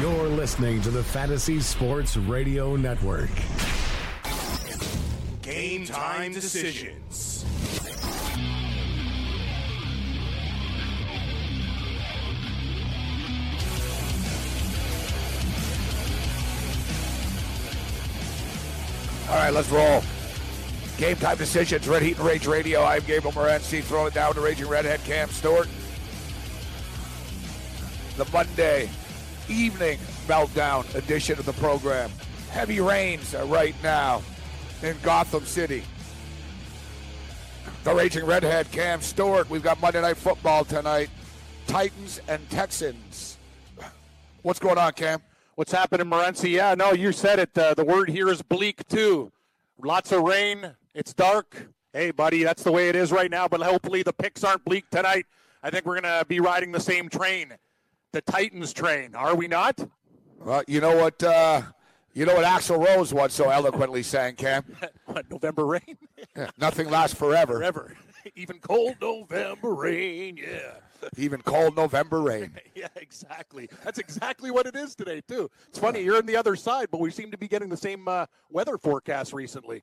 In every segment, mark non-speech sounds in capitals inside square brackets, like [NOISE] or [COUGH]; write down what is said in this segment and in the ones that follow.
You're listening to the Fantasy Sports Radio Network. Game time decisions. All right, let's roll. Game time decisions, Red Heat and Rage Radio. I'm Gabriel Morency, throwing it down to Raging Redhead Cam Stewart. The Monday evening meltdown edition of the program. Heavy rains right now in Gotham City. The Raging Redhead Cam Stewart. We've got Monday Night Football tonight. Titans and Texans. What's going on, Cam? What's happening, Morency? Yeah, no, you said it. Uh, the word here is bleak, too. Lots of rain. It's dark. Hey, buddy, that's the way it is right now, but hopefully the picks aren't bleak tonight. I think we're going to be riding the same train, the Titans train. Are we not? Well, you know what? Uh, you know what Axl Rose once so eloquently sang, Cam? [LAUGHS] what, November rain? Yeah, nothing lasts forever. Forever. [LAUGHS] Even cold November rain, yeah. Even cold November rain. [LAUGHS] yeah, exactly. That's exactly what it is today, too. It's funny, you're on the other side, but we seem to be getting the same uh, weather forecast recently.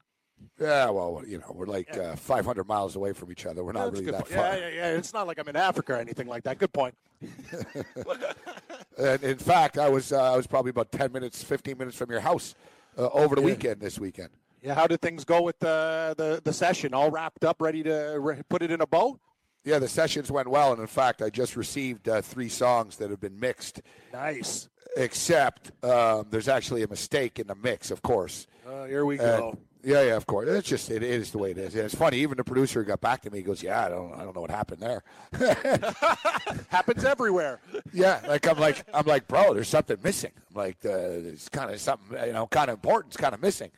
Yeah, well, you know, we're like uh, 500 miles away from each other. We're not That's really that far. Yeah, yeah, yeah. It's not like I'm in Africa or anything like that. Good point. [LAUGHS] And in fact, I was uh, I was probably about 10 minutes, 15 minutes from your house uh, over the weekend this weekend. Yeah, how did things go with the the, the session? All wrapped up, ready to re- put it in a bow? Yeah, the sessions went well, and in fact, I just received uh, three songs that have been mixed. Nice. Except um, there's actually a mistake in the mix, of course. Uh, here we And- go. Yeah, yeah, of course. It's just it is the way it is. And it's funny. Even the producer got back to me. He goes, "Yeah, I don't, I don't know what happened there." [LAUGHS] Happens everywhere. yeah, like I'm like I'm like, bro, there's something missing. I'm like, uh, it's kind of something you know, kind of important. It's kind of missing.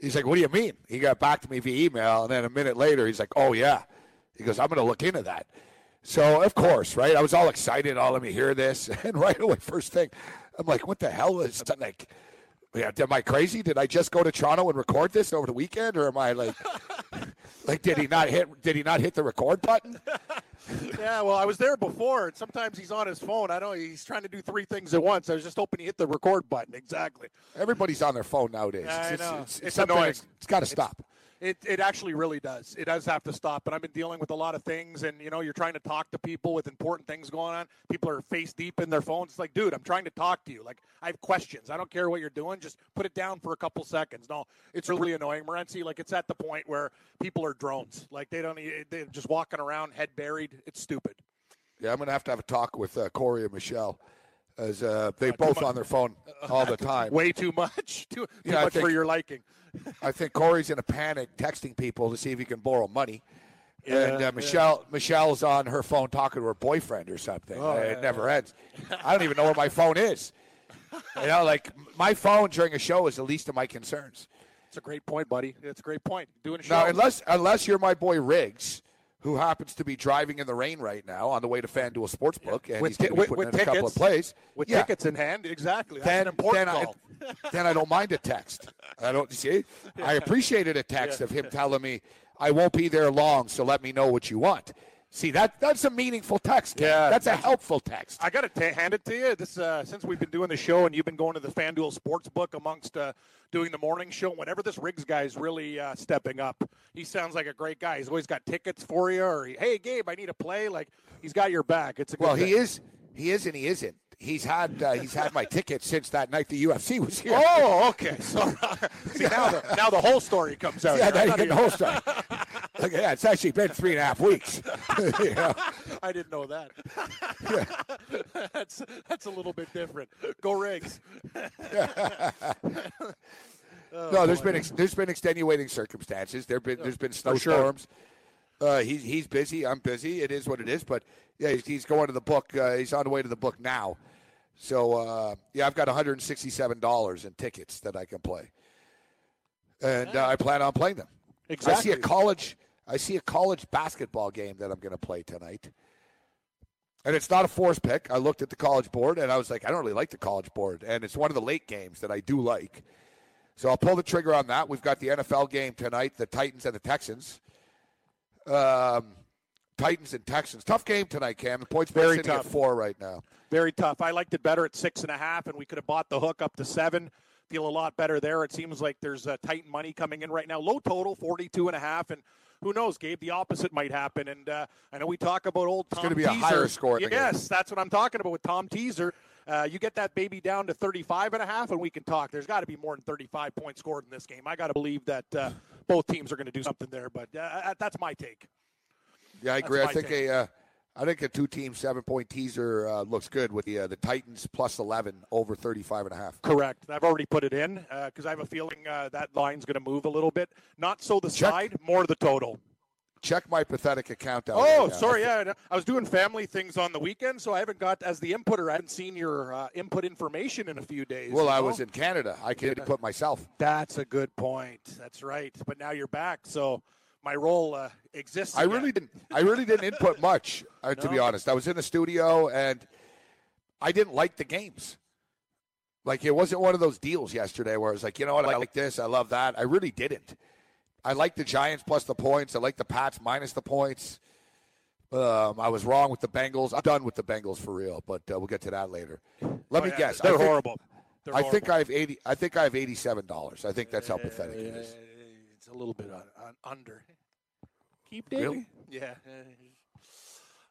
He's like, what do you mean? He got back to me via email, and then a minute later, he's like, oh yeah. He goes, I'm going to look into that. So of course, right? I was all excited. Oh, let me hear this, [LAUGHS] and right away, first thing, I'm like, what the hell is that? like? Yeah, am I crazy? Did I just go to Toronto and record this over the weekend, or am I like, [LAUGHS] like did he not hit? Did he not hit the record button? [LAUGHS] yeah, well, I was there before, and sometimes he's on his phone. I know he's trying to do three things at once. I was just hoping he hit the record button. Exactly. Everybody's on their phone nowadays. Yeah, I it's, know. It's, It's something annoying. it's got to stop. It, it actually really does. It does have to stop. And I've been dealing with a lot of things, and you know, you're trying to talk to people with important things going on. People are face deep in their phones. It's like, dude, I'm trying to talk to you. Like, I have questions. I don't care what you're doing. Just put it down for a couple seconds. No, it's really annoying, Morency. Like, it's at the point where people are drones. Like, they don't. They're just walking around, head buried. It's stupid. Yeah, I'm to have to have a talk with uh, Corey and Michelle, as uh, they Uh, both on their phone [LAUGHS] all the time. Way too much. [LAUGHS] Too, too Yeah, much for your liking. [LAUGHS] I think Corey's in a panic, texting people to see if he can borrow money. Yeah, and uh, Michelle, Michelle's on her phone talking to her boyfriend or something. Oh, Uh, yeah, it never ends. I don't even know where my phone is. You know, like my phone during a show is the least of my concerns. It's a great point, buddy. It's a great point. Doing a show. Now, unless unless you're my boy Riggs, who happens to be driving in the rain right now on the way to FanDuel Sportsbook, and with, he's ti- going to be with, with in a tickets, couple of plays. with yeah, tickets in hand, exactly. That's then, an important then, call. I, [LAUGHS] then I don't mind a text. I don't see. I appreciated a text of him telling me I won't be there long, so let me know what you want. See that that's a meaningful text. Ken. Yeah. that's a helpful text. I got to hand it to you. This uh, since we've been doing the show and you've been going to the FanDuel Sportsbook amongst uh, doing the morning show. Whenever this Riggs guy's really uh, stepping up, he sounds like a great guy. He's always got tickets for you, or hey Gabe, I need a play. Like he's got your back. It's a good Well, he is. He is and he isn't. He's had uh, he's had my ticket since that night the UFC was here. Oh, okay. [LAUGHS] So [LAUGHS] see now the now the whole story comes out. Yeah, here. now you get the whole [LAUGHS] story. At that. It's actually been three and a half weeks. You know? I didn't know that. Yeah. that's that's a little bit different. Go Riggs. no, there's been ex- there's been extenuating circumstances. There been there's been snowstorms. Uh, he's he's busy. I'm busy. It is what it is. But yeah, he's, he's going to the book. Uh, he's on the way to the book now. So uh, yeah, I've got 167 dollars in tickets that I can play, and uh, I plan on playing them. Exactly. I see a college. I see a college basketball game that I'm going to play tonight. And it's not a force pick. I looked at the college board and I was like, I don't really like the college board. And it's one of the late games that I do like. So I'll pull the trigger on that. We've got the NFL game tonight, the Titans and the Texans. Um, Titans and Texans. Tough game tonight, Cam. The points Very tough. at four right now. Very tough. I liked it better at six and a half, and we could have bought the hook up to seven. Feel a lot better there. It seems like there's uh, Titan money coming in right now. Low total, 42 and a half, and who knows, Gabe? The opposite might happen. And uh, I know we talk about old Tom it's gonna be a higher score. Yes, that's what I'm talking about with Tom Teaser. Uh, you get that baby down to 35 and a half, and we can talk. There's got to be more than 35 points scored in this game. I got to believe that uh, both teams are going to do something there, but uh, that's my take. Yeah, I agree. I think take. a, uh, I think a two-team seven-point teaser uh, looks good with the uh, the Titans plus 11 over 35 and a half. Correct. I've already put it in because I have a feeling uh, that line's going to move a little bit. Not so the Check. side, more the total. Check my pathetic account out. Oh, right sorry. Yeah, I was doing family things on the weekend, so I haven't got as the inputter. I haven't seen your uh, input information in a few days. Well, I know? was in Canada. I could put myself. That's a good point. That's right. But now you're back, so my role uh, exists. I again. really didn't. I really didn't input [LAUGHS] much, uh, to be honest. I was in the studio and I didn't like the games. Like it wasn't one of those deals yesterday where I was like, you know what, I like this, I love that. I really didn't. I like the Giants plus the points. I like the Pats minus the points. Um, I was wrong with the Bengals. I'm done with the Bengals for real, but uh, we'll get to that later. Let Oh, me yeah, guess. They're I think, horrible. They're I think. I have eighty. I think I have eighty-seven dollars. I think that's how pathetic it is. A little bit on, on under. Keep Really? Yeah.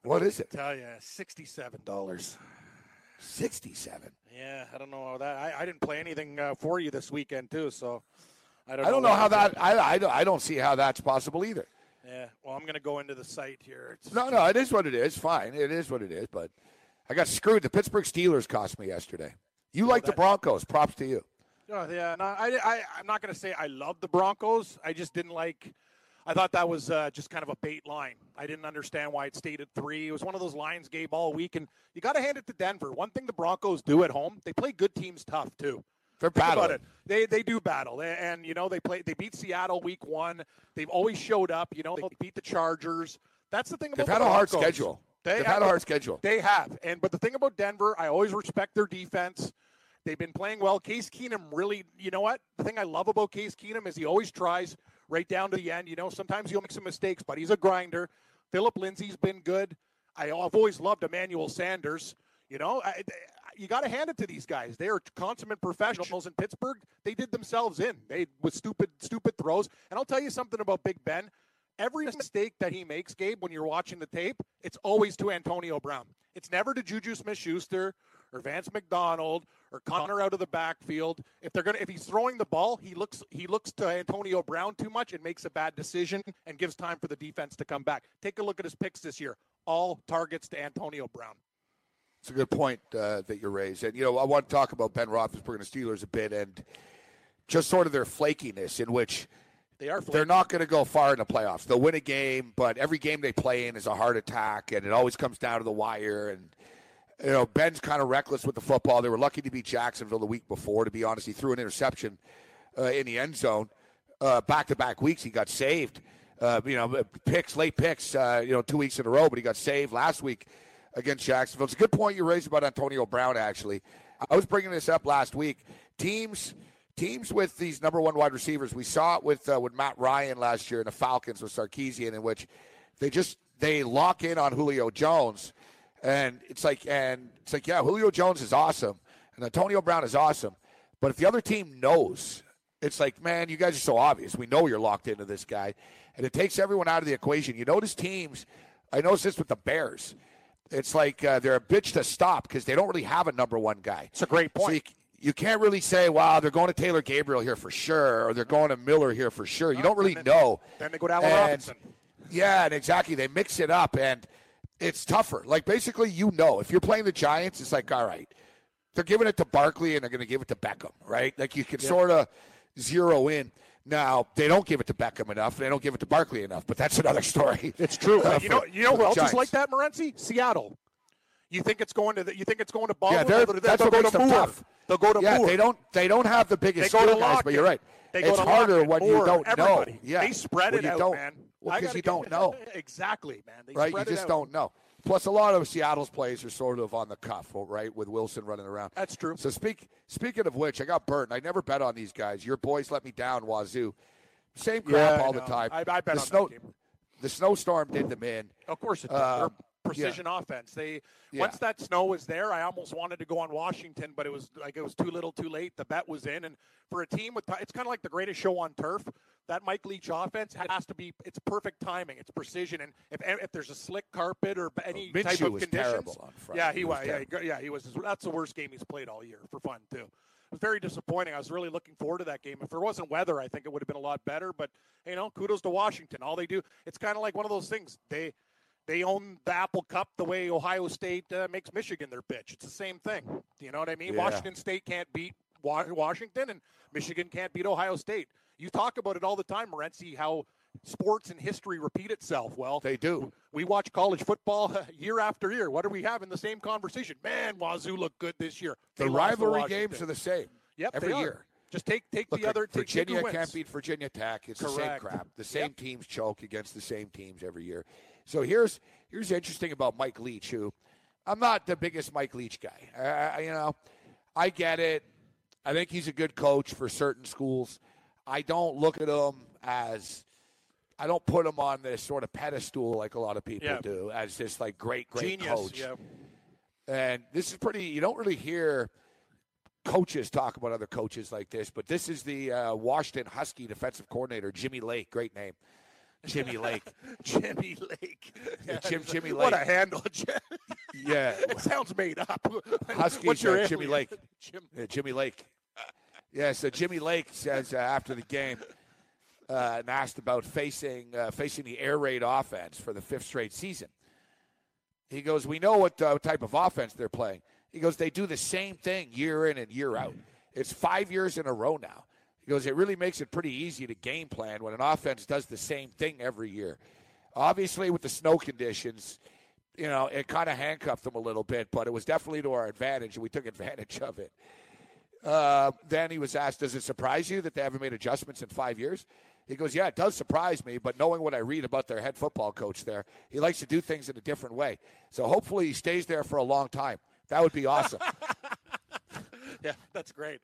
What is it? Tell you, sixty-seven dollars. Sixty-seven. Yeah, I don't know how that. I, I didn't play anything uh, for you this weekend too, so I don't. I don't know what how that. I, I, don't- I don't see how that's possible either. Yeah. Well, I'm going to go into the site here. It's, No, no, it is what it is. Fine, it is what it is. But I got screwed. The Pittsburgh Steelers cost me yesterday. You like the Broncos? Props to you. Oh, yeah. No, I, I, I'm not going to say I love the Broncos. I just didn't like. I thought that was uh, just kind of a bait line. I didn't understand why it stayed at three. It was one of those lines Gabe all week, and you got to hand it to Denver. One thing the Broncos do at home, they play good teams tough too. They're battling. it. They they do battle, and, and you know they play. They beat Seattle week one. They've always showed up. You know they beat the Chargers. That's the thing about They've the had a hard schedule. They They've have- had a hard schedule. They have, and but the thing about Denver, I always respect their defense. They've been playing well. Case Keenum really, you know what? The thing I love about Case Keenum is he always tries right down to the end. You know, sometimes he'll make some mistakes, but he's a grinder. Philip Lindsay's been good. I, I've always loved Emmanuel Sanders. You know, I, you got to hand it to these guys. They are consummate professionals in Pittsburgh. They did themselves in. They with stupid, stupid throws. And I'll tell you something about Big Ben. Every mistake that he makes, Gabe, when you're watching the tape, it's always to Antonio Brown. It's never to Juju Smith-Schuster or Vance McDonald or Connor out of the backfield. If they're gonna, if he's throwing the ball, he looks he looks to Antonio Brown too much and makes a bad decision and gives time for the defense to come back. Take a look at his picks this year. All targets to Antonio Brown. It's a good point uh, that you raised. And, you know, I want to talk about Ben Roethlisberger and the Steelers a bit and just sort of their flakiness in which They are they're not going to go far in the playoffs. They'll win a game, but every game they play in is a heart attack, and it always comes down to the wire. And, you know, Ben's kind of reckless with the football. They were lucky to beat Jacksonville the week before, to be honest. He threw an interception uh, in the end zone. Back to back weeks, he got saved. Uh, you know, picks, late picks, uh, you know, two weeks in a row, but he got saved last week against Jacksonville. It's a good point you raised about Antonio Brown, actually. I was bringing this up last week. Teams teams with these number one wide receivers, we saw it with uh, with Matt Ryan last year in the Falcons with Sarkisian, in which they just they lock in on Julio Jones, and it's like and it's like yeah, Julio Jones is awesome, and Antonio Brown is awesome, but if the other team knows, it's like man, you guys are so obvious. We know you're locked into this guy, and it takes everyone out of the equation. You notice teams. I noticed this with the Bears. It's like uh, they're a bitch to stop because they don't really have a number one guy. It's a great So point. you, you can't really say, wow, they're going to Taylor Gabriel here for sure, or they're going to Miller here for sure. You don't really know. Then they go to Allen Robinson. Yeah, and exactly. They mix it up, and it's tougher. Like, basically, you know, if you're playing the Giants, it's like, all right, they're giving it to Barkley and they're going to give it to Beckham, right? Like, you can sort of zero in. Now, they don't give it to Beckham enough. They don't give it to Barkley enough, but that's [LAUGHS] another story. It's true. Uh, you know, you know who else Giants. is like that, Morency? Seattle. You think it's going to the, you think it's going to Baldwin? Yeah, they're, that's they'll what go makes to them Moore. tough. They'll go to yeah, Moore. they don't they don't have the biggest They go to guys, but you're right. They go it's harder when you don't everybody. know. Yeah, They spread it out, don't, man. Well, because you don't [LAUGHS] know. exactly, man. They right? You just out. don't know. Plus, a lot of Seattle's plays are sort of on the cuff, right, with Wilson running around. That's true. So speak speaking of which, I got burnt. I never bet on these guys. Your boys let me down, Wazoo. Same crap Yeah, all the time. I- I bet the snow, the snowstorm did them in. Of course it did. Uh, They're precision offense. They Yeah. once that snow was there, I almost wanted to go on Washington, but it was like it was too little, too late. The bet was in, and for a team with it's kind of like the greatest show on turf. That Mike Leach offense has to be it's perfect timing, it's precision, and if if there's a slick carpet or any Minshew type of was conditions, terrible on Friday. yeah, He he was was, yeah, he, yeah, he was. That's the worst game he's played all year for fun too. It was very disappointing. I was really looking forward to that game. If there wasn't weather, I think it would have been a lot better. But you know, kudos to Washington. All they do, it's kind of like one of those things. They they own the Apple Cup the way Ohio State uh, makes Michigan their bitch. It's the same thing. You know what I mean? Yeah. Washington State can't beat Washington, and Michigan can't beat Ohio State. You talk about it all the time, Morency, how sports and history repeat itself. Well, They do. we watch college football [LAUGHS] year after year. What are we having the same conversation? Man, Wazoo looked good this year. The They to rivalry games are the same. Yep, every year. Just take take Look, the other. Virginia can't beat Virginia Tech. It's the same crap. The [LAUGHS] same Yep. teams choke against the same teams every year. So here's here's interesting about Mike Leach, who I'm not the biggest Mike Leach guy. I- you know, I get it. I think he's a good coach for certain schools. I don't look at them as I don't put him on this sort of pedestal like a lot of people Yeah. do as this like great great Genius. coach. Yeah. And this is pretty, you don't really hear coaches talk about other coaches like this, but this is the uh, Washington Husky defensive coordinator, Jimmy Lake. Great name. Jimmy Lake. [LAUGHS] Jimmy Lake. [LAUGHS] Yeah, Jim- Jimmy What a handle, Yeah. [LAUGHS] it sounds made up. Huskies, What's your Jimmy? Lake. Jim. Yeah, Jimmy Lake. Yeah, so Jimmy Lake says uh, after the game uh, and asked about facing uh, facing the air raid offense for the fifth straight season. He goes, "We know what uh, type of offense they're playing." He goes, "They do the same thing year in and year out. It's five years in a row now." He goes, "It really makes it pretty easy to game plan when an offense does the same thing every year. Obviously, with the snow conditions." You know, it kind of handcuffed them a little bit, but it was definitely to our advantage, and we took advantage of it. Uh, then he was asked, "Does it surprise you that they haven't made adjustments in five years?" He goes, "Yeah, it does surprise me, but knowing what I read about their head football coach there, he likes to do things in a different way. So hopefully he stays there for a long time. That would be awesome. [LAUGHS] Yeah, that's great.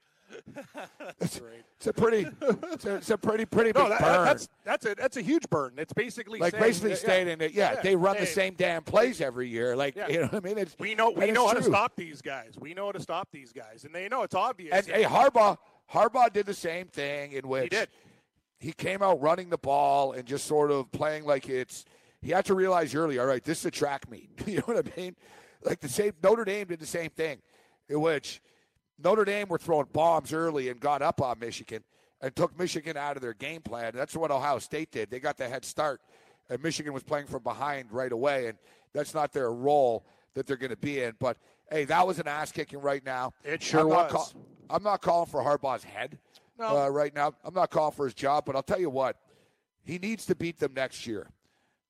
Great. it's a pretty, it's a, it's a pretty, pretty big No, that, burn. that's that's a that's a huge burn. It's basically like saying, basically yeah, staying in it. Yeah, yeah, they run the same damn plays every year. Like Yeah. you know what I mean? It's, We know we it's know how to stop these guys. We know how to stop these guys, and they know it's obvious. And hey, Harbaugh, Harbaugh did the same thing in which he did. he came out running the ball and just sort of playing like it's. He had to realize early, all right, this is a track meet. [LAUGHS] you know what I mean? Like the same Notre Dame did the same thing, in which Notre Dame were throwing bombs early and got up on Michigan and took Michigan out of their game plan. That's what Ohio State did. They got the head start, and Michigan was playing from behind right away, and that's not their role that they're going to be in. But hey, that was an ass kicking right now. It sure I'm not was. I'm not calling for Harbaugh's head No. uh, right now. I'm not calling for his job, but I'll tell you what, he needs to beat them next year.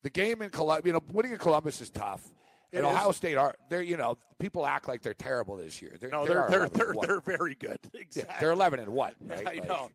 The game in Columbus, you know, winning in Columbus is tough. It and is. Ohio State are they're you know people act like they're terrible this year. They're, no, they they're they're they're, they're very good. Yeah, Exactly. they're eleven and one. Right? I Like- know.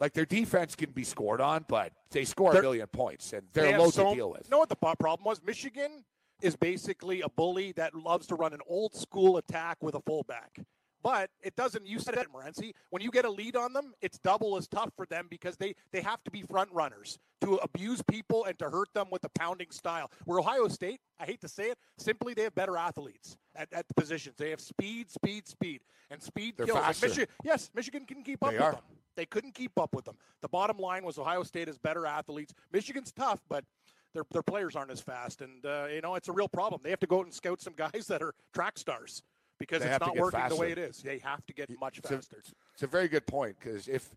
Like their defense can be scored on, but they score They're- a million points, and They they're have low so- to deal with. You know what the problem was? Michigan is basically a bully that loves to run an old school attack with a fullback. But it doesn't. You said it, Morency. When you get a lead on them, it's double as tough for them because they they have to be front runners to abuse people and to hurt them with the pounding style. Where Ohio State, I hate to say it, simply they have better athletes at, at the positions. They have speed, speed, speed, and speed They're kills. Faster. Michigan, yes, Michigan can keep up They with are. them. They couldn't keep up with them. The bottom line was Ohio State has better athletes. Michigan's tough, but their their players aren't as fast, and uh, you know it's a real problem. They have to go out and scout some [LAUGHS] guys that are track stars because They it's not working the way it is. They have to get much It's a- faster. It's a very good point because if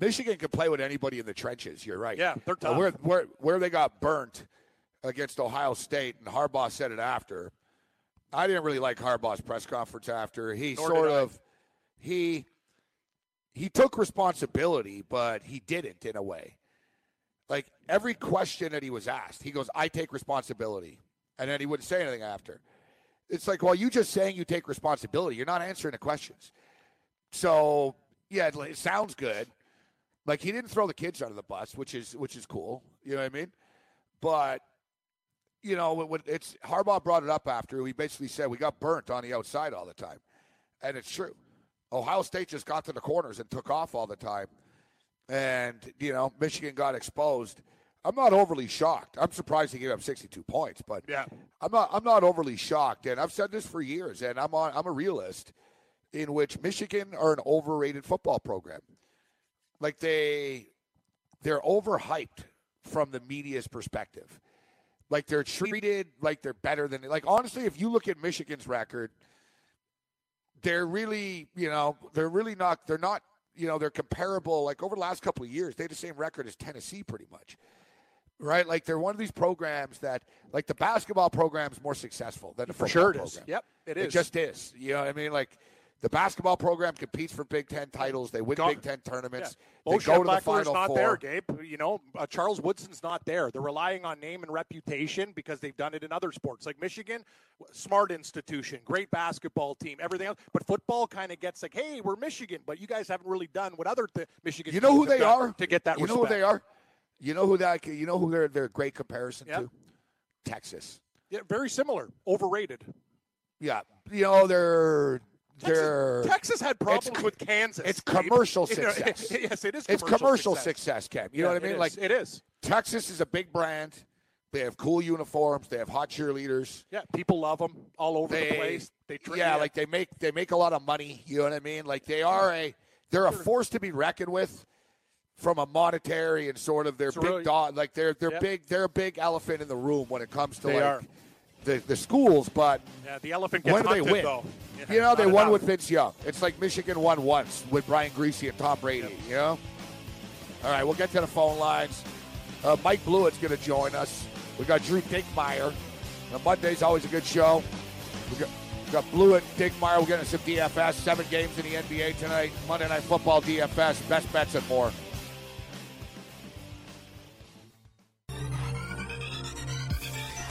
Michigan can play with anybody in the trenches, you're right. Yeah, they're tough. where, where, where they got burnt against Ohio State, and Harbaugh said it after. I didn't really like Harbaugh's press conference after. He Nor sort of he he took responsibility, but he didn't in a way. Like every question that he was asked, he goes, "I take responsibility," and then he wouldn't say anything after. It's like, well, you just saying you take responsibility. You're not answering the questions. So yeah, it, sounds good. Like he didn't throw the kids under the bus, which is which is cool. You know what I mean? But you know, it's Harbaugh brought it up after he basically said we got burnt on the outside all the time, and it's true. Ohio State just got to the corners and took off all the time, and you know Michigan got exposed. I'm not overly shocked. I'm surprised he gave up 62 points, but Yeah. I'm not. I'm not overly shocked, and I've said this for years, and I'm on. I'm a realist, in which Michigan are an overrated football program. Like they, they're overhyped from the media's perspective. Like they're treated like they're better than. Like honestly, if you look at Michigan's record, they're really, you know, they're really not. They're not. You know, they're comparable. Like over the last couple of years, they had the same record as Tennessee, pretty much right? Like they're one of these programs that, like the basketball program is more successful than the football sure it program. is. Yep, it is. it just is. You know what I mean? Like the basketball program competes for Big Ten titles. They win Go- Big Ten tournaments. Yeah. They go to the Final not Four. there, Gabe. You know, uh, Charles Woodson's not there. They're relying on name and reputation because they've done it in other sports, like Michigan, smart institution, great basketball team, everything else. But football kind of gets like, hey, we're Michigan, but you guys haven't really done what other th- Michigan. You know who they are to get that. You know who they are. You know who that. You know who they're. They're a great comparison Yeah. to. Texas. Yeah, very similar. Overrated. Yeah. You know they're. They're. Texas, Texas had problems it's- with Kansas. it's commercial [LAUGHS] You know, success. [LAUGHS] yes, it is. It's commercial success, Cam. You know what I mean? it Like it is. Texas is a big brand. They have cool uniforms. They have hot cheerleaders. Yeah, people love them all over They, the place. They tra- yeah, like they make they make a lot of money. You know what I mean? Like they are a they're a force to be reckoned with from a monetary and sort of their It's big really- dog. Like they're they're Yep. big they're a big elephant in the room when it comes to They like are. the the schools. But yeah, the elephant gets when do they win? though. You know, they won enough. with Vince Young. It's like Michigan won once with Brian Griese and Tom Brady. You know. All right, we'll get to the phone lines. Uh, Mike Blewett's going to join us. We got Drew Dinkmeyer. Now, Monday's always a good show. We got, we got Blewett, Dinkmeyer. We're getting some DFS. Seven games in the NBA tonight. Monday Night Football DFS. Best bets and more.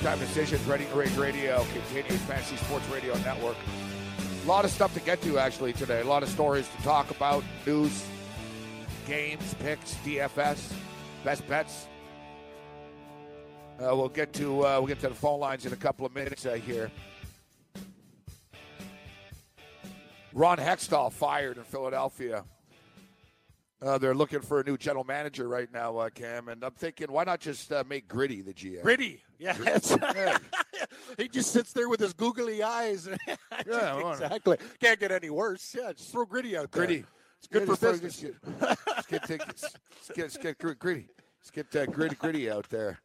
Time decisions, Ready to Rage Radio, continues Fantasy Sports Radio Network. A lot of stuff to get to actually today. A lot of stories to talk about, news, games, picks, DFS, best bets. Uh, we'll get to uh, we'll get to the phone lines in a couple of minutes uh, here. Ron Hextall fired in Philadelphia. Uh, they're looking for a new general manager right now, uh, Cam, and I'm thinking, why not just uh, make Gritty the GM? Gritty. Yeah, [LAUGHS] he just sits there with his googly eyes. [LAUGHS] Yeah, exactly. Can't get any worse. Yeah, just throw Gritty out there. Gritty. It's good Yeah, for business. Just get, just get, get, just get gr- gritty. Just get uh, gritty, gritty out there.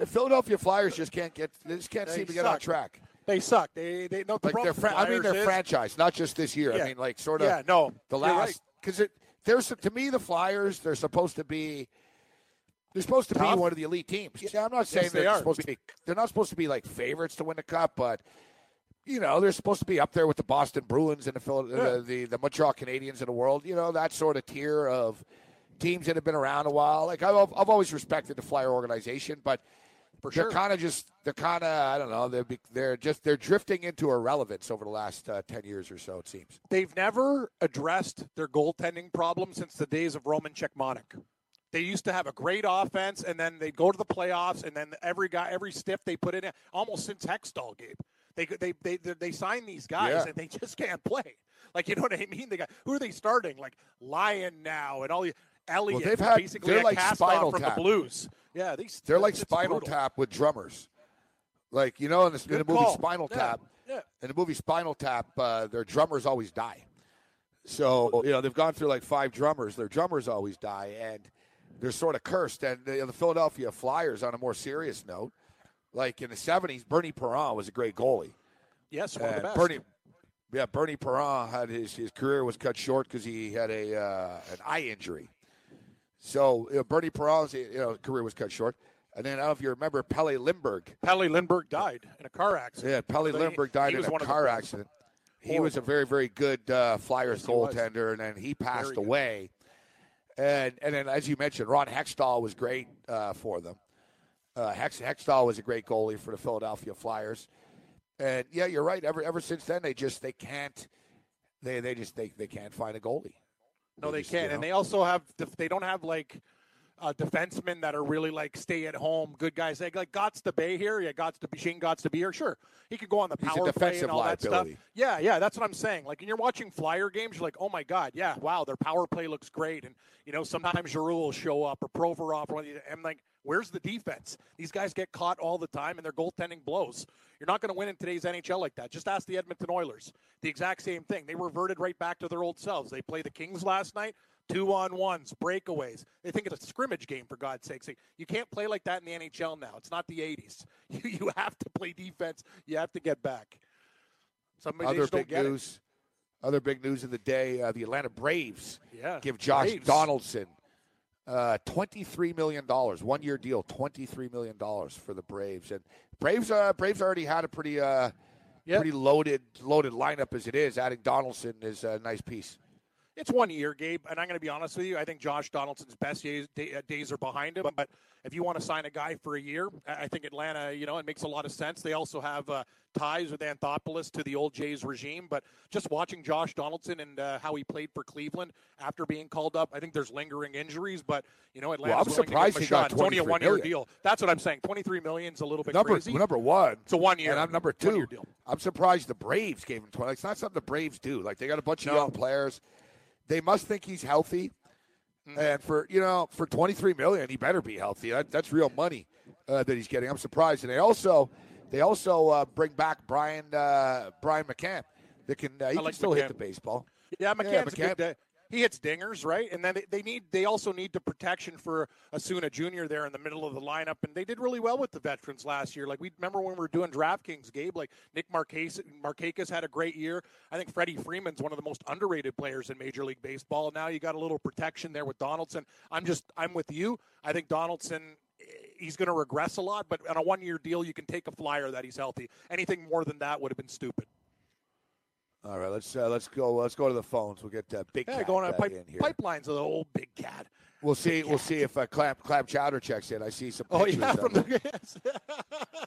Uh, Philadelphia Flyers just can't get. They just can't They seem to get on track. They suck. They they know the Like their, fra- I mean, their is- franchise, not just this year. Yeah. I mean, like sort of. Yeah, no, the right. last because it. There's to me the Flyers. They're supposed to be. They're supposed to Tough. be one of the elite teams. Yeah, I'm not saying they they're are. supposed to be. They're not supposed to be like favorites to win the cup, but you know they're supposed to be up there with the Boston Bruins and the Phil- Yeah. the, the the Montreal Canadiens of the world. You know that sort of tier of teams that have been around a while. Like I've I've always respected the Flyer organization, but For they're sure. kind of just they're kind of I don't know they're be- they're just they're drifting into irrelevance over the last uh, ten years or so. It seems. They've never addressed their goaltending problem since the days of Roman Cechmanek. They used to have a great offense, and then they'd go to the playoffs, and then every guy, every stiff they put in, almost since Hextall, Gabe. They they they they, they sign these guys, Yeah. and they just can't play. Like you know what I mean? They got who are they starting? Like Lyon now and all the Elliott. they've had- basically they're a like Spinal Tap. the Blues. Yeah, these They're like Spinal brutal. Tap with drummers. Like you know, in the, in the movie call. Spinal Yeah, Tap, yeah. in the movie Spinal Tap, uh, their drummers always die. So you know they've gone through like five drummers. Their drummers always die, and they're sort of cursed. And the, the Philadelphia Flyers, on a more serious note, like in the '70s, Bernie Parent was a great goalie. Yes, one of the best. Bernie, yeah, Bernie Parent had his, his career was cut short because he had a uh, an eye injury. So you know, Bernie Parent's you know career was cut short, and then I don't know if you remember Pelle Lindbergh. Pelle Lindbergh died in a car accident. Yeah, Pelle He- Lindbergh died in a car accident. He was a very very good uh, Flyers Yes, goaltender, and then he passed away. And and then as you mentioned, Ron Hextall was great uh, for them. Uh, Hex Hextall was a great goalie for the Philadelphia Flyers. And yeah, you're right. Ever ever since then, they just they can't they they just they, they can't find a goalie. No, they can't, and they also have they don't have like uh, defensemen that are really like stay at home good guys. Like like Gostisbehere, yeah, Gotts to Shayne Gostisbehere. Sure, he could go on the He's power play and all that stuff. Yeah, yeah, that's what I'm saying. Like when you're watching Flyer games, you're like, oh my god, yeah, wow, their power play looks great, and you know sometimes Giroux will show up or Provorov, or one of these- I'm like, where's the defense? These guys get caught all the time, and their goaltending blows. You're not going to win in today's NHL like that. Just ask the Edmonton Oilers. The exact same thing. They reverted right back to their old selves. They play the Kings last night two on ones, breakaways. They think it's a scrimmage game for God's sake. You can't play like that in the NHL now. It's not the 80s. [LAUGHS] You, you have to play defense. You have to get back. Somebody Other big get it. news. Other big news of the day: uh, the Atlanta Braves Yeah, give Josh Braves. Donaldson uh, twenty-three million dollars, one-year deal, twenty-three million dollars for the Braves. And Braves, uh, Braves already had a pretty, uh, Yeah. pretty loaded, loaded lineup as it is. Adding Donaldson is a nice piece. It's one year, Gabe, and I'm going to be honest with you. I think Josh Donaldson's best days, uh, days are behind him. But if you want to sign a guy for a year, I think Atlanta, you know, it makes a lot of sense. They also have uh, ties with Anthopoulos to the old Jays regime. But just watching Josh Donaldson and uh, how he played for Cleveland after being called up, I think there's lingering injuries. But you know, Atlanta's I'm surprised to give him a got shot. It's only a one-year deal. That's what I'm saying. 23 million is a little bit Number crazy. number one. It's a one year. And I'm number two. deal. I'm surprised the Braves gave him 20. It's not something the Braves do. Like they got a bunch of No. young players. They must think he's healthy. Mm-hmm. And for you know, for 23 million, he better be healthy. That, that's real money uh, that he's getting. I'm surprised. And they also they also uh, bring back Brian uh, Brian McCann. That can uh, he can still hit the baseball. Yeah, McCann's McCann. a good. He hits dingers, right? And then they, need. They also need the protection for Acuña Jr. there in the middle of the lineup, and they did really well with the veterans last year. Like we remember when we were doing DraftKings, Gabe. Like Nick Marquez, Markakis had a great year. I think Freddie Freeman's one of the most underrated players in Major League Baseball. Now you got a little protection there with Donaldson. I'm just. I'm with you. I think Donaldson. eh, He's going to regress a lot, but on a one-year deal, you can take a flyer that he's healthy. Anything more than that would have been stupid. All right, let's uh, let's go. Let's go to the phones. We'll get uh, Big Yeah, Cat going on pipe, in here. pipelines of the old big cat. We'll see. We'll see if uh, Clap Clap Chowder checks in. I see some. Oh pictures yeah, from the [LAUGHS] yes.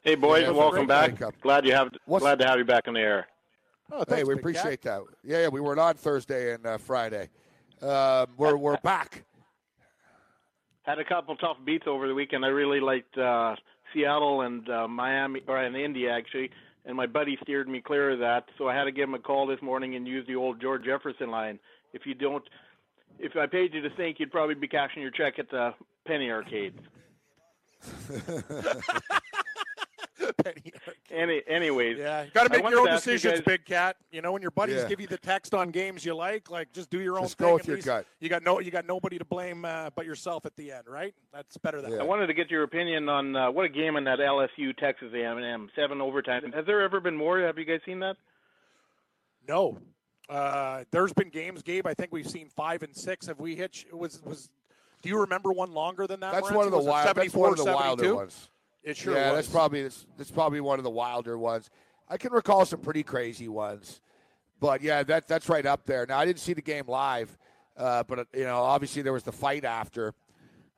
Hey boys, Yeah, welcome back. breakup. Glad you have What's- glad to have you back on the air. Oh, Hey, thanks, we Big appreciate Cat. that. Yeah, yeah, we were on Thursday and uh, Friday. Um, we're we're back. Had a couple tough beats over the weekend. I really liked uh, Seattle and uh, Miami, or in India actually. And my buddy steered me clear of that, so I had to give him a call this morning and use the old George Jefferson line. If you don't, if I paid you to think, you'd probably be cashing your check at the Penny Arcade. [LAUGHS] [LAUGHS] Penny Arcade. Any, anyways, Yeah, you got to make your own to ask you decisions, guys- Big Cat. You know, when your buddies Yeah. give you the text on games you like, like just do your own Just thing. go with your gut. You got no, you got nobody to blame uh, but yourself at the end, right? That's better than Yeah. I wanted to get your opinion on uh, what a game in that LSU Texas A&M seven overtime. Has there ever been more? Have you guys seen that? no. Uh, there's been games, Gabe. I think we've seen five and six. Have we hit? Was was? Do you remember one longer than that? That's Morency? one of the Was wild. That's 74, one of the 72? wilder ones. It sure yeah, was. that's probably that's, that's probably one of the wilder ones. I can recall some pretty crazy ones, but yeah, that that's right up there. Now I didn't see the game live, uh, but uh, you know, obviously there was the fight after,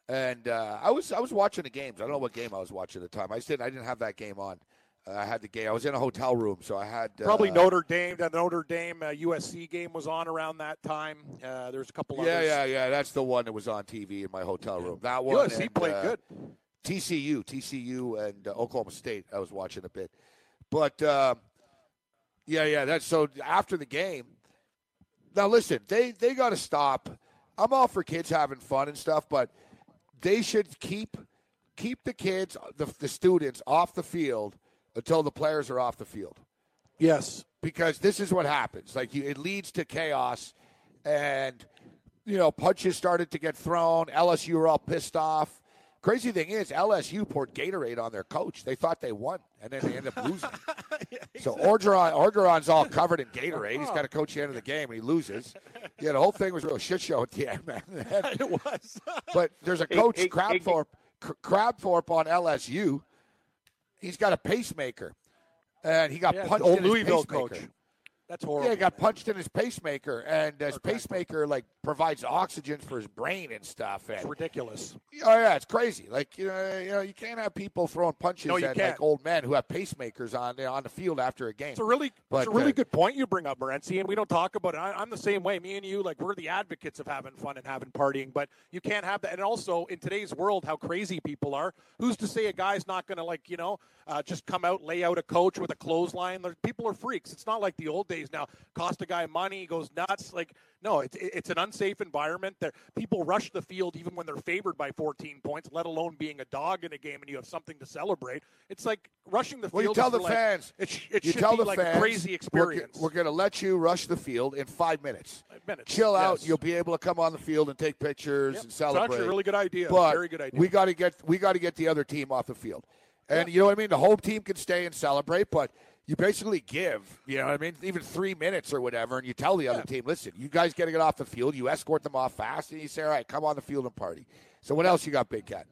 and uh, I was I was watching the games. I don't know what game I was watching at the time. I didn't I didn't have that game on. Uh, I had the game. I was in a hotel room, so I had uh, Probably Notre Dame. The Notre Dame uh, USC game was on around that time. Uh, there's a couple Yeah, others. yeah, yeah. That's the one that was on TV in my hotel room. That one. USC and, played uh, good. TCU, TCU, and uh, Oklahoma State. I was watching a bit, but uh, yeah, yeah. That's so. After the game, Now listen, they they got to stop. I'm all for kids having fun and stuff, but they should keep keep the kids, the, the students, off the field until the players are off the field. Yes. Because this is what happens. Like you, it leads to chaos, and you know punches started to get thrown. LSU were all pissed off. Crazy thing is, LSU poured Gatorade on their coach. They thought they won, and then they end up losing. [LAUGHS] yeah, exactly. So Orgeron, Orgeron's all covered in Gatorade. He's oh. got to coach the end of the game, and he loses. Yeah, the whole thing was a real shit show at the end, man. [LAUGHS] it was. [LAUGHS] but there's a coach, hey, Kragthorpe, hey, Kragthorpe on LSU. He's got a pacemaker, and he got yeah, punched old in Louisville his pacemaker. coach. That's horrible. Yeah, he got punched in his pacemaker, and his pacemaker like provides oxygen for his brain and stuff. And, it's ridiculous. Oh yeah, it's crazy. Like you know, you know, you can't have people throwing punches no, at can't. like old men who have pacemakers on on the field after a game. It's a really, but, it's a really uh, good point you bring up, Morency, and we don't talk about it. I, I'm the same way. Me and you, like, we're the advocates of having fun and having partying, but you can't have that. And also, in today's world, how crazy people are. Who's to say a guy's not going to like, you know, uh, just come out, lay out a coach with a clothesline? People are freaks. It's not like the old days now. Cost a guy money, he goes nuts. Like, no, it's it's an unsafe environment. There, people rush the field even when they're favored by 14 points, let alone being a dog in a game and you have something to celebrate. It's like rushing the field. Well, you tell the like, fans. It, it you should tell be the like fans, a crazy experience. We're, we're going to let you rush the field in five minutes. Five minutes. Chill out. You'll be able to come on the field and take pictures Yep. and celebrate. actually a really good idea. But Very good idea. we got to get we got to get the other team off the field, and you know what I mean. The home team can stay and celebrate, but you basically give, you know what I mean, even three minutes or whatever, and you tell the other team, listen, you guys got to get off the field. You escort them off fast, and you say, all right, come on the field and party. So what else you got, Big Cat?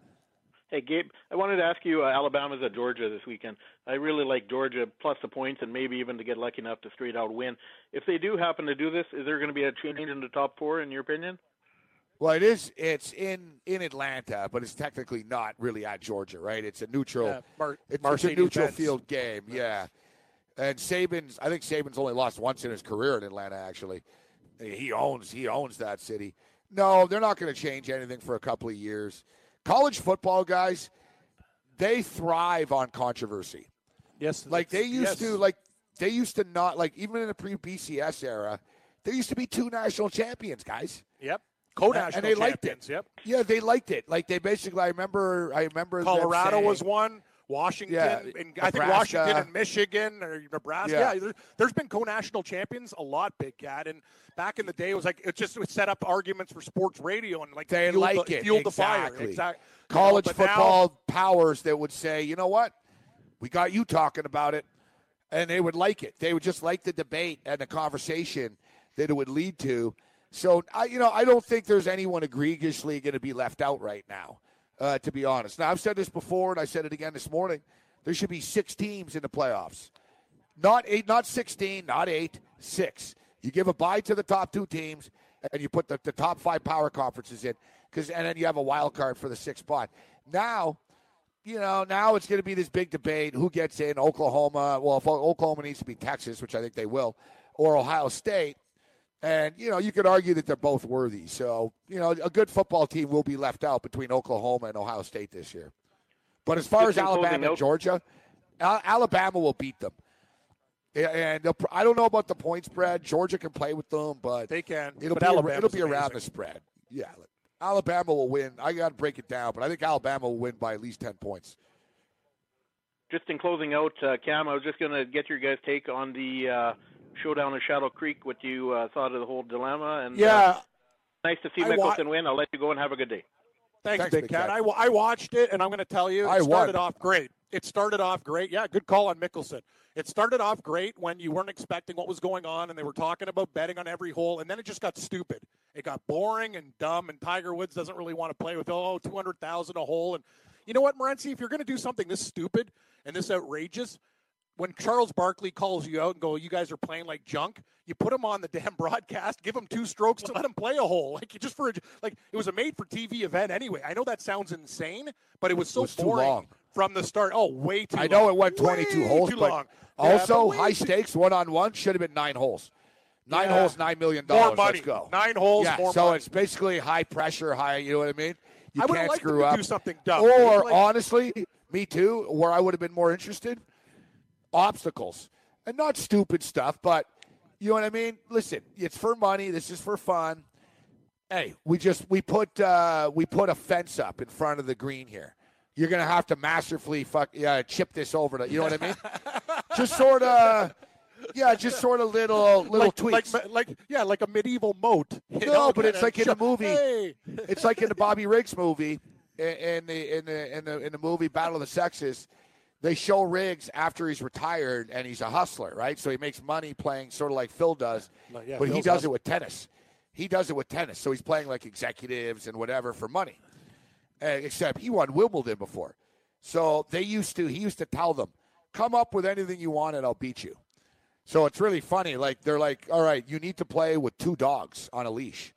Hey, Gabe, I wanted to ask you uh, Alabama's at Georgia this weekend. I really like Georgia plus the points and maybe even to get lucky enough to straight out win. If they do happen to do this, is there going to be a change in the top four, in your opinion? Well, it is. It's in in Atlanta, but it's technically not really at Georgia, right? It's a neutral. Yeah, Mar- it's, it's a neutral Benz. field game. Yeah. And Saban's. I think Saban's only lost once in his career in Atlanta. Actually, he owns he owns that city. No, they're not going to change anything for a couple of years. College football guys, they thrive on controversy. Yes, Like they used yes. to, like they used to not like even in the pre BCS era, there used to be two national champions, guys. Yep. Co-national and they liked champions. it. Yep. Yeah, they liked it. Like they basically, I remember, I remember Colorado saying- was one. Washington, Yeah, and I think Washington and Michigan or Nebraska. Yeah. Yeah, there, there's been co-national champions a lot, Big Cat. And back in the day, it was like it just would set up arguments for sports radio and like They fueled like the, it fueled exactly. the fire. Exactly. college but now- football powers that would say, you know what, we got you talking about it, and they would like it. They would just like the debate and the conversation that it would lead to. So I, you know, I don't think there's anyone egregiously going to be left out right now. Uh, to be honest, now I've said this before, and I said it again this morning. There should be six teams in the playoffs, not eight, not sixteen, not eight, six. You give a bye to the top two teams, and you put the, the top five power conferences in, because and then you have a wild card for the sixth spot. Now, you know, now it's going to be this big debate: who gets in? Oklahoma. Well, if Oklahoma needs to be Texas, which I think they will, or Ohio State. And you know, you could argue that they're both worthy. So you know, a good football team will be left out between Oklahoma and Ohio State this year. But as far Just as Alabama and note- Georgia, Al- Alabama will beat them. And I don't know about the point spread. Georgia can play with them, but They can. It'll but be Alabama's it'll be around the spread. Yeah, Alabama will win. I got to break it down, but I think Alabama will win by at least ten points. Just in closing out, uh, Cam, I was just going to get your guys' take on the uh, showdown in Shadow Creek. What you uh, thought of the whole dilemma? And uh, Yeah, nice to see I wa- Mickelson win. I'll let you go and have a good day. Thanks, Thanks, Big Big Cat. Cat. I, I watched it, and I'm going to tell you, it I started won. off great. It started off great. Yeah, good call on Mickelson. It started off great when you weren't expecting what was going on, and they were talking about betting on every hole, and then it just got stupid. It got boring and dumb, and Tiger Woods doesn't really want to play with, oh, 200,000 a hole. And you know what, Morency, if you're going to do something this stupid and this outrageous, when Charles Barkley calls you out and go, you guys are playing like junk, you put him on the [LAUGHS] damn broadcast, give him two strokes, and let him play a hole. [LAUGHS] Like just for a, like it was a made for TV event anyway. I know that sounds insane, but it was so was too boring long. from the start. Oh, way too. I know long. it went 22 Way holes, but long. Yeah, also but high stakes one on one should have been nine holes. Nine Yeah. holes, nine million dollars. Let's go. Nine holes, Yeah, so money. it's basically high pressure, high. You know what I mean? You I can't like screw to up. do something dumb. Or Like- honestly, me too. Where I would have been more interested, obstacles, and not stupid stuff, but You know what I mean? Listen, it's for money. This is for fun. Hey, we just we put uh, we put a fence up in front of the green here. You're gonna have to masterfully fuck yeah chip this over to you know what I mean? [LAUGHS] just sort of yeah, just sort of little little like, tweaks. Like, like yeah, like a medieval moat. No, know, but it's like in the movie. Hey. it's like in the [LAUGHS] Bobby Riggs movie, in, in the in the in the in the movie Battle of the Sexes. They show Riggs after he's retired and he's a hustler, right? So he makes money playing sort of like Phil does, Like, yeah, but he does hustling. it with tennis. He does it with tennis, so he's playing like executives and whatever for money. Uh, except he won Wimbledon before, so they used to. He used to tell them, "Come up with anything you want, and I'll beat you." So it's really funny. Like they're like, "All right, you need to play with two dogs on a leash."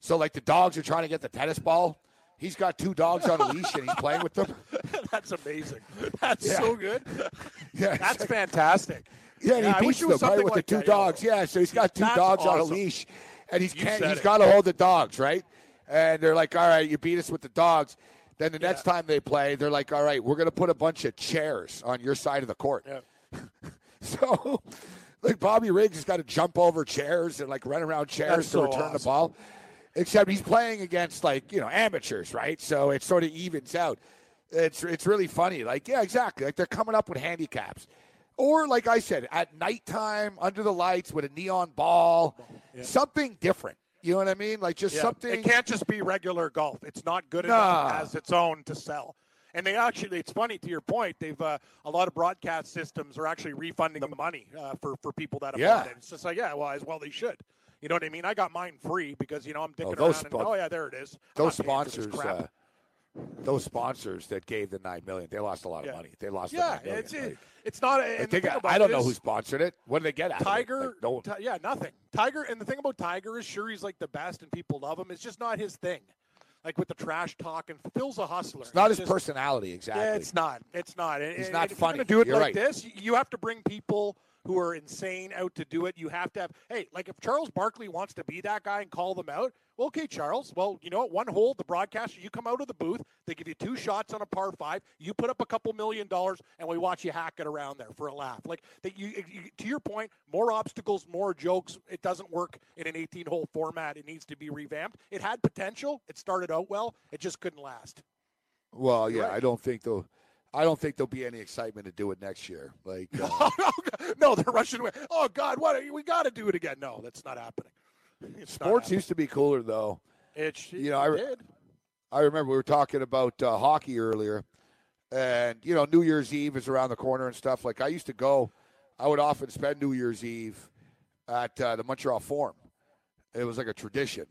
So like the dogs are trying to get the tennis ball. He's got two dogs on a leash and he's playing with them. [LAUGHS] That's amazing. That's Yeah. so good. [LAUGHS] Yeah, That's fantastic. yeah, and Yeah, he beats them right with like the two that, dogs. Yeah, so he's got two That's dogs on a leash, and he's You can't, said he's it. got to hold the dogs right. And they're like, "All right, you beat us with the dogs." Then the next time they play, they're like, "All right, we're going to put a bunch of chairs on your side of the court." Yeah. [LAUGHS] So, like Bobby Riggs has got to jump over chairs and like run around chairs That's to so return the ball. Except he's playing against like you know amateurs, right? So it sort of evens out. It's it's really funny. Like yeah, exactly. Like they're coming up with handicaps, or like I said, at nighttime under the lights with a neon ball, something different. You know what I mean? Like just Yeah. something. It can't just be regular golf. It's not good Nah. enough as its own to sell. And they actually, it's funny to your point. They've uh, a lot of broadcast systems are actually refunding the money uh, for for people that have Yeah. it. It's just like, yeah, well, as well they should. You know what I mean? I got mine free because you know I'm dicking those around. And, oh yeah, there it is. Those not paying for this sponsors, uh, those sponsors that gave the nine million, they lost a lot of Yeah. money. They lost. the yeah, million. it's it, it's not. like, And thing got- I don't know who sponsored it. What did they get out of it? Tiger, Like, no- Ti- yeah, nothing. Tiger, and the thing about Tiger is, sure, he's like the best, and people love him. It's just not his thing. Like with the trash talk, and Phil's a hustler. it's not He's his just- personally. Exactly. Yeah, it's not. It's not. And- He's and not if. You're to do it You're like right. this, you have to bring people who are insane out to do it. You have to have. Hey, like if Charles Barkley wants to be that guy and call them out, well, okay, Charles. Well, you know what? One hole, the broadcaster, you come out of the booth. They give you two shots on a par five. You put up a couple million dollars, and we watch you hack it around there for a laugh. Like that. You, you to your point, more obstacles, more jokes. It doesn't work in an 18-hole format. It needs to be revamped. It had potential. It started out well. It just couldn't last. Well, yeah, right. I don't think there'll, I don't think there'll be any excitement to do it next year. Like, [LAUGHS] uh, no, they're rushing away. Oh God, what? We got to do it again. No, that's not happening. [LAUGHS] It's not sports happening. used to be cooler though. It, you know, I re- did. I remember we were talking about uh, hockey earlier, and you know, New Year's Eve is around the corner and stuff. Like I used to go, I would often spend New Year's Eve at uh, the Montreal Forum. It was like a tradition.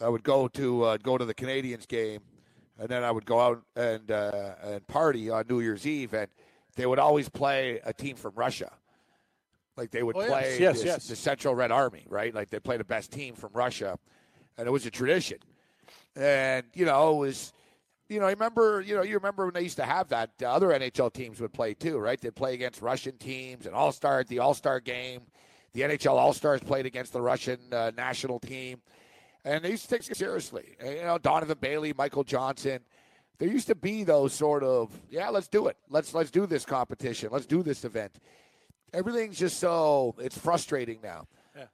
I would go to uh, go to the Canadiens game, and then I would go out and uh, and party on New Year's Eve, and they would always play a team from Russia. Like they would Oh, play yes, this- yes. the Central Red Army, right? Like they play the best team from Russia, and it was a tradition. And you know, it was, you know, I remember, you know, you remember when they used to have that. Uh, other NHL teams would play too, right? They'd play against Russian teams, and All Star, the All Star game. The NHL All Stars played against the Russian uh, national team, and they used to take it seriously. And, you know, Donovan Bailey, Michael Johnson. There used to be those sort of, yeah, let's do it. Let's let's do this competition. Let's do this event. Everything's just so it's frustrating now.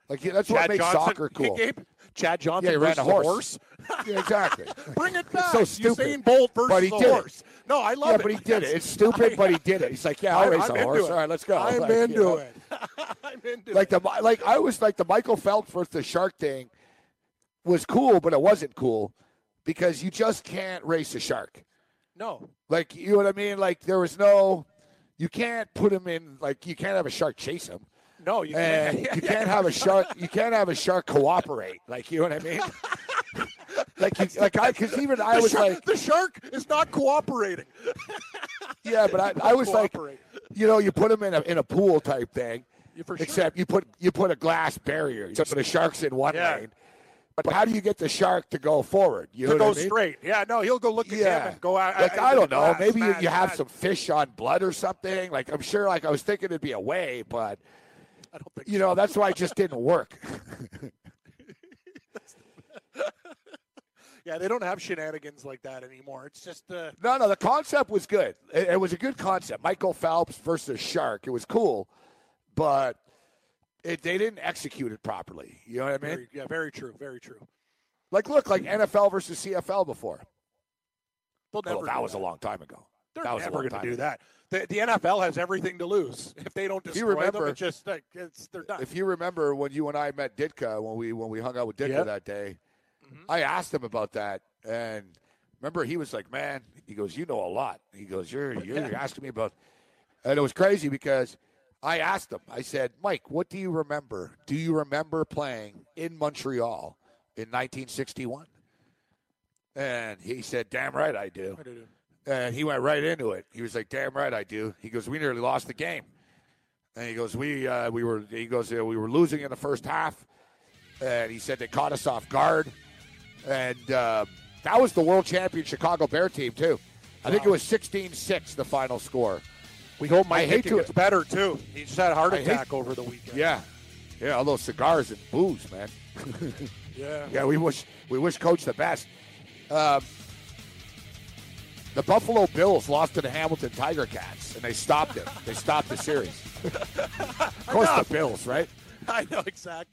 Like yeah, that's what makes Johnson, soccer cool. Gabe, Chad Johnson Yeah, he ran a versus horse. yeah, exactly. [LAUGHS] Bring it back. so stupid. Usain Bolt versus But he did it. horse. No, I love it. yeah, it. but he did it. It's stupid, but he did it. He's like, yeah, I'll I- race a horse. it. All right, let's go. I'm Like, you into know. it. [LAUGHS] I'm into Like it. the like I was like the Michael Phelps versus the shark thing was cool, but it wasn't cool because you just can't race a shark. no. Like you know what I mean? Like there was no, you can't put him in. Like you can't have a shark chase him, No, you can't. Eh, you can't have a shark. You can't have a shark cooperate. Like you know what I mean? [LAUGHS] like you, like I because even I was shark, like, the shark is not cooperating. [LAUGHS] yeah, but I, I was like, you know, you put him in a in a pool type thing. Yeah, for sure. Except you put you put a glass barrier so the shark's in one Yeah. lane. But how do you get the shark to go forward? You to go I mean? straight. Yeah, no, he'll go look at Yeah. him and go out. Like I, don't know. glass. Maybe you, have some fish on blood or something. Like I'm sure. Like I was thinking it'd be a way, but I don't think you know that's why it just didn't work. [LAUGHS] Yeah, they don't have shenanigans like that anymore. It's just uh, no, no. The concept was good. It, it was a good concept. Michael Phelps versus shark. It was cool, but it, they didn't execute it properly. You know what I mean? Very, yeah, very true. Very true. Like, look, like NFL versus CFL before. They'll never that was a long time ago. They're that was never going to do that. The, the NFL has everything to lose if they don't you destroy them. remember- It's just like it's they're done. If you remember when you and I met Ditka when we when we hung out with Ditka Yep. that day, Mm-hmm. I asked him about that, and remember he was like, "Man," he goes, "You know a lot." He goes, "You're [LAUGHS] you're asking me about," and it was crazy because I asked him. I said, "Mike, what do you remember? Do you remember playing in Montreal in 1961?" And he said, "Damn right I do." And he went right into it. He was like, "Damn right I do." He goes, "We nearly lost the game." And he goes, "We uh, we were." He goes, "Yeah, "We were losing in the first half." And he said they caught us off guard. And uh, that was the world champion Chicago Bear team too. I think it was 16-6 the final score. We hope I Mike hate to- gets better too. He just had a heart I hate- attack over the weekend. Yeah, yeah, all those cigars and booze, man. [LAUGHS] yeah. Yeah, we wish we wish Coach the best. Um, the Buffalo Bills lost to the Hamilton Tiger Cats, and they stopped it. They stopped the series. [LAUGHS] of course, the Bills, right? [LAUGHS] I know exactly.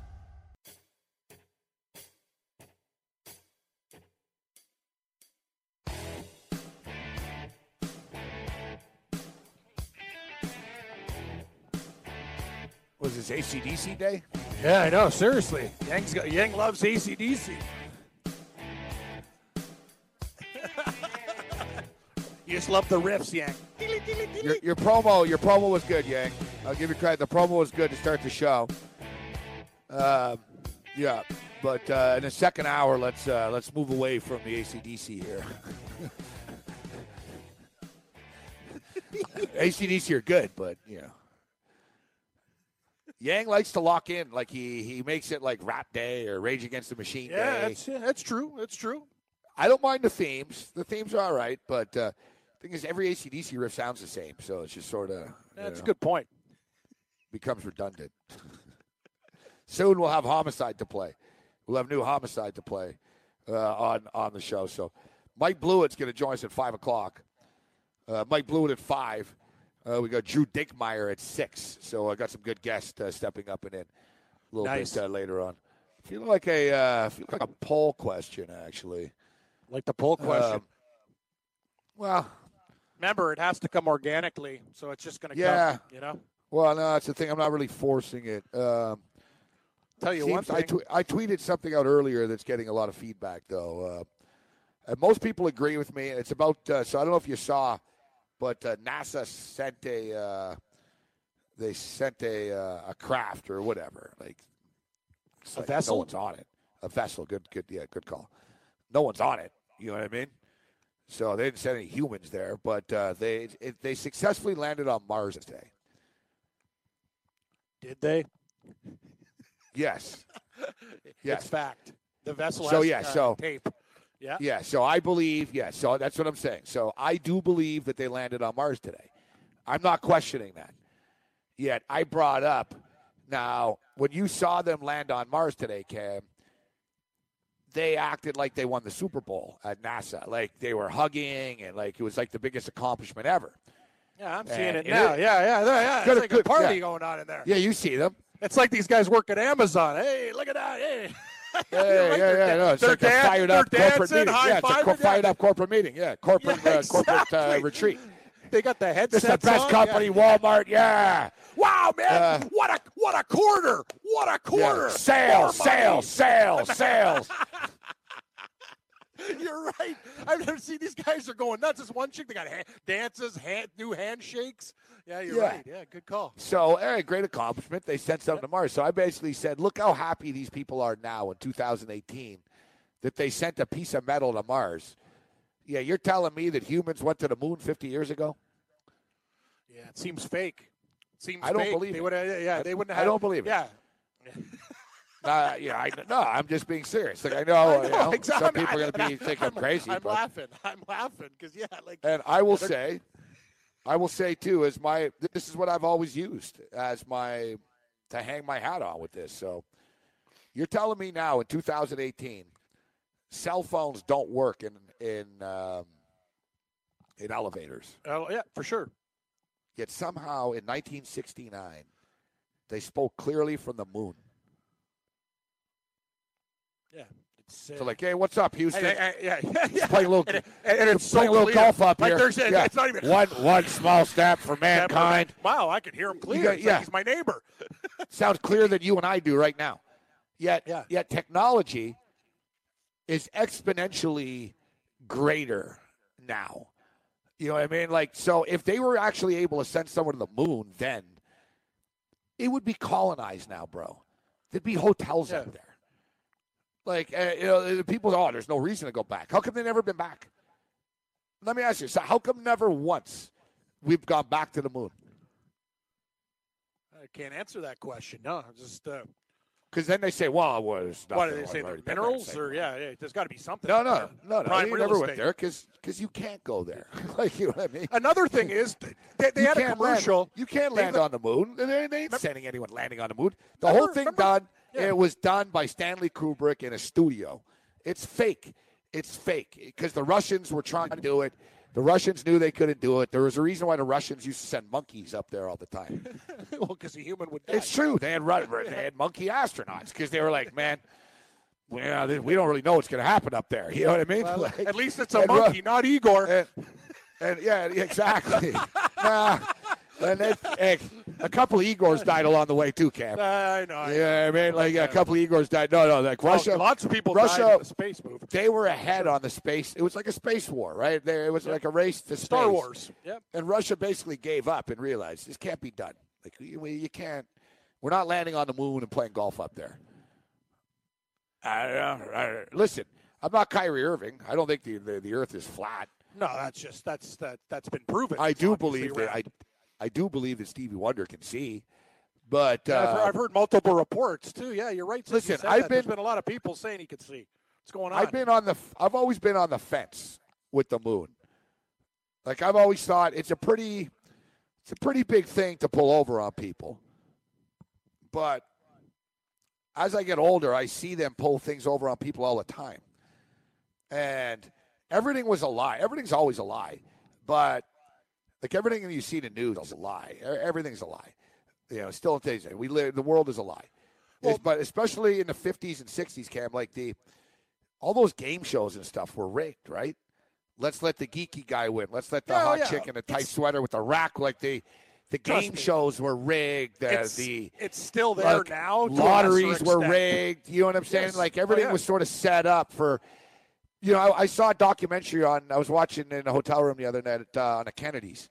Was this ACDC day? Yeah, I know. Seriously, Yang's got, Yang loves ACDC. [LAUGHS] you just love the riffs, Yang. Your, your promo, your promo was good, Yang. I'll give you credit. The promo was good to start the show. Um, yeah, but uh, in the second hour, let's uh, let's move away from the ACDC here. [LAUGHS] ACDC are good, but you know. Yang likes to lock in, like he he makes it like Rap Day or Rage Against the Machine Yeah, Day. that's yeah, that's true. That's true. I don't mind the themes. The themes are all right, but uh, thing is, every ACDC riff sounds the same, so it's just sort of That's a good point. becomes redundant. [LAUGHS] Soon we'll have Homicide to play. We'll have new Homicide to play uh, on on the show. So Mike Blewett's going to join us at five o'clock. Uh, Mike Blewett at five. Uh, we got Drew Dinkmeyer at six. So I got some good guests uh, stepping up and in a little Nice. bit uh, later on. Feeling like a uh, feeling like a poll question actually. Like the poll question. Um, well, Remember, it has to come organically, so it's just going to Yeah. come. You know. well, no, that's the thing. I'm not really forcing it. Um, Tell you one Seems- I, thing. I tweeted something out earlier that's getting a lot of feedback, though. Uh, and most people agree with me. It's about, uh, so I don't know if you saw, but uh, NASA sent a, uh, they sent a, uh, a craft or whatever. Like, A like vessel? No one's on it. A vessel. Good, good, yeah, good call. No one's on it. You know what I mean? So they didn't send any humans there, but uh, they it, they successfully landed on Mars today. Did they? Yes. [LAUGHS] Yes. It's fact. The vessel So, has yeah, uh, so- tape. Yeah. Yeah, so I believe, yeah, so that's what I'm saying. So I do believe that they landed on Mars today. I'm not questioning that. Yet I brought up now when you saw them land on Mars today, Cam, they acted like they won the Super Bowl at NASA. Like they were hugging and like it was like the biggest accomplishment ever. Yeah, I'm And seeing it it now. is- yeah, yeah, there- yeah. It's like good, a party yeah. going on in there. Yeah, you see them. It's like these guys work at Amazon. Hey, look at that. Hey. [LAUGHS] Yeah, yeah, right, yeah, yeah. No, it's they're a fired up corporate dancing, meeting. Yeah, it's a co- fired up corporate meeting. Yeah, corporate Yeah, uh, corporate uh, retreat. They got the This headsets is the best on. company, Yeah. Walmart. Yeah. Wow, man! Uh, what a what a quarter! What a Yeah. quarter! Sales, sales, sales, [LAUGHS] sales. [LAUGHS] You're right. I've never seen these guys are going nuts. This one chick, they got ha- dances, hand, new handshakes. Yeah, you're Yeah. right. Yeah, good call. So, hey, great accomplishment. They sent something to Mars. So I basically said, look how happy these people are now in 2018 that they sent a piece of metal to Mars. Yeah, you're telling me that humans went to the moon 50 years ago? Yeah, it seems fake. It seems I don't fake. believe they it. would. Yeah, I- they wouldn't. Have. I don't believe it. Yeah, [LAUGHS] Uh, yeah, I no, I'm just being serious. Like I know, I you know, know exactly. some people are going to be think I'm crazy, I'm but laughing. I'm laughing because yeah, like and I will say, I will say too, as my this is what I've always used as my to hang my hat on with this. So you're telling me now in 2018, cell phones don't work in in um, in elevators. oh yeah, for sure. Yet somehow in 1969, they spoke clearly from the moon. Yeah, it's uh, So like, hey, what's up, Houston? I- I- yeah, yeah, yeah. Play a little, [LAUGHS] and, and, and it's so a little golf up like here. There's, Yeah. It's not even one one small step for mankind. Wow, I can hear him clear. got- yeah. like he's my neighbor. [LAUGHS] sounds clearer than you and I do right now. Yet, Yeah. yet technology is exponentially greater now. You know what I mean? Like, so if they were actually able to send someone to the moon, then it would be colonized now, bro. There'd be hotels Yeah. out there. Like, uh, you know, the people, oh, there's no reason to go back. How come they never been back? Let me ask you, so how come never once we've gone back to the moon? I can't answer that question. No, I'm just uh, Because then they say, well, it was what nothing. do they say? The minerals or yeah, yeah, there's got to be something. No, no, no, no. Prime You never went there because you can't go there. [LAUGHS] like you know what I mean. Another thing is [LAUGHS] they, they had a commercial. Land, you can't They- land on the moon. They, they ain't sending anyone landing on the moon. The Remember- whole thing remember- done. Yeah. It was done by Stanley Kubrick in a studio. It's fake. It's fake because the Russians were trying to do it. The Russians knew they couldn't do it. There was a reason why the Russians used to send monkeys up there all the time. [LAUGHS] well, because a human would die. It's true. They had they had monkey astronauts because they were like, man, well, uh, we don't really know what's going to happen up there. You know what I mean? Well, Like- at least it's a Ru- monkey, not Igor. and, and yeah, exactly. [LAUGHS] nah, and it, hey, a couple of Igors died along the way too, Cam. Uh, I know. I Yeah, I mean, like a couple of Igors died. No, no, like Well, Russia. lots of people Russia. died in the space move. They were ahead on the space. It was like a space war, right? There, it was like a race to Star space. Wars. Yep. And Russia basically gave up and realized this can't be done. Like we, we- you can't. We're not landing on the moon and playing golf up there. I, don't- I, listen, I'm not Kyrie Irving. I don't think the, the, the Earth is flat. No, that's just that's that that's been proven. I do believe that I. I do believe that Stevie Wonder can see, but Yeah, I've, uh, heard, I've heard multiple reports too. Yeah, you're right. Listen, I've that. There's been- been a lot of people saying he could see. What's going on? I've been on the. I've always been on the fence with the moon. Like I've always thought it's a pretty, it's a pretty big thing to pull over on people. But as I get older, I see them pull things over on people all the time, and everything was a lie. Everything's always a lie, but like everything you see in the news is a lie. Everything's a lie. You know, still in today's day, we live. The world is a lie. It's- but especially in the '50s and '60s, Cam, like the all those game shows and stuff were rigged, right? Let's let the geeky guy win. Let's let the Yeah, hot yeah. chick in a tight It's- sweater with the rack like the the game me. shows were rigged. The, it's, the it's still there like, now. lotteries were rigged. You know what I'm saying? Yes. Like Oh, everything yeah. was sort of set up for. You know, I, I saw a documentary on. I was watching in a hotel room the other night uh, on the Kennedys,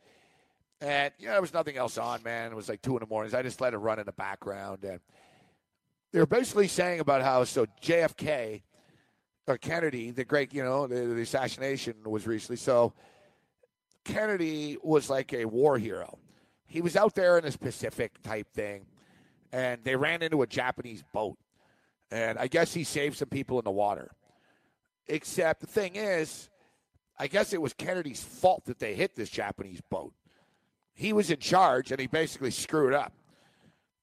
and you know there was nothing else on. Man, it was like two in the mornings. I just let it run in the background, and they were basically saying about how so JFK or Kennedy, the great, you know, the, the assassination was recently. So Kennedy was like a war hero. He was out there in this Pacific type thing, and they ran into a Japanese boat. And I guess he saved some people in the water. Except the thing is, I guess it was Kennedy's fault that they hit this Japanese boat. He was in charge, and he basically screwed up.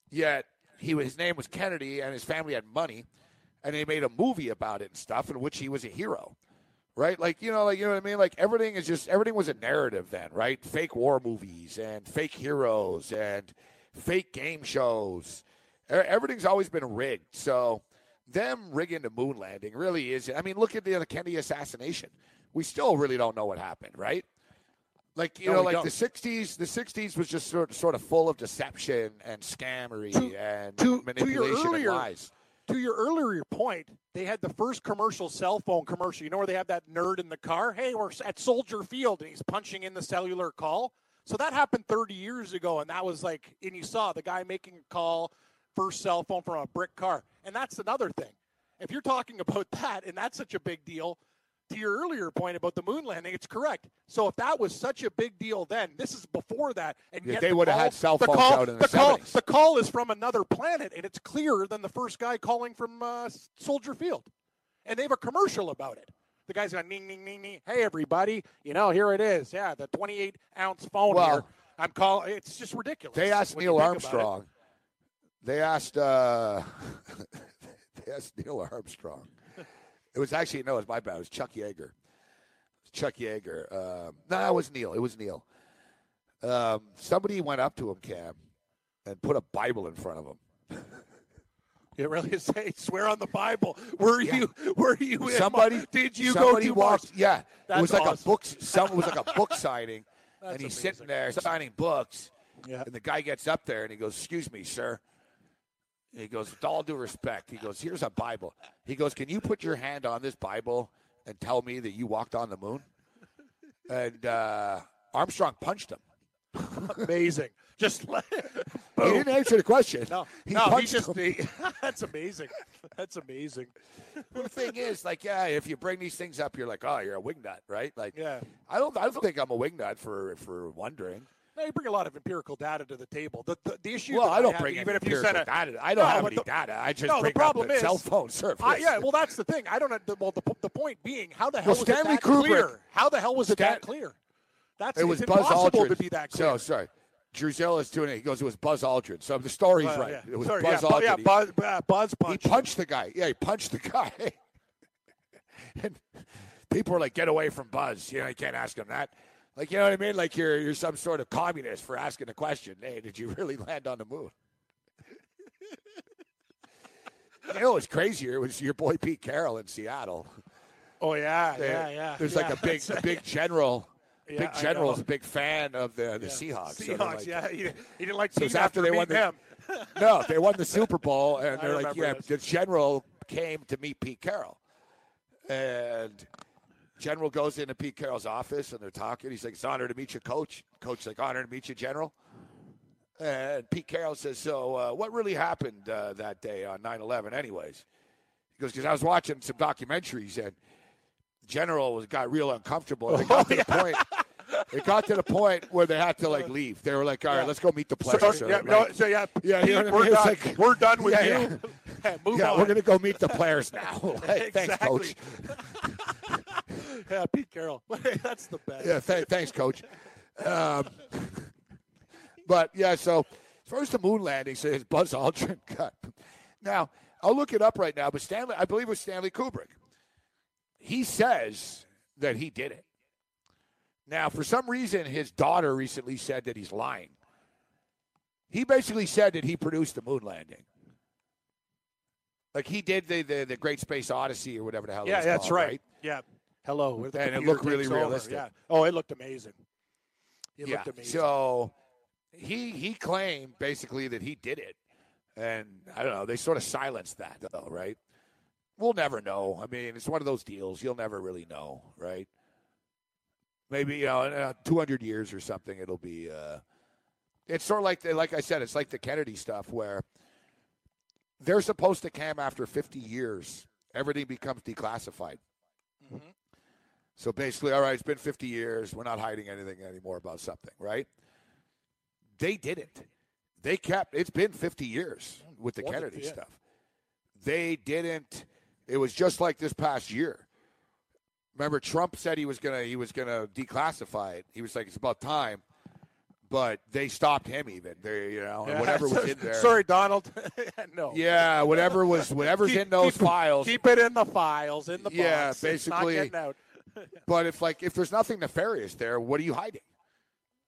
Yet he his name was Kennedy, and his family had money, and they made a movie about it and stuff, in which he was a hero, right? Like you know, like you know what I mean. Like everything is just everything was a narrative then, right? Fake war movies and fake heroes and fake game shows. Everything's always been rigged. So them rigging the moon landing really is. I mean, look at the, the Kennedy assassination. We still really don't know what happened, right? Like you No, know, like don't. the '60s. The '60s was just sort sort of full of deception and scammery To- and to- to your manipulation earlier- and lies. To your earlier point, they had the first commercial cell phone commercial. You know where they have that nerd in the car? Hey, we're at Soldier Field, and he's punching in the cellular call. So that happened 30 years ago, and that was like, and you saw the guy making a call, first cell phone from a brick car. And that's another thing. If you're talking about [LAUGHS] that, and that's such a big deal, to your earlier point about the moon landing, it's correct. So if that was such a big deal then, this is before that, and Yeah, they the would have had cell the phones call, out in the call, 70s. the call is from another planet, and it's clearer than the first guy calling from uh, Soldier Field, and they have a commercial about it. The guy's going, ning, ning, ning, ning. Hey, everybody, you know, here it is. Yeah, the 28 ounce phone Well, here. I'm calling. It's just ridiculous. They asked Neil think about it. Armstrong. They asked. Uh, [LAUGHS] they asked Neil Armstrong. It was actually no, it was my bad. It was Chuck Yeager. It was Chuck Yeager. Um, no, it was Neil. It was Neil. Um, somebody went up to him, Cam, and put a Bible in front of him. [LAUGHS] It really is. Say, swear on the Bible. Were you? Were you? in Somebody [LAUGHS] Did you somebody go to walked. Mars? Yeah, it was like awesome. a book. Some it was like a book signing, and he's amazing. sitting there signing books. Yeah. And the guy gets up there and he goes, "Excuse me, sir." He goes, "With all due respect," he goes, "Here's a Bible." He goes, "Can you put your hand on this Bible and tell me that you walked on the moon?" And uh, Armstrong punched him. Amazing. [LAUGHS] Just let, He didn't answer the question. no, he no, he punched just. him. he- [LAUGHS] that's amazing. That's amazing. Well, the thing is, like, yeah, if you bring these things up, you're like, "Oh, you're a wingnut," right? Like, Yeah. I don't, I don't think I'm a wingnut for for wondering. No, you bring a lot of empirical data to the table. The the, the issue. Well, I don't have, bring even if you a data. I don't No, have any the- data. I just no, the bring problem up the is- cell phone service. I, yeah, well, that's the thing. I don't. know. Well, the, the point being, how the hell Well, was Stanley it that Kubrick- clear? How the hell was it Stan- that clear? That's it was Buzz impossible Aldrin. to be that clear. So sorry, Drusilla is doing it. He goes, "It was Buzz Aldrin." So the story's Uh, right. yeah. It was Sorry, Buzz yeah, Aldrin. Yeah, He- Buzz, uh, Buzz he punch. punched the guy. Yeah, he punched the guy. [LAUGHS] and people were like, "Get away from Buzz!" You know, you can't ask him that. Like, you know what I mean? Like you're you're some sort of communist for asking a question. Hey, did you really [LAUGHS] land on the moon? [LAUGHS] you know, what's crazier It was your boy Pete Carroll in Seattle. Oh yeah, There- yeah, yeah. There's yeah. like a [LAUGHS] big, a big general. Yeah, big I general's a big fan of the, the Yeah. Seahawks. So Seahawks, like- yeah. He, he didn't like So it's after they won beating them. No, they won the Super Bowl, and I they're like, yeah, this. the general came to meet Pete Carroll. And general goes into Pete Carroll's office, and they're talking. He's like, it's an honor to meet you, coach. Coach like, honor to meet you, general. And Pete Carroll says, so uh, what really happened uh, that day on 9-11 anyways? He goes, because I was watching some documentaries, and general was got real uncomfortable. And they got to the [LAUGHS] point. It got to the point where they had to like leave. They were like, "All right, Yeah. let's go meet the So, players." yeah, no, so yeah, Yeah, you know what I we're mean? Done. like- we're done with Yeah, you. yeah. [LAUGHS] Move yeah, on. we're gonna go meet the players now. [LAUGHS] Like, Thanks, coach. [LAUGHS] yeah, Pete Carroll. [LAUGHS] That's the best. Yeah, th- thanks, coach. Um, [LAUGHS] but yeah, so as far as the moon landing, so Buzz Aldrin cut. Now I'll look it up right now, but Stanley, I believe it was Stanley Kubrick. He says that he did it. Now, for some reason, his daughter recently said that he's lying. He basically said that he produced the moon landing. Like he did the, the, the Great Space Odyssey or whatever the hell it Yeah, that's called, right. Yeah. Hello. where the And it looked really over. realistic. Yeah. Oh, it looked amazing. It yeah. looked amazing. So he he claimed basically that he did it, and I don't know. They sort of silenced that though, right? We'll never know. I mean, it's one of those deals. You'll never really know, right? Maybe you know, in uh, 200 years or something, it'll be. Uh, it's sort of like the, like I said, it's like the Kennedy stuff where they're supposed to come after 50 years. Everything becomes declassified. Mm-hmm. So basically, all right, it's been 50 years. We're not hiding anything anymore about something, right? They didn't. They kept. It's been 50 years with the Kennedy yeah. stuff. They didn't. It was just like this past year. Remember, Trump said he was gonna he was gonna declassify it. He was like, it's about time, but they stopped him. Even they, you know, Yeah. [LAUGHS] whatever was in there. Sorry, Donald. [LAUGHS] no. Yeah, whatever was whatever's Keep- in those keep- files. Keep it in the files, in the Yeah, box. Basically- getting out. But if like if there's nothing nefarious there, what are you hiding?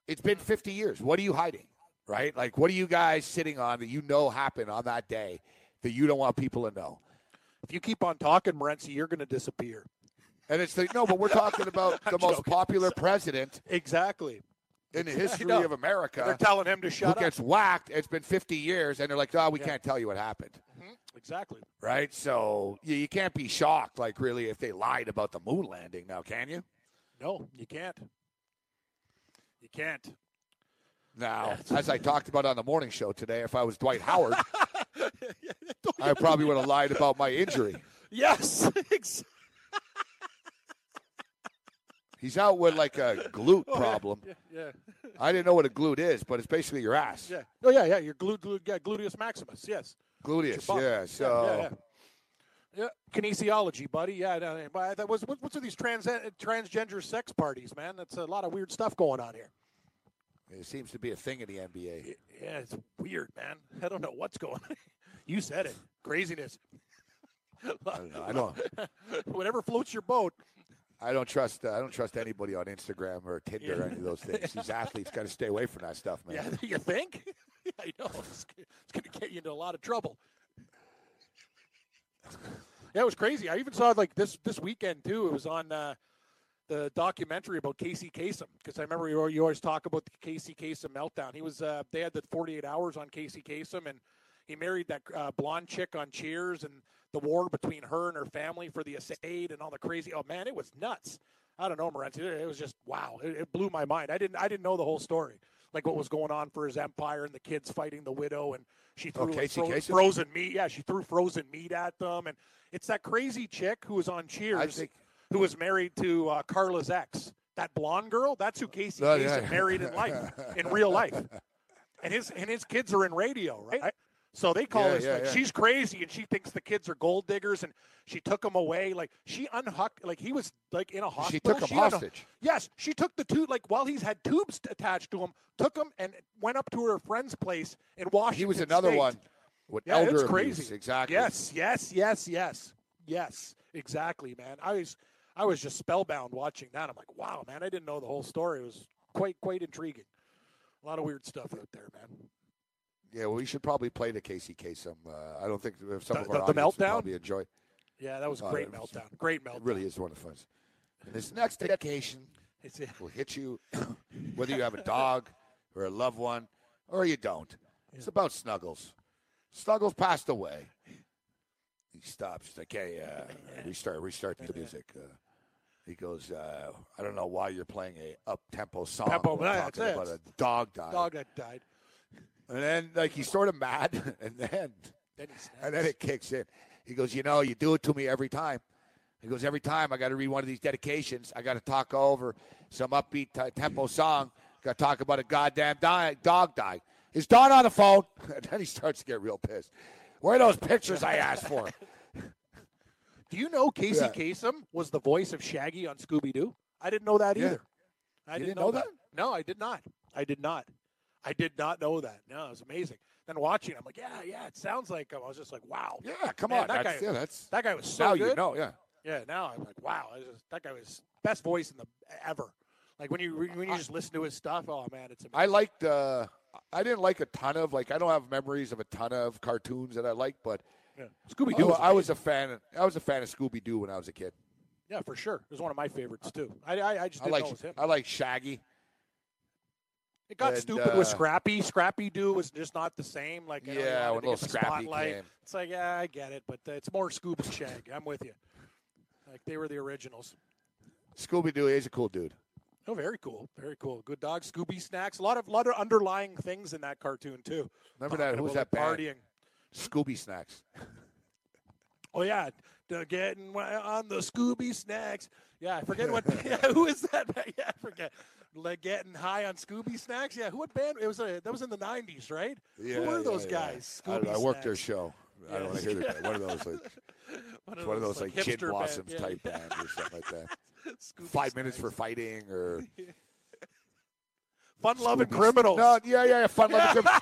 It's been 50 years. What are you hiding? Right? Like what are you guys sitting on that you know happened on that day that you don't want people to know? If you keep on talking, Morency, you're going to disappear. And it's like no, but we're talking about [LAUGHS] the most joking. popular president Exactly. in the [LAUGHS] history know. of America They're telling him to who shut up. gets whacked. It's been 50 years, and they're like, "Oh, we Yeah. can't tell you what happened." Exactly. Right? So you, you can't be shocked, like really, if they lied about the moon landing. Now, can you? No, you can't. You can't. Now, [LAUGHS] as I talked about on the morning show today, if I was Dwight Howard, [LAUGHS] I probably would have lied about my injury. Yes. [LAUGHS] He's out with like a glute oh, problem. Yeah, yeah, I didn't know what a glute is, but it's basically your ass. yeah. Oh yeah, yeah. Your glu- glu- yeah, gluteus maximus. Yes. Gluteus, yeah. So yeah, yeah. Yeah, kinesiology, buddy. Yeah, no, but that was what- what's with these trans transgender sex parties, man? That's a lot of weird stuff going on here. it seems to be a thing in the NBA. Yeah, it's weird, man. I don't know what's going on. [LAUGHS] You said it. Craziness. [LAUGHS] I don't know. I don't. [LAUGHS] Whatever floats your boat. I don't trust. Uh, I don't trust anybody on Instagram or Tinder or any of those things. These athletes got to stay away from that stuff, man. Yeah, you think? [LAUGHS] I know. It's, it's going to get you into a lot of trouble. Yeah, it was crazy. I even saw like this this weekend too. It was on uh, the documentary about Casey Kasem because I remember you, you always talk about the Casey Kasem meltdown. He was uh, they had the 48 hours on Casey Kasem and he married that uh, blonde chick on Cheers and the war between her and her family for the estate and all the crazy. Oh man, it was nuts. I don't know, Morency. It was just wow. It, it blew my mind. I didn't I didn't know the whole story, like what was going on for his empire and the kids fighting the widow and she Oh, threw like, Casey fro- Kasem? frozen meat. Yeah, she threw frozen meat at them, and it's that crazy chick who was on Cheers, think- who was married to uh, Carla's ex, that blonde girl. That's who Casey Oh, Kasem yeah. married in life, in real life, and his and his kids are in radio, right? So they call Yeah, us yeah, like yeah. she's crazy, and she thinks the kids are gold diggers, and she took them away. Like she unhooked, like he was like in a hospital. She took him unha- hostage. Yes, she took the two like while he's had tubes attached to him, took him and went up to her friend's place in Washington. He was another State. one with Yeah, elder it's abuse. crazy. Exactly. Yes, yes, yes, yes, yes. Exactly, man. I was, I was just spellbound watching that. I'm like, wow, man. I didn't know the whole story. It was quite, quite intriguing. A lot of weird stuff out there, man. Yeah, well, we should probably play the Casey Kasem. Uh, I don't think if some The- of our the would meltdown? probably enjoy. Yeah, that was a Oh, great was- meltdown. Great meltdown. It really is one of the funs. And this next [LAUGHS] dedication will hit you, [COUGHS] whether you have a dog or a loved one or you don't. It's about Snuggles. Snuggles passed away. He stops. Like, hey, uh, [LAUGHS] restart, restart the music. Uh, he goes, uh, I don't know why you're playing a up tempo song. Tempo, that's talking it. about a dog died. Dog that died. And then, like, he's sort of mad, [LAUGHS] and then, Then and then it kicks in. He goes, you know, you do it to me every time. He goes, every time I got to read one of these dedications, I got to talk over some upbeat t- tempo song. Got to talk about a goddamn di- dog died. Is Don on the phone? [LAUGHS] And then he starts to get real pissed. Where are those pictures I asked for? [LAUGHS] Do you know Casey Yeah. Kasem was the voice of Shaggy on Scooby Doo? I didn't know that Yeah. either. I You didn't, didn't know that? No, I did not. I did not. I did not know that. No, it was amazing. Then watching, I'm like, yeah, yeah, it sounds like him. I was just like, wow. Yeah, come Man, on. that that's, guy- yeah, that's That guy was so now good. you know. Yeah, Yeah, now I'm like, wow, I just- that guy was best voice in the ever. Like when you when you just listen to his stuff, oh man, it's amazing. I liked. Uh, I didn't like a ton of like. I don't have memories of a ton of cartoons that I like, but yeah. Scooby Doo. I, I was a fan. I was a fan of Scooby Doo when I was a kid. yeah, for sure. It was one of my favorites too. I I, I just I like. know it was him. I like Shaggy. It got and, stupid with uh, Scrappy. Scrappy Doo was just not the same. Like know, Yeah, when little Scrappy spotlight. came. It's like yeah, I get it, but uh, it's more Scoob and Shag. I'm with you. Like they were the originals. Scooby Doo is a cool dude. Oh, very cool, very cool. Good dog, Scooby snacks. A lot of lot of underlying things in that cartoon too. Remember Talking that? Who was that band? Partying. Scooby Snacks. [LAUGHS] Oh yeah, getting on the Scooby snacks. Yeah, I forget what. [LAUGHS] [LAUGHS] yeah, who is that? Yeah, I forget. Like getting high on Scooby snacks. Yeah, who what band? It was a that was in the '90s, right? Yeah, who were yeah, those yeah. guys? I, I worked their Snacks. show. I don't want to hear that. One of those like [LAUGHS] One it's one of those like, hipster Kid band, Blossoms yeah. type band or something like that. [LAUGHS] Scooby Five minutes for fighting or [LAUGHS] fun loving criminals. No, yeah, yeah, yeah. Fun loving criminals.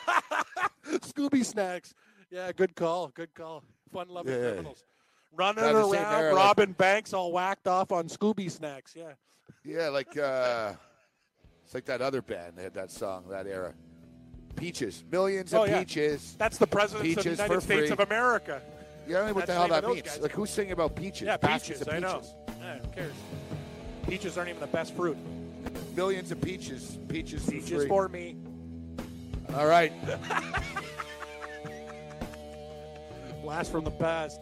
Scooby snacks. Yeah, good call. Good call. Fun loving Yeah. criminals. Running around, era, like- robbing banks, all whacked off on Scooby snacks. Yeah. Yeah, like uh, it's like that other band. They had that song that era. Peaches, millions of Oh, yeah. peaches. That's the presidents of the United States free. of America. You don't know what That's the hell that means. guys. Like who's singing about peaches? Yeah, Baskets peaches. I know. peaches. Yeah, who cares? Peaches aren't even the best fruit. Millions of peaches. Peaches, for Peaches free. for me. All right. [LAUGHS] Blast from the past.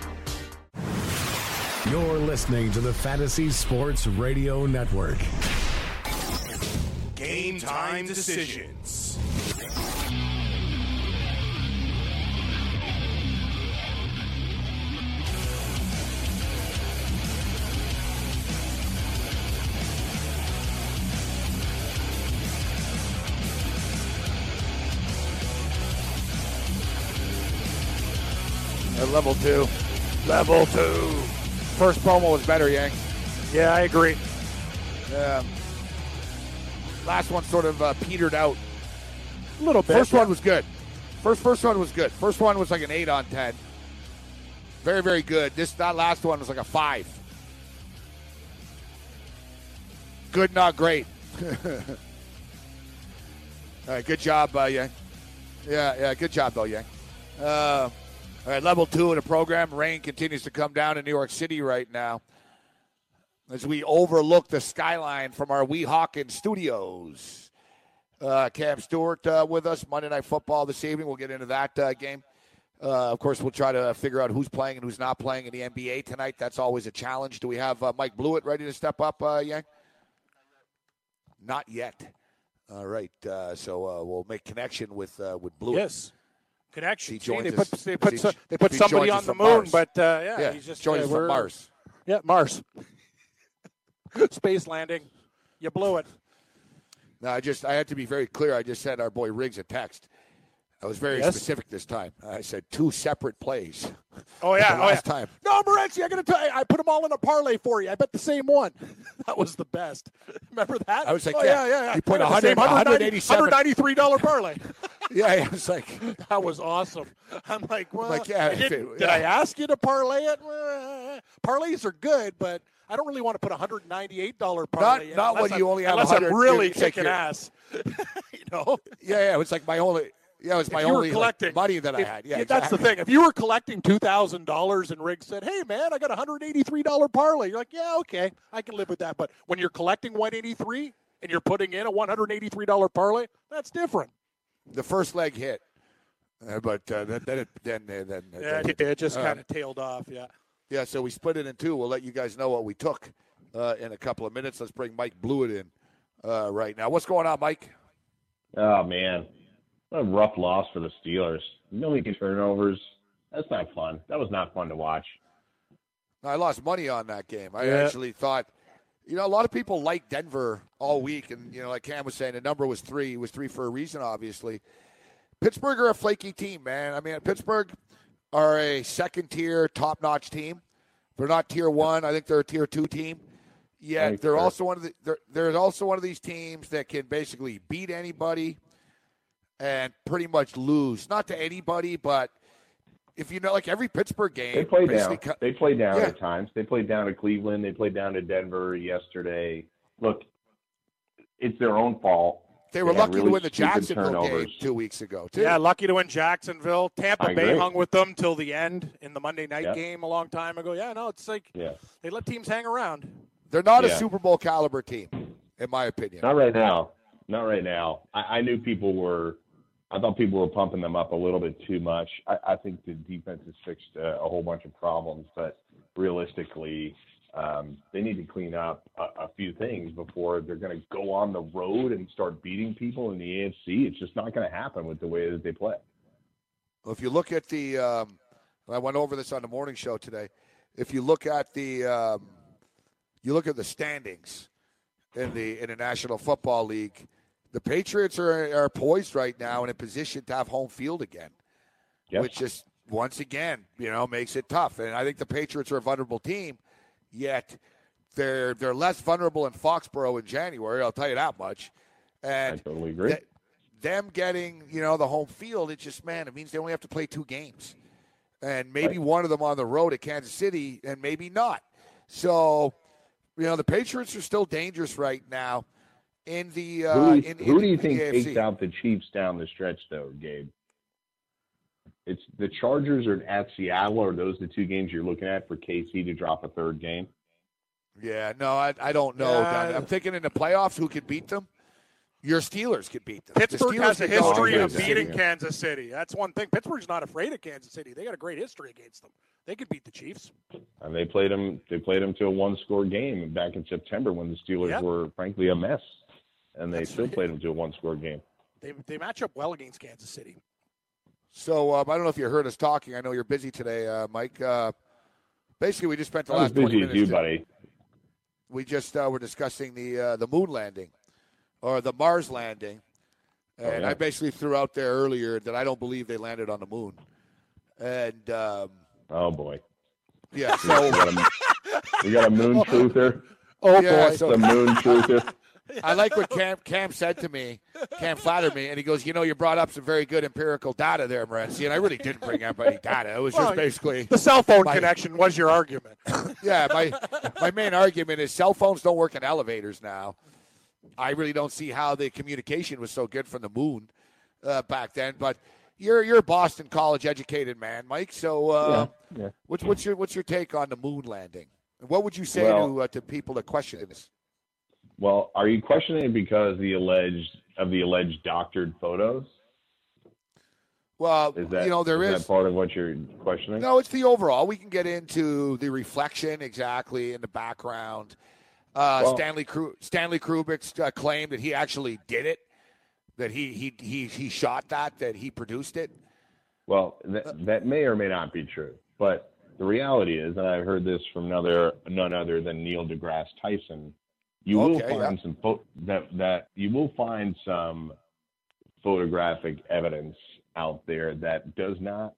You're listening to the Fantasy Sports Radio Network. Game time decisions. At level two. Level two. First promo was better, Yang. Yeah, I agree. Yeah. Last one sort of uh, petered out. A little bit. First yeah. one was good. First first one was good. First one was like an eight on ten. Very very good. This that last one was like a five. Good, not great. [LAUGHS] All right, good job, uh, Yang. Yeah, yeah, good job though, Yang. Uh, all right, level two of the program. Rain continues to come down in New York City right now as we overlook the skyline from our Weehawken studios. Uh, Cam Stewart uh, with us Monday Night Football this evening. We'll get into that uh, game. Uh, of course, we'll try to figure out who's playing and who's not playing in the NBA tonight. That's always a challenge. Do we have uh, Mike Blewett ready to step up, uh, Yang? Not yet. All right, uh, so we'll make connection with with Blewett. Yes. Connection. See, they put they put so, they put somebody on the moon, Mars. but uh, yeah, Yeah, he's just joins uh, from Mars. Yeah, Mars. [LAUGHS] Space landing. You blew it. No, I just I had to be very clear. I just sent our boy Riggs a text. I was very Yes? specific this time. I said two separate plays. Oh yeah, [LAUGHS] oh, last yeah. time. No, Morency, I gotta tell you, I put them all in a parlay for you. I bet the same one. [LAUGHS] that was the best. Remember that? I was like, oh, yeah, yeah, yeah, you put I got the same 100 $190 187 $193 parlay. yeah, [LAUGHS] yeah, I was like, that was awesome. I'm like, well, Like, yeah, I it- did. I ask you to parlay it? Well, parlays are good, but I don't really want to put a $198 parlay in not unless when you I'm- only have unless I'm really kicking you're- ass. you know? yeah, yeah. It was like my only, yeah, it was my if you only like, collecting money that I had. Yeah, that's the thing. If you were collecting two thousand dollars and Riggs said, "Hey, man, I got a hundred eighty-three dollar parlay," you're like, "Yeah, okay, I can live with that." But when you're collecting one eighty-three and you're putting in a one hundred eighty-three dollar parlay, that's different. The first leg hit, uh, but uh, then then it, then then, then Yeah, then- it just uh, kind of tailed off. Yeah. Yeah, so we split it in two. We'll let you guys know what we took uh, in a couple of minutes. Let's bring Mike Blewett in uh, right now. What's going on, Mike? Oh man, what a rough loss for the Steelers. Million turnovers. That's not fun. That was not fun to watch. I lost money on that game. I Yeah. actually thought, you know, a lot of people like Denver all week, and you know, like Cam was saying, the number was three. It was three for a reason, obviously. Pittsburgh are a flaky team, man. I mean, Pittsburgh are a second-tier, top-notch team. They're not tier one. I think they're a tier two team. Yet Thanks, they're also one of the. They're, they're also one of these teams that can basically beat anybody and pretty much lose. Not to anybody, but if you know, like every Pittsburgh game, They played down. co- They played down Yeah. at times. They played down to Cleveland. They played down to Denver yesterday. Look, it's their own fault. They were had lucky really to win the Jacksonville turnovers. game two weeks ago, too. Yeah, lucky to win Jacksonville. Tampa Bay hung with them till the end in the Monday night Yeah. game a long time ago. Yeah, no, it's like Yeah. they let teams hang around. They're not a Super Bowl caliber team, in my opinion. Not right now. Not right now. I, I knew people were. I thought people were pumping them up a little bit too much. I, I think the defense has fixed uh, a whole bunch of problems, but realistically, um, they need to clean up a, a few things before they're going to go on the road and start beating people in the AFC. It's just not going to happen with the way that they play. Well, if you look at the, um, I went over this on the morning show today. If you look at the, um, you look at the standings in the in the National Football League, the Patriots are are poised right now in a position to have home field again, Yep. which just once again, you know, makes it tough. And I think the Patriots are a vulnerable team, yet they're they're less vulnerable in Foxborough in January. I'll tell you that much. And I totally agree. th- them getting you know the home field, it just man, it means they only have to play two games, and maybe Right. one of them on the road at Kansas City, and maybe not. So, you know, the Patriots are still dangerous right now in the. Uh, who do you, in, who in do you think AFC. takes out the Chiefs down the stretch, though, Gabe? It's the Chargers are at Seattle. Are those the two games you're looking at for KC to drop a third game? Yeah, no, I, I don't know. Yeah. I'm thinking in the playoffs, who could beat them? Your Steelers could beat them. Pittsburgh Steelers has a history of beating City. Kansas City. That's one thing. Pittsburgh's not afraid of Kansas City. They got a great history against them. They could beat the Chiefs. And they played them. They played them to a one-score game back in September when the Steelers Yep. were frankly a mess, and they That's still right. played them to a one-score game. They they match up well against Kansas City. So um, I don't know if you heard us talking. I know you're busy today, uh, Mike. Uh, basically, we just spent the Not as last 20 busy as minutes. you, to- buddy. we just uh, were discussing the uh, the moon landing or the Mars landing, and Oh, yeah. I basically threw out there earlier that I don't believe they landed on the moon. And um, Oh boy, yeah, we so got a, we got a moon [LAUGHS] truther. oh yeah, The so moon truther. [LAUGHS] I like what Cam Cam said to me. Cam flattered me, and he goes, "You know, you brought up some very good empirical data there, Morency, and I really didn't bring up any data. It was Well, just basically The cell phone My- connection was your argument. [LAUGHS] yeah, my my main argument is cell phones don't work in elevators now. I really don't see how the communication was so good from the moon uh, back then. But you're you're a Boston College educated man, Mike. So uh, Yeah, yeah. what's what's your what's your take on the moon landing? And what would you say Well- to uh, to people that question this? Well, are you questioning it because the alleged of the alleged doctored photos? Well, Is that you know there is is that part of what you're questioning? No, it's the overall. We can get into the reflection exactly in the background. Uh, Well- Stanley Kru- Stanley Kubrick's uh, claimed that he actually did it, that he he he he shot that, that he produced it. Well, that, that may or may not be true, but the reality is, and I've heard this from another none other than Neil deGrasse Tyson. You will Okay, find some pho- that that you will find some photographic evidence out there that does not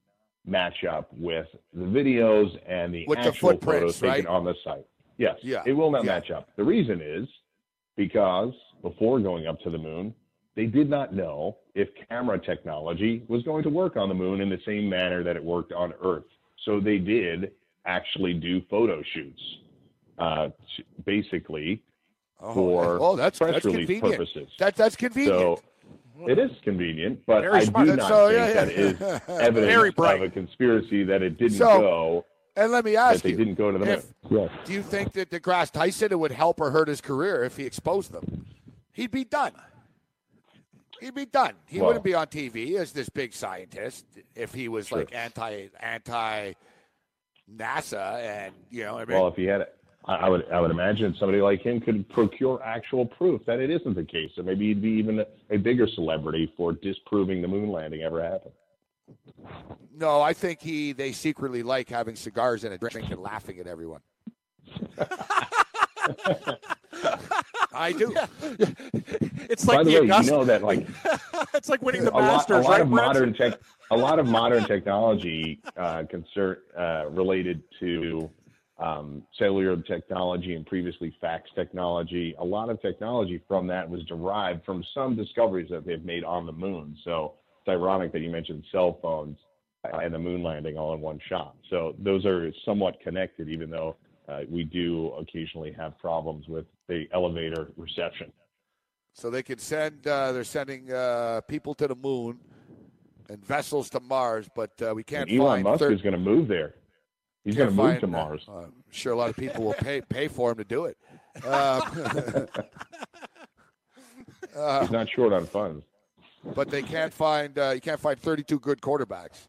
match up with the videos and the With actual footprints, photos taken right? on the site. Yes, Yeah, it will not yeah. match up. The reason is because before going up to the moon, they did not know if camera technology was going to work on the moon in the same manner that it worked on Earth. So they did actually do photo shoots, uh, t- basically for oh, that's press that's release convenient. purposes. That that's convenient. So it is convenient, but Very I smart. do not So, think yeah, yeah. is [LAUGHS] Very evidence of a conspiracy that it didn't So, go, and let me that ask they you: didn't go to the moon. if- Yes. Do you think that DeGrasse Tyson it would help or hurt his career if he exposed them? He'd be done. He'd be done. He Well- wouldn't be on TV as this big scientist if he was Sure. like anti anti NASA and you know. I mean, Well, if he had, I I would, I would imagine somebody like him could procure actual proof that it isn't the case. So maybe he'd be even a, a bigger celebrity for disproving the moon landing ever happened. no, I think he they secretly like having cigars and a drink and laughing at everyone. [LAUGHS] I do. It's By like the the, way, you know that like [LAUGHS] it's like winning the a lot, a lot right? of Brent? modern tech, a lot of modern technology uh, concern uh, related to um, cellular technology and previously fax technology. A lot of technology from that was derived from some discoveries that they've made on the moon. So it's ironic that you mentioned cell phones and the moon landing all in one shot. So those are somewhat connected, even though uh, we do occasionally have problems with the elevator reception. So they can send. Uh, they're sending uh, people to the moon and vessels to Mars, but uh, we can't And Elon. Musk thir- is going to move there. He's going to move to Mars. uh, I'm sure a lot of people will pay pay for him to do it. Um, [LAUGHS] uh, He's not short on funds. but they can't find. Uh, you can't find 32 good quarterbacks.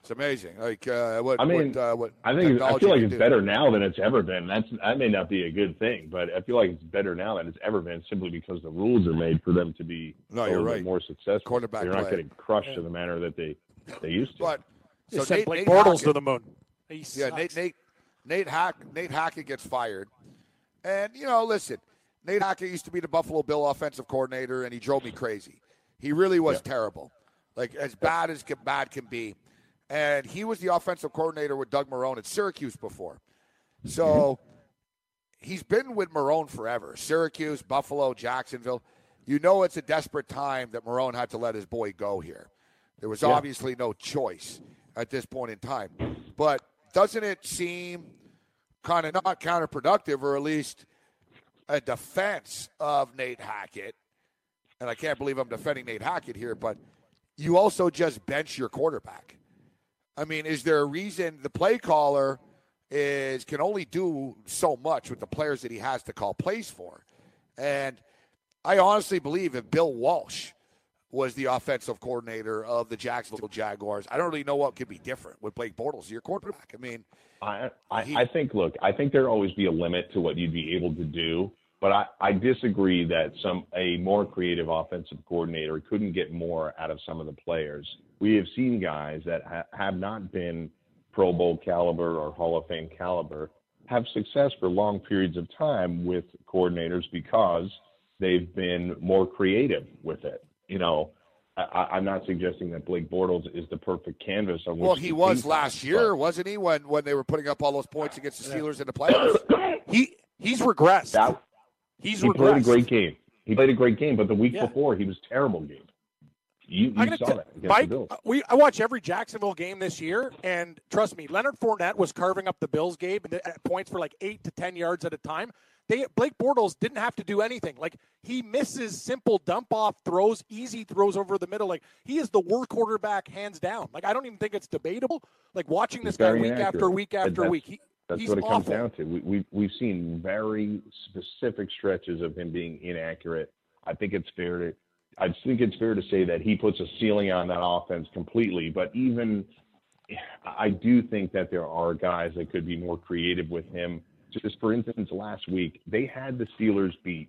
It's amazing. Like uh, what? I mean, what, uh, what I think I feel like it's do. better now than it's ever been. That's that may not be a good thing, but I feel like it's better now than it's ever been simply because the rules are made for them to be No, you're right. more successful. Quarterback They're not play. getting crushed in the manner that they they used to. But They so Nate, Blake Nate Bortles Hackett- to the moon. He Yeah. Nate Nate Nate Hack Nate Hackett gets fired, and you know, listen, Nate Hackett used to be the Buffalo Bill offensive coordinator, and he drove me crazy. He really was terrible, like as bad as can, bad can be. And he was the offensive coordinator with Doug Marrone at Syracuse before, so he's been with Marrone forever. Syracuse, Buffalo, Jacksonville. You know, it's a desperate time that Marrone had to let his boy go here. There was obviously no choice at this point in time. But doesn't it seem kind of not counterproductive, or at least a defense of Nate Hackett. And I can't believe I'm defending Nate Hackett here, but you also just bench your quarterback. I mean, is there a reason the play caller is can only do so much with the players that he has to call plays for? And I honestly believe if Bill Walsh was the offensive coordinator of the Jacksonville Jaguars, I don't really know what could be different with Blake Bortles, your quarterback. I mean, I, I, I think, look, I think there'll always be a limit to what you'd be able to do. But I, I disagree that some a more creative offensive coordinator couldn't get more out of some of the players. We have seen guys that ha- have not been Pro Bowl caliber or Hall of Fame caliber have success for long periods of time with coordinators because they've been more creative with it. You know, I, I'm not suggesting that Blake Bortles is the perfect canvas on which. well, he was last on, year, but wasn't he? When when they were putting up all those points against the Steelers in the playoffs. [COUGHS] He he's regressed. That, he's he regressed. played a great game. He played a great game, but the week Yeah. before he was terrible game. You, I'm you saw t- that Mike, the Bills. uh, we I watch every Jacksonville game this year, and trust me, Leonard Fournette was carving up the Bills game at points for like eight to ten yards at a time. They Blake Bortles didn't have to do anything. Like he misses simple dump off throws, easy throws over the middle. Like he is the worst quarterback hands down. Like I don't even think it's debatable. Like watching this guy week after week after that's- week, he, That's he's what it comes down to. We, we, we've seen very specific stretches of him being inaccurate. I think it's fair to, I think it's fair to say that he puts a ceiling on that offense completely. But even, I do think that there are guys that could be more creative with him. Just for instance, last week they had the Steelers beat,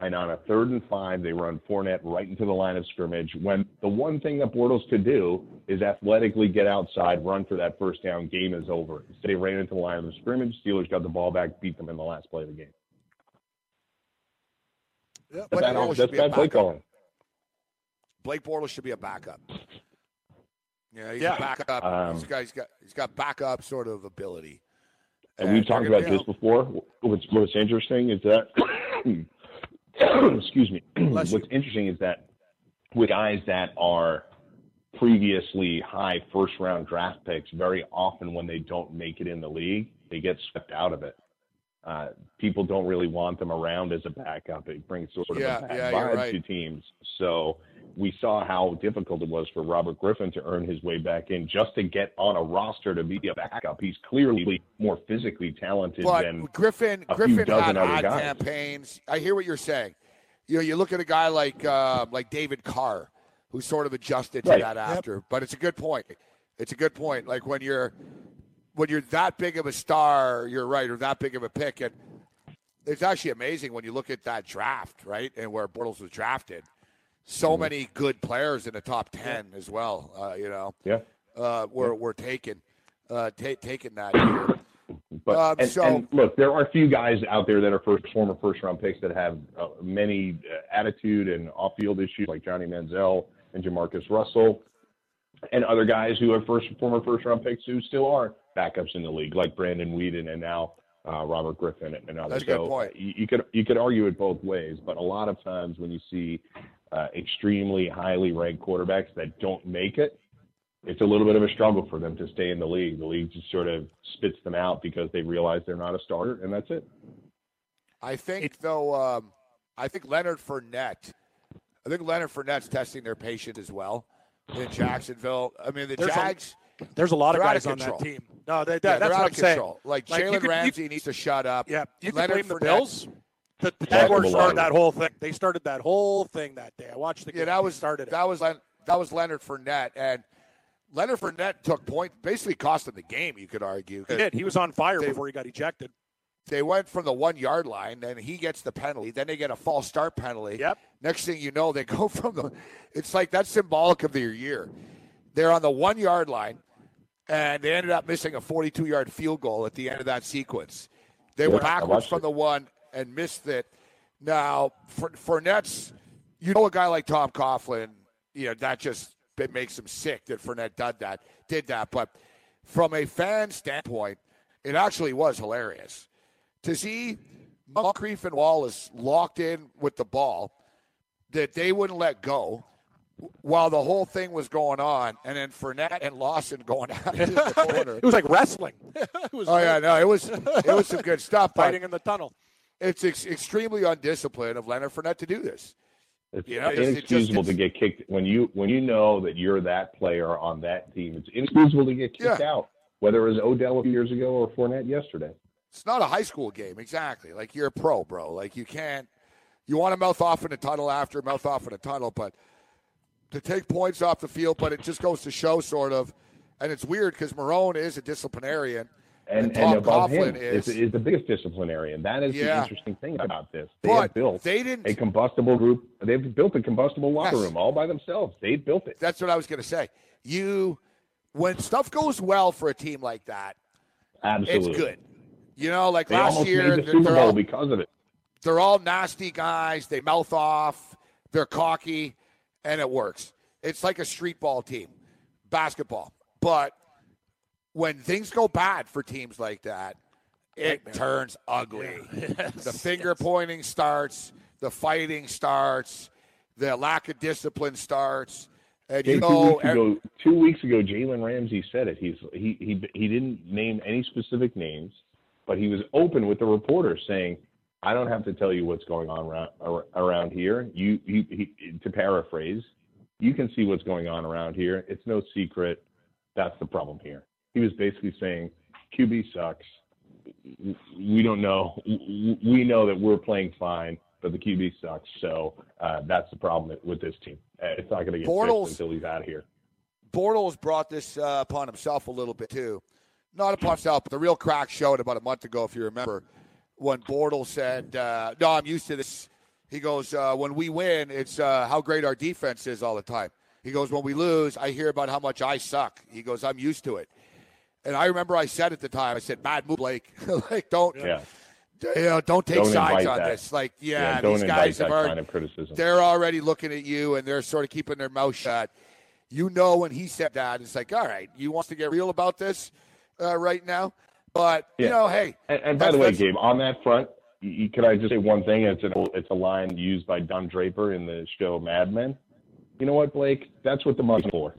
and on a third and five, they run Fournette right into the line of scrimmage. When the one thing that Bortles could do is athletically get outside, run for that first down. Game is over. Instead, they ran into the line of the scrimmage. Steelers got the ball back, beat them in the last play of the game. Yeah, That's bad, that's bad play backup. calling. Blake Bortles should be a backup. Yeah, he's Yeah. a backup. Um, he's got he's got he's got backup sort of ability. And we've talked about this before. What's what's interesting is that, [COUGHS] excuse me. What's interesting is that with guys that are previously high first round draft picks, very often when they don't make it in the league, they get swept out of it. Uh, people don't really want them around as a backup. It brings sort of Yeah, a bad yeah, vibe right. to teams. So we saw how difficult it was for Robert Griffin to earn his way back in just to get on a roster to be a backup. He's clearly more physically talented But than Griffin a few Griffin had other ad guys. campaigns. I hear what you're saying. You know, you look at a guy like uh, like David Carr, who sort of adjusted to Right. that after. But it's a good point. It's a good point. Like when you're when you're that big of a star, you're right, or that big of a pick, and it's actually amazing when you look at that draft, right, and where Bortles was drafted. So Mm-hmm. many good players in the top ten as well. Uh, you know, yeah. uh, were were taken uh, ta- taken that year. [CLEARS THROAT] But Um, and, so- and look, there are a few guys out there that are first former first round picks that have uh, many uh, attitude and off field issues, like Johnny Manziel and Jamarcus Russell, and other guys who are first former first round picks who still are backups in the league, like Brandon Weeden and now uh, Robert Griffin and others. That's a good so point. You, you could you could argue it both ways, but a lot of times when you see uh, extremely highly ranked quarterbacks that don't make it, it's a little bit of a struggle for them to stay in the league. The league just sort of spits them out because they realize they're not a starter, and that's it. I think though, um, I think Leonard Fournette. I think Leonard Fournette's testing their patience as well in Jacksonville. I mean, the There's a- Jags. There's a lot of guys of on that team. No, they, yeah, that, they're that's out what of I'm saying. control. Like, Like, you Jalen could- you- Ramsey needs to shut up. Yeah, you can Leonard blame the Bills. The, the Jaguars started that whole thing. They started that whole thing that day. I watched the game. Yeah, that was started it. that was that was Leonard Fournette, and Leonard Fournette took point, basically cost them the game. You could argue. He did. He was on fire They- before he got ejected. They went from the one yard line, then he gets the penalty. Then they get a false start penalty. Yep. Next thing you know, they [LAUGHS] go from the. It's like that's symbolic of their year. They're on the one yard line, and they ended up missing a 42 yard field goal at the end of that sequence. They went I backwards from it. the one and missed it. Now, for Fournette's, you know, a guy like Tom Coughlin, you know, that just it makes him sick that Fournette did that. Did that, but from a fan standpoint, it actually was hilarious to see Moncrief and Wallace locked in with the ball that they wouldn't let go. while the whole thing was going on, and then Fournette and Lawson going [LAUGHS] out in the corner. [LAUGHS] it was like wrestling. [LAUGHS] it was Oh yeah, no, it was it was some good stuff. but fighting in the tunnel. It's ex- extremely undisciplined of Leonard Fournette to do this. It's You know, it's- it just- inexcusable to get kicked when you when you know that you're that player on that team. It's inexcusable to get kicked Yeah. out, whether it was Odell a few years ago or Fournette yesterday. It's not a high school game, exactly. Like you're a pro, bro. Like you can't. You want to mouth off in the tunnel after mouth off in the tunnel, but to take points off the field, but it just goes to show, sort of. And it's weird because Marrone is a disciplinarian, And, And and, above Coughlin him is- is, is the biggest disciplinarian. That is the interesting thing about this. They But have built they didn't- a combustible group. They've built a combustible locker Yes. room all by themselves. They built it. That's what I was going to say. You, when stuff goes well for a team like that, Absolutely. it's good. You know, like They last year, the Super Bowl all, because of it. they're all nasty guys. They mouth off. They're cocky, and it works. It's like a street ball team, basketball. But when things go bad for teams like that, it turns ugly. [LAUGHS] the finger pointing starts. The fighting starts. The lack of discipline starts. And Hey, you two know, weeks ago, two weeks ago, Jalen Ramsey said it. He's he he he didn't name any specific names, but he was open with the reporter, saying, "I don't have to tell you what's going on around around here. You he, he to paraphrase, you can see what's going on around here. It's no secret. That's the problem here." He was basically saying, "QB sucks. We don't know. We know that we're playing fine." But the QB sucks, so uh, that's the problem with this team. Uh, It's not going to get Bortles- fixed until he's out of here. Bortles brought this uh, upon himself a little bit too. Not upon himself, but the real crack showed about a month ago, if you remember, when Bortles said, uh, "No, I'm used to this." He goes, uh, "When we win, it's uh, how great our defense is all the time." He goes, "When we lose, I hear about how much I suck." He goes, "I'm used to it." And I remember I said at the time, I said, "Bad move, Blake. [LAUGHS] like, don't, Yeah. you know, don't take Don't sides on that. this. Like, yeah, Yeah, these guys have already, kind of criticism. they're already looking at you and they're sort of keeping their mouth shut. You know when he said that, it's like, all right, you want to get real about this uh, right now, but you know, hey, And, and by the way, Gabe, on that front, you, could I just say one thing? It's an it's a line used by Don Draper in the show Mad Men. You know what, Blake? That's what the money's for.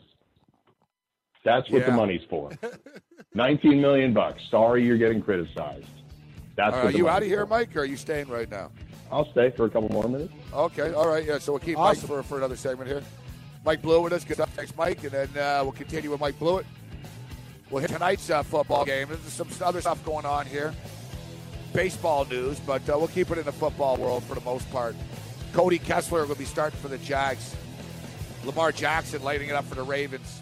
That's what the money's for. [LAUGHS] Nineteen million bucks. Sorry, you're getting criticized. That's right, the you out of here, for. Mike, or are you staying right now? I'll stay for a couple more minutes. Okay, all right, yeah. So we'll keep Awesome. Mike for, for another segment here. Mike Blewett with us. Good stuff. Thanks, Mike, and then uh, we'll continue with Mike Blewett. We'll hit tonight's uh, football game. There's some other stuff going on here, baseball news, but uh, we'll keep it in the football world for the most part. Cody Kessler will be starting for the Jags. Lamar Jackson lighting it up for the Ravens.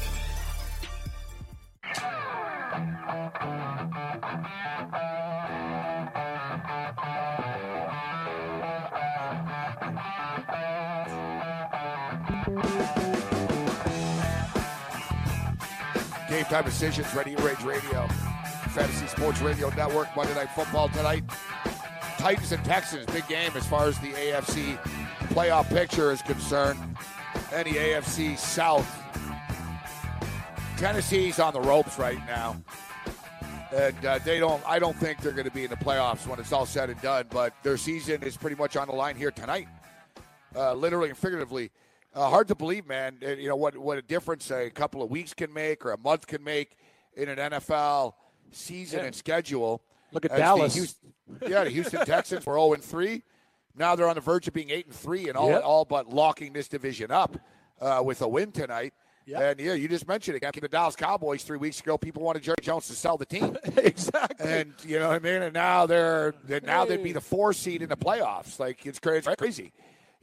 Decisions, Ready Rage Radio, Fantasy Sports Radio Network, Monday Night Football tonight. Titans and Texans, big game as far as the AFC playoff picture is concerned. And the AFC South. Tennessee's on the ropes right now. And uh, they don't. I don't think they're going to be in the playoffs when it's all said and done. But their season is pretty much on the line here tonight, uh, literally and figuratively. Uh, hard to believe, man. You know what? What a difference a couple of weeks can make, or a month can make in an NFL season Yeah. and schedule. Look at As the Dallas. Houston- yeah, the Houston Texans were 0 and 3. Now they're on the verge of being 8 and 3 and all, Yep. all but locking this division up uh, with a win tonight. Yep. And yeah, you just mentioned it. After the Dallas Cowboys three weeks ago, people wanted Jerry Jones to sell the team. [LAUGHS] exactly. and you know what I mean. And now they're, they now they'd be the four seed in the playoffs. Like it's crazy, crazy.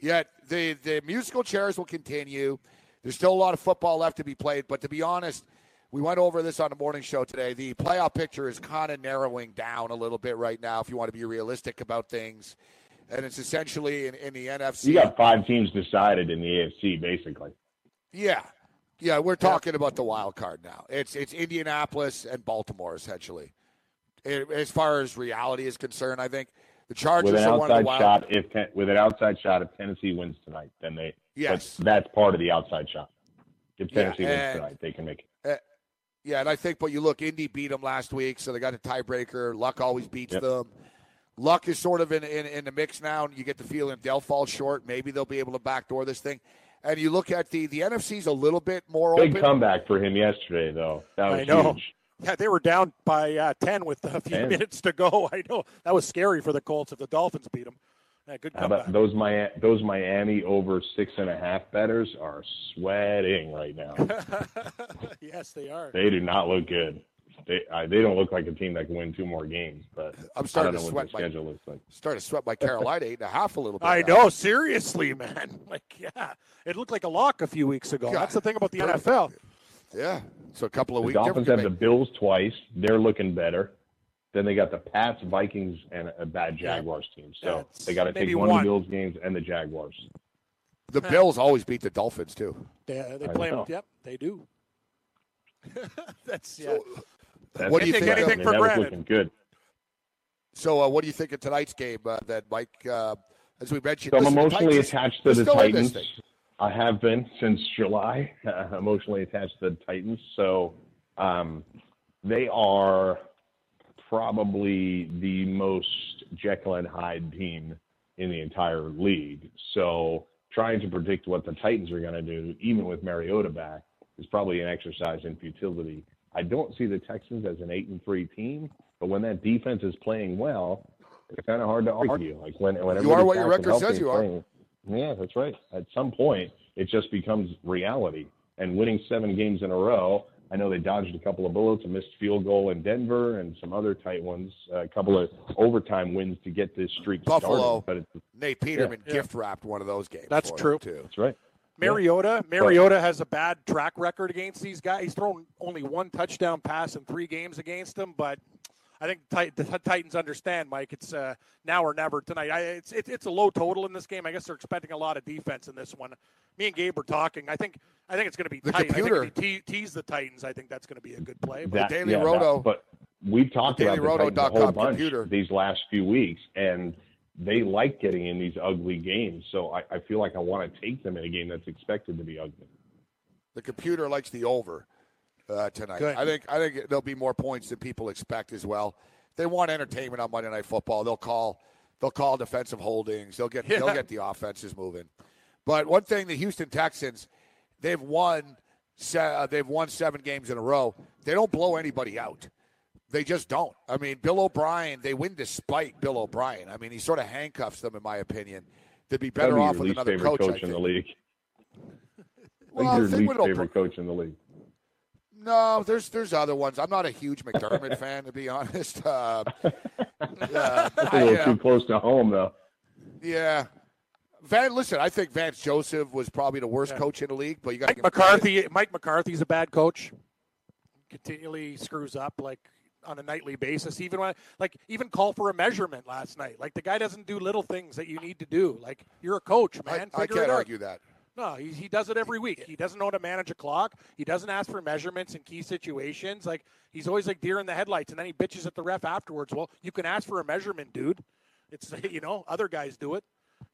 Yet the the musical chairs will continue. There's still a lot of football left to be played, but to be honest, we went over this on the morning show today. The playoff picture is kind of narrowing down a little bit right now. If you want to be realistic about things, and it's essentially in, in the NFC. You got five teams decided in the AFC, basically. Yeah, yeah, we're talking about the wild card now. It's it's Indianapolis and Baltimore essentially. It, as far as reality is concerned, I think the Chargers with an are one of outside the shot, if Ten- with an outside shot, if Tennessee wins tonight, then they. Yes. but that's part of the outside shot. If Yeah, Tennessee wins tonight, they can make it. Eh, yeah, and I think, but you look, Indy beat them last week, so they got a tiebreaker. Luck always beats Yep. them. Luck is sort of in, in, in the mix now, and you get the feeling if they'll fall short, maybe they'll be able to backdoor this thing. And you look at the the NFC's a little bit more Big open. comeback for him yesterday, though. That was I know. huge. Yeah, they were down by uh, 10 with a few 10. minutes to go. [LAUGHS] I know. That was scary for the Colts if the Dolphins beat them. Yeah, good How comeback. about those Miami, those Miami over six and a half betters are sweating right now. [LAUGHS] yes, they are. they do not look good. They I, they don't look like a team that can win two more games. But I'm starting to sweat my schedule looks like. starting to sweat my Carolina eight and a half a little bit. I now. know, seriously, man. [LAUGHS] Like, yeah, it looked like a lock a few weeks ago. God. That's the thing about the NFL. Yeah, so a couple of The weeks. Dolphins difference have the Bills twice. They're looking better. Then they got the Pats, Vikings, and a bad Yeah. Jaguars team. So it's they got to take one, one. of the Bills games and the Jaguars. make- the Bills always beat the Dolphins too. They, they play them. Yep, they do. [LAUGHS] That's yeah. So, That's What do you think anything I mean, for that was granted. looking good. so uh, what do you think of tonight's game? Uh, that Mike, uh, as we mentioned, So I'm emotionally Titans- attached to the still in Titans. I have been since July. [LAUGHS] emotionally attached to the Titans. So um, they are probably the most Jekyll and Hyde team in the entire league. So trying to predict what the Titans are going to do, even with Mariota back, is probably an exercise in futility. I don't see the Texans as an eight and three team, but when that defense is playing well, it's kind of hard to argue. Like when when You are what your record says you are. Playing- Yeah, that's right. At some point, it just becomes reality. And winning seven games in a row, I know they dodged a couple of bullets, a missed field goal in Denver, and some other tight ones, a couple of overtime wins to get this streak Buffalo. started. But it's, Nate Peterman Yeah. gift wrapped one of those games. That's true. too. that's right. Mariota, Mariota has a bad track record against these guys. He's thrown only one touchdown pass in three games against them, but I think the Titans understand, Mike. It's uh, now or never tonight. I, it's it, it's a low total in this game. I guess they're expecting a lot of defense in this one. Me and Gabe were talking. I think I think it's going to be The tight. computer- I think if you te- tease the Titans. I think that's going to be a good play. But That, Daily yeah, that- Roto- but we've talked the about the Titans a whole bunch computer. these last few weeks, and they like getting in these ugly games. So I, I feel like I want to take them in a game that's expected to be ugly. The computer likes the over uh, tonight. Good. I think I think there'll be more points than people expect as well. They want entertainment on Monday Night Football. They'll call they'll call defensive holdings. They'll get they'll get the offenses moving. But one thing, the Houston Texans, they've won se- uh, they've won seven games in a row. They don't blow anybody out. They just don't. I mean, Bill O'Brien, they win despite Bill O'Brien. I mean, he sort of handcuffs them, in my opinion. They'd be better be off with least another favorite coach. Coach in the think. league. I Well, think the your least with favorite coach in the league. No, there's there's other ones. I'm not a huge McDermott [LAUGHS] fan, to be honest. Uh, uh, That's a I, little uh, too close to home, though. yeah, Van. Listen, I think Vance Joseph was probably the worst Yeah. coach in the league, but you got Mike McCarthy, Mike McCarthy's a bad coach. Continually screws up like on a nightly basis. Even when like even call for a measurement last night. Like the guy doesn't do little things that you need to do. Like you're a coach, man. I Figure can't argue that. No, he, he does it every week. He doesn't know how to manage a clock. He doesn't ask for measurements in key situations. Like he's always like deer in the headlights, and then he bitches at the ref afterwards. Well, you can ask for a measurement, dude. It's [LAUGHS] you know other guys do it.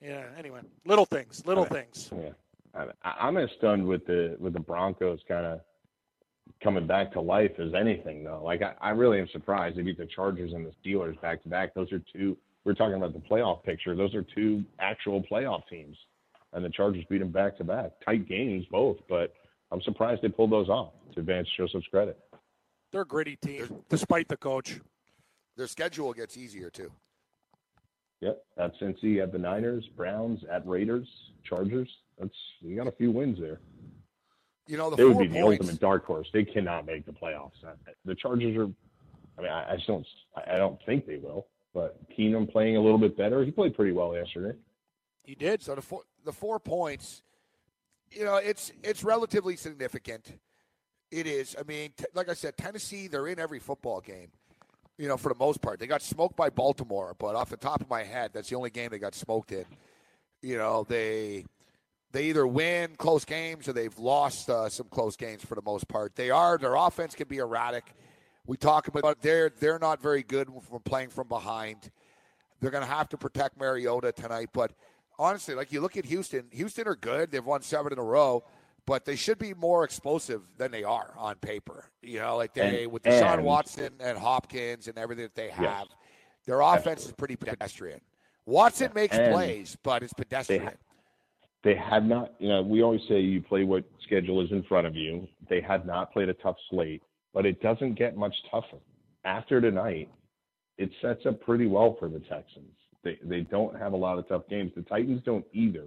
Yeah. Anyway, little things, little things. Yeah, I, I'm as stunned with the with the Broncos kind of coming back to life as anything, though. Like I, I really am surprised they beat the Chargers and the Steelers back to back. Those are two. We're talking about the playoff picture. Those are two actual playoff teams, and the Chargers beat them back to back. Tight games both, but I'm surprised they pulled those off. To Vance Joseph's credit. They're a gritty team, despite the coach. Their schedule gets easier too. Yep, at Cincy, at the Niners, Browns, at Raiders, Chargers. That's you got a few wins there. You know, the they would four be the ultimate dark horse. They cannot make the playoffs. The Chargers are. I mean, I, I just don't. I don't think they will. But Keenum playing a little bit better. He played pretty well yesterday. He did. So the four, the four points, you know, it's it's relatively significant. It is. I mean, t- like I said, Tennessee, they're in every football game. You know, for the most part, they got smoked by Baltimore, but off the top of my head, that's the only game they got smoked in. You know, they they either win close games or they've lost uh, some close games for the most part. They are their offense can be erratic. We talk about they're they're not very good from playing from behind. They're going to have to protect Mariota tonight, but honestly, like you look at Houston, Houston are good. They've won seven in a row, but they should be more explosive than they are on paper. You know, like they And- with Deshaun and- Watson and Hopkins and everything that they have, Yes. their offense is pretty pedestrian. Watson makes And plays, but it's pedestrian. They have not, you know, we always say you play what schedule is in front of you. They had not played a tough slate, but it doesn't get much tougher. After tonight, it sets up pretty well for the Texans. They they don't have a lot of tough games. The Titans don't either.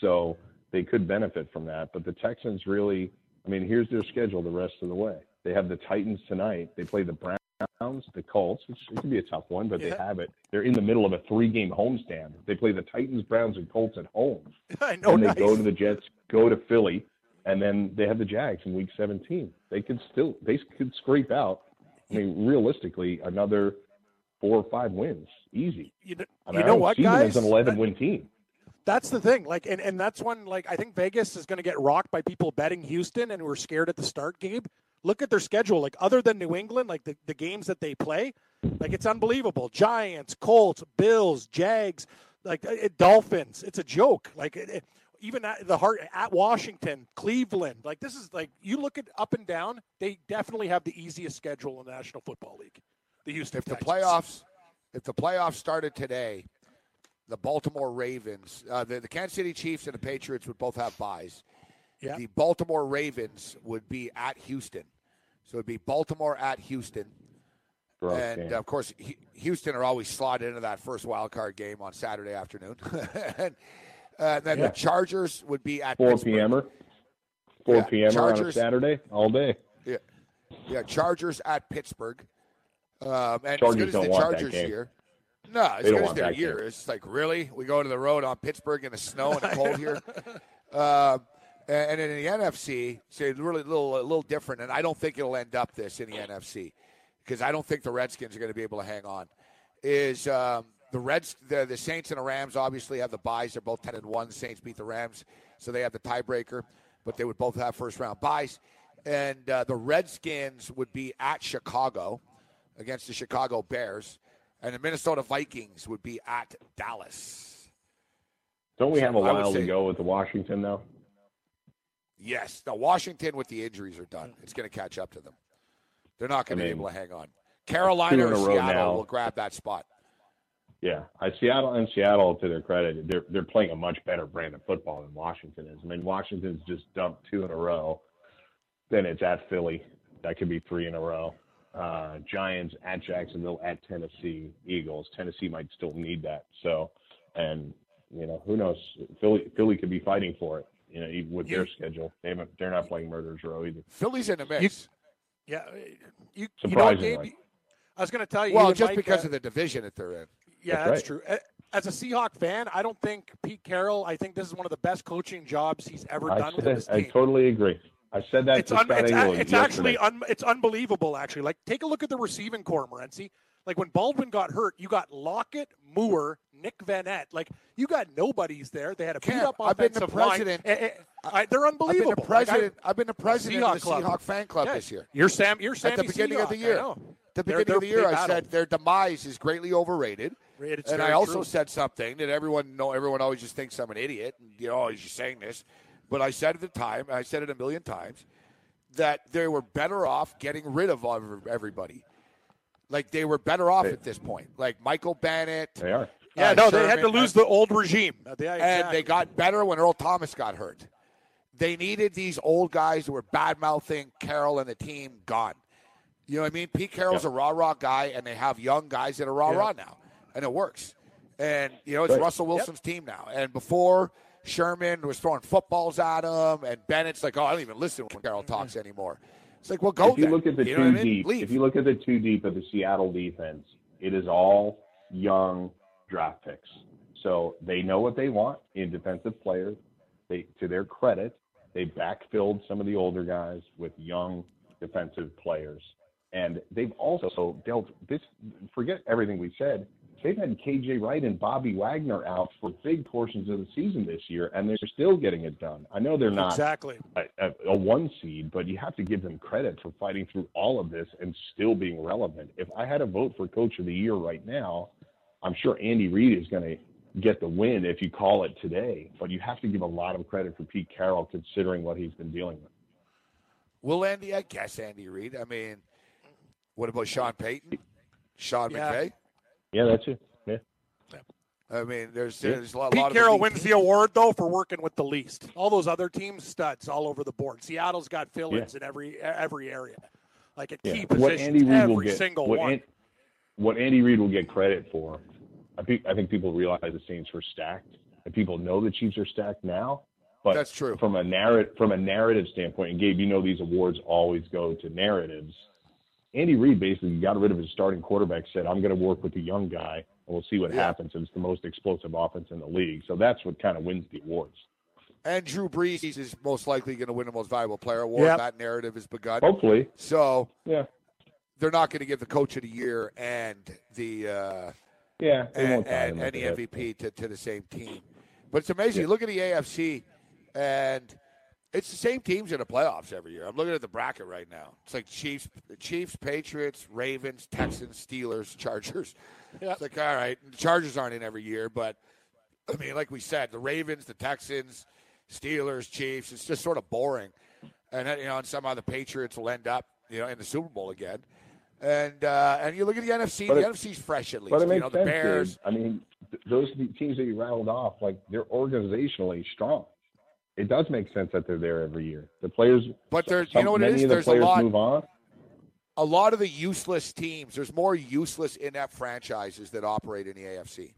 So they could benefit from that. But the Texans really, I mean, here's their schedule the rest of the way. They have the Titans tonight. They play the Browns, the Colts, which it could be a tough one, but they have it. They're in the middle of a three game homestand. They play the Titans, Browns, and Colts at home. [LAUGHS] I know. and they nice. go to the Jets, go to Philly, and then they have the Jags in week 17. They could still, they could scrape out, I mean, realistically, another four or five wins. Easy. You know, I mean, you know what, guys? an 11 win team. That's the thing. Like, and, and that's when, like, I think Vegas is going to get rocked by people betting Houston and we're scared at the start, Gabe. Look at their schedule. Like, other than New England, like the, the games that they play, like, it's unbelievable. Giants, Colts, Bills, Jags, like, uh, it, Dolphins. It's a joke. Like, it, it- even at the heart at Washington, Cleveland. Like, this is like, you look at up and down, they definitely have the easiest schedule in the National Football League. The Houston if the Texans. playoffs if the playoffs started today, the Baltimore Ravens, uh, the, the Kansas City Chiefs and the Patriots would both have buys. Yeah. The Baltimore Ravens would be at Houston. So it'd be Baltimore at Houston. Gross and game. of course, Houston are always slotted into that first wild card game on Saturday afternoon. [LAUGHS] and uh, then Yeah. the Chargers would be at 4 Pittsburgh. p.m.er, 4 Yeah, p.m. on a Saturday, all day. Yeah, yeah. Chargers at Pittsburgh. Um, and Chargers as good as the Chargers game. year. No, as They good as their year. game. It's like really, we go to the road on Pittsburgh in the snow and the [LAUGHS] cold here. Um, and, and in the NFC, so it's really a little a little different. And I don't think it'll end up this in the NFC because I don't think the Redskins are going to be able to hang on. Is um, the Reds the, the Saints and the Rams obviously have the buys. They're both ten and one. The Saints beat the Rams, so they have the tiebreaker. But they would both have first round buys. And uh, the Redskins would be at Chicago against the Chicago Bears, and the Minnesota Vikings would be at Dallas. Don't we have a while say- to go with the Washington, though? Yes, now Washington with the injuries are done. It's going to catch up to them. They're not going I to be able to hang on. Carolina in or Seattle now. will grab that spot. Yeah, I Seattle and Seattle, to their credit, they're they're playing a much better brand of football than Washington is. I mean, Washington's just dumped two in a row. Then it's at Philly. That could be three in a row. Uh, Giants at Jacksonville at Tennessee. Eagles. Tennessee might still need that. So, and you know, who knows? Philly Philly could be fighting for it. You know, even with their schedule, they they're not playing murderers row either. Philly's in the mix. Yeah, you, you know, Surprisingly. Gabe, I was going to tell you. well, you just Mike, because uh, of the division that they're in. Yeah, That's that's, true. Uh, As a Seahawk fan, I don't think Pete Carroll. I think this is one of the best coaching jobs he's ever I, done [LAUGHS] with said, this I team. totally agree. I said that it's to un- it's, a- it's actually un- it's unbelievable. Actually, like take a look at the receiving corps, Morency. Like when Baldwin got hurt, you got Lockett, Moore, Nick Vannett. Like you got nobodies there. They had a beat Cam, up I've been the offensive line. president- Eh, eh, I- they're unbelievable. I've been unbelievable. the president. Like, I- I've been the president of the Seahawk club. Seahawk fan club Yeah, this year. You're Sam. You're Sammy At the beginning of the Seahawk, I year, know. the They're- beginning of the year, I said their demise is greatly overrated. It's and I also true. said something that everyone know. Everyone always just thinks I'm an idiot. And, you know, always just saying this, but I said at the time, and I said it a million times, that they were better off getting rid of everybody. Like they were better off at this point. Like Michael Bennett. They are. Yeah, uh, no, they had to Sherman, lose the old regime. Uh, they- and they got better when Earl Thomas got hurt. They needed these old guys who were bad mouthing Carroll and the team gone. You know what I mean? Pete Carroll's Yeah. a rah rah guy, and they have young guys that are rah rah now, and it works. And you know it's Right. Russell Wilson's team now. And before Sherman was throwing footballs at him, and Bennett's like, "Oh, I don't even listen when Carroll mm-hmm. talks anymore." It's like, well, go if you then. look at the You two know what I mean? deep, Leave. if you look at the two deep of the Seattle defense, it is all young draft picks. So they know what they want in defensive players. They, to their credit, they backfilled some of the older guys with young defensive players, and they've also dealt this. Forget everything we said. They've had KJ Wright and Bobby Wagner out for big portions of the season this year, and they're still getting it done. I know they're not exactly a, a, a one seed, but you have to give them credit for fighting through all of this and still being relevant. If I had a vote for Coach of the Year right now, I'm sure Andy Reid is going to get the win if you call it today. But you have to give a lot of credit for Pete Carroll considering what he's been dealing with. Will Andy? I guess Andy Reid. I mean, what about Sean Payton? Sean Yeah. McVay? Yeah, that's it. Yeah. I mean, there's Yeah. there's a lot. Pete lot of Carroll elite wins the award though for working with the least. All those other teams studs all over the board. Seattle's got fill-ins in every every area, like at Yeah. key What positions. Andy Reid every will get, single what, one. An- what Andy Reid will get credit for, I think, I think people realize the Saints were stacked, and people know the Chiefs are stacked now. But That's true. From a narrative, from a narrative standpoint, and Gabe, you know these awards always go to narratives. Andy Reid basically got rid of his starting quarterback, said, "I'm going to work with the young guy, and we'll see what Yeah. happens." And it's the most explosive offense in the league, so that's what kind of wins the awards. And Drew Brees is most likely going to win the most valuable player award. Yep. That narrative has begun. Hopefully, So yeah, they're not going to give the coach of the year and the uh, yeah, they and, and, and the. MVP to, to the same team. But it's amazing. You look at the AFC, and it's the same teams in the playoffs every year. I'm looking at the bracket right now. It's like Chiefs, Chiefs, Patriots, Ravens, Texans, Steelers, [LAUGHS] Chargers. Yeah. It's like all right, the Chargers aren't in every year, but I mean, like we said, the Ravens, the Texans, Steelers, Chiefs. It's just sort of boring, and then, you know, and somehow the Patriots will end up, you know, in the Super Bowl again. And uh, and you look at the NFC. But the it- NFC's fresh at least. But it you know, the sense. Bears. Gabe. I mean, those teams that you rattled off, like they're organizationally strong. It does make sense that they're there every year. The players, But there's- you know what it many is? the There's a lot- move on. a lot of the useless teams, there's more useless inept franchises that operate in the AFC.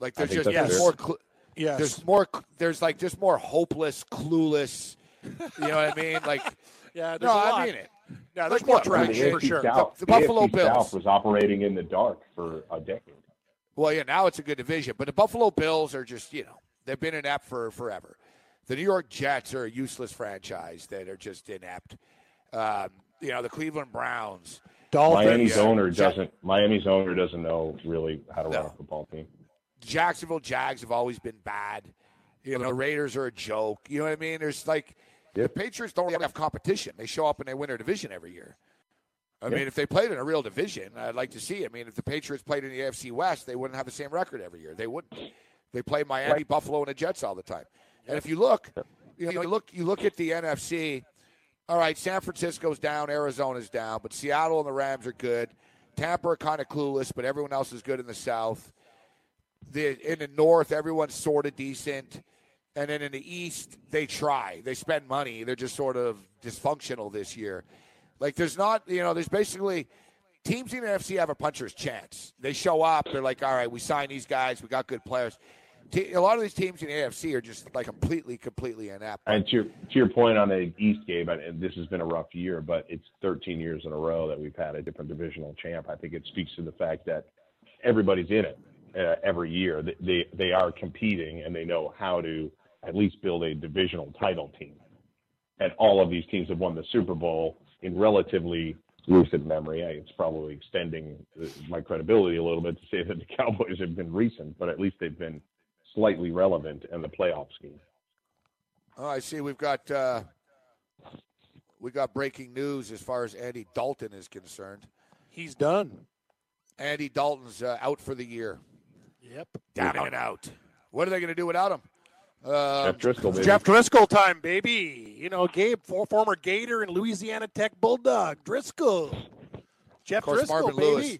Like there's just that's there's more cl- Yes. there's more there's like just more hopeless, clueless. You know what I mean? Like [LAUGHS] yeah, there's no, a lot. I mean it. Yeah, there's Like, more look, I mean, trash for sure. South, The- the Buffalo AFC Bills. South was operating in the dark for a decade. Well, yeah, now it's a good division, but the Buffalo Bills are just you know they've been inept for forever. The New York Jets are a useless franchise that are just inept. Um, you know the Cleveland Browns. Dolphins. Miami's yeah. owner doesn't. Miami's owner doesn't know really how to No. run a football team. Jacksonville Jags have always been bad. You know, the Raiders are a joke. You know what I mean? There's like the Patriots don't have competition. They show up and they win their division every year. I Yep. mean, if they played in a real division, I'd like to see. it. I mean, if the Patriots played in the AFC West, they wouldn't have the same record every year. They wouldn't. They play Miami, Right. Buffalo, and the Jets all the time. And if you look, you know, you look, you look at the NFC. All right, San Francisco's down, Arizona's down, but Seattle and the Rams are good. Tampa are kind of clueless, but everyone else is good in the South. The in the North, everyone's sort of decent, and then in the East, they try. They spend money. They're just sort of dysfunctional this year. Like there's not, you know, there's basically teams in the NFC have a puncher's chance. They show up, they're like, all right, we signed these guys, we got good players. A lot of these teams in the AFC are just like completely, completely inept. And to your, to your point on the East game, and this has been a rough year, but it's 13 years in a row that we've had a different divisional champ. I think it speaks to the fact that everybody's in it uh, every year. They, they they are competing and they know how to at least build a divisional title team. And all of these teams have won the Super Bowl in relatively recent memory. It's probably extending uh, my credibility a little bit to say that the [LAUGHS] Cowboys have been recent, but at least they've been slightly relevant in the playoff scheme. Oh, I see. We've got uh, we got breaking news as far as Andy Dalton is concerned. He's done. Andy Dalton's uh, out for the year. Yep. Down and out. What are they going to do without him? Uh, Jeff Driskel, baby. Jeff Driskel time, baby. You know, Gabe, former Gator and Louisiana Tech Bulldog. Driskel. Jeff Of course, Driskel, Marvin baby. Lewis.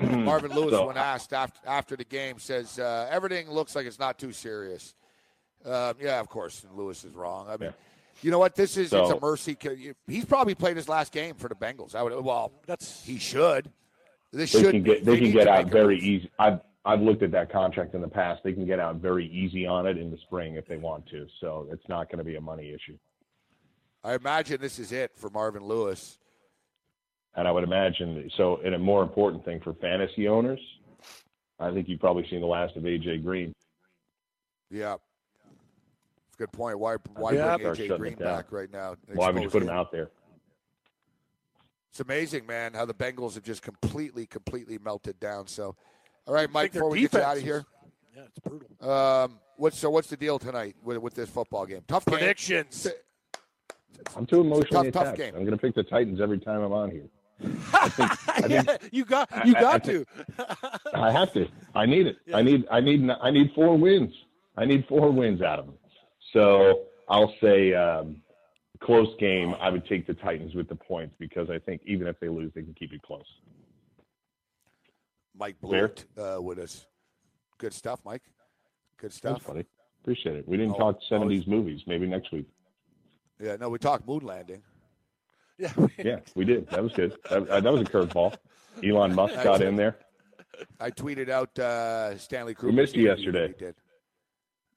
Marvin Lewis, So- when asked after, after the game, says uh, everything looks like it's not too serious. Um, yeah, of course, Lewis is wrong. I mean, you know what? This is it's a mercy. He's probably played his last game for the Bengals. I would. Well, That's he should. This they should can get they need can get out very move. easy. I've I've looked at that contract in the past. They can get out very easy on it in the spring if they want to. So it's not going to be a money issue. I imagine this is it for Marvin Lewis. And I would imagine so. And a more important thing for fantasy owners, I think you've probably seen the last of AJ Green. Yeah. It's a good point. Why why Yeah. bring AJ Green back right now? Why would you put him him? out there? It's amazing, man, how the Bengals have just completely, completely melted down. So, all right, Mike, before we get you out of here, Yeah, it's brutal. um, what's so what's the deal tonight with, with this football game? Tough game. Predictions. I'm too emotionally Tough- tough attached. game. I'm going to pick the Titans every time I'm on here. I think, [LAUGHS] I, think yeah, you got you I- I got to. I have to. I need it. Yeah. I need. I need. I need four wins. I need four wins out of them. So I'll say um, close game. I would take the Titans with the points because I think even if they lose, they can keep it close. Mike. Blewett uh, with us. Good stuff, Mike. Good stuff. That's funny. Appreciate it. We didn't Oh, talk always- 70s movies. Maybe next week. Yeah, no, we talked moon landing. Yeah. [LAUGHS] Yeah, we did. That was good. That, uh, that was a curveball. Elon Musk got in there. I tweeted out uh, Stanley Cooper. missed you yesterday. Did.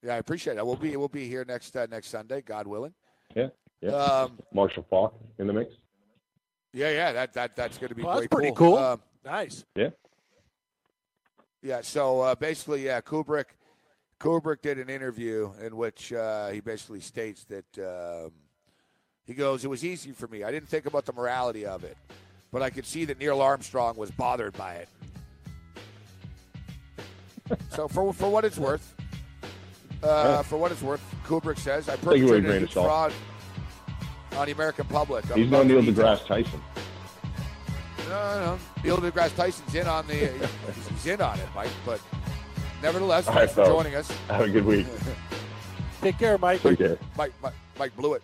Yeah, I appreciate it. We'll be we'll be here next uh, next Sunday, God willing. Yeah. Yeah. Um, Marshall Faulk in the mix. yeah, yeah, that that that's going to be Well, that's great pretty cool. Um, Nice. Yeah. Yeah, so uh, basically, yeah, Kubrick. Kubrick did an interview in which uh, he basically states that um, he goes, "It was easy for me. I didn't think about the morality of it, but I could see that Neil Armstrong was bothered by it. [LAUGHS] so for for what it's worth, uh, for what it's worth, Kubrick says I Take it with a perpetrated a grain huge of salt. fraud on the American public. I'm He's no Neil deGrasse Tyson. no, no. Neil deGrasse Tyson's in on the he's, in on it, Mike. But nevertheless, All thanks right, for fellas. joining us, Have a good week. [LAUGHS] Take care, Mike. Take care. Mike. Mike, Mike Blewett.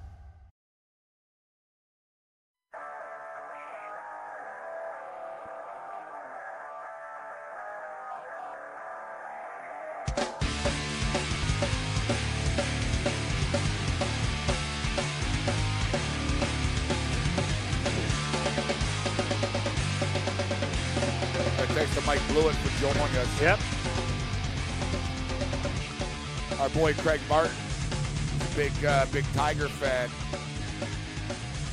Boy Craig Martin, big uh, big Tiger fan,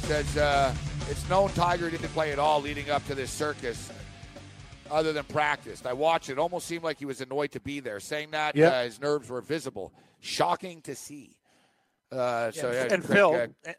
says uh, it's known Tiger didn't play at all leading up to this circus, other than practice. I watched it; almost seemed like he was annoyed to be there. Saying that Yep. uh, his nerves were visible. Shocking to see. Uh, so yeah, and Craig, Phil, uh, eh,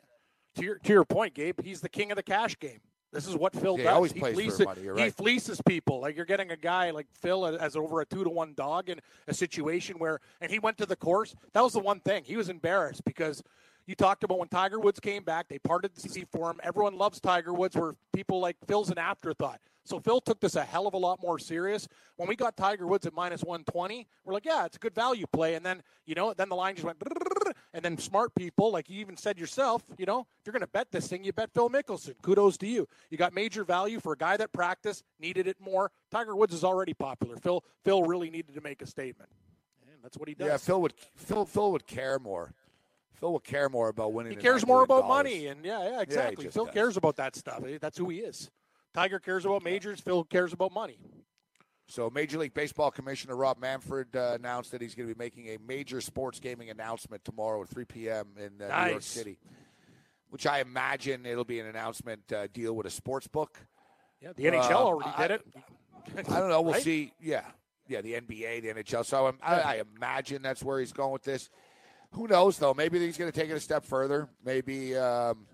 to your to your point, Gabe, he's the king of the cash game. This is what Phil Yeah, he does. always plays for money, you're he right. fleeces people. Like you're getting a guy like Phil as over a two to one dog in a situation where, and he went to the course. That was the one thing he was embarrassed because you talked about when Tiger Woods came back, they parted the sea for him. Everyone loves Tiger Woods, where people like Phil's an afterthought. So Phil took this a hell of a lot more serious. When we got Tiger Woods at minus 120, we're like, yeah, it's a good value play. And then, you know, then the line just went, [LAUGHS] and then smart people, like you even said yourself, you know, if you're going to bet this thing, you bet Phil Mickelson. Kudos to you. You got major value for a guy that practiced, needed it more. Tiger Woods is already popular. Phil, Phil really needed to make a statement. And that's what he does. yeah, Phil would Phil Phil would care more. Phil would care more about winning. he cares more about money. And yeah, yeah, exactly. just Phil does. cares about that stuff. That's who he is. Tiger cares about majors. Phil cares about money. So, Major League Baseball Commissioner Rob Manfred uh, announced that he's going to be making a major sports gaming announcement tomorrow at 3 p.m. in uh, New York City, which I imagine it'll be an announcement uh, deal with a sports book. Yeah, the NHL Uh, already did it. I don't know. We'll Right? see. Yeah, yeah, the NBA, the NHL. So I'm, I, I imagine that's where he's going with this. Who knows though? Maybe he's going to take it a step further. Maybe, um,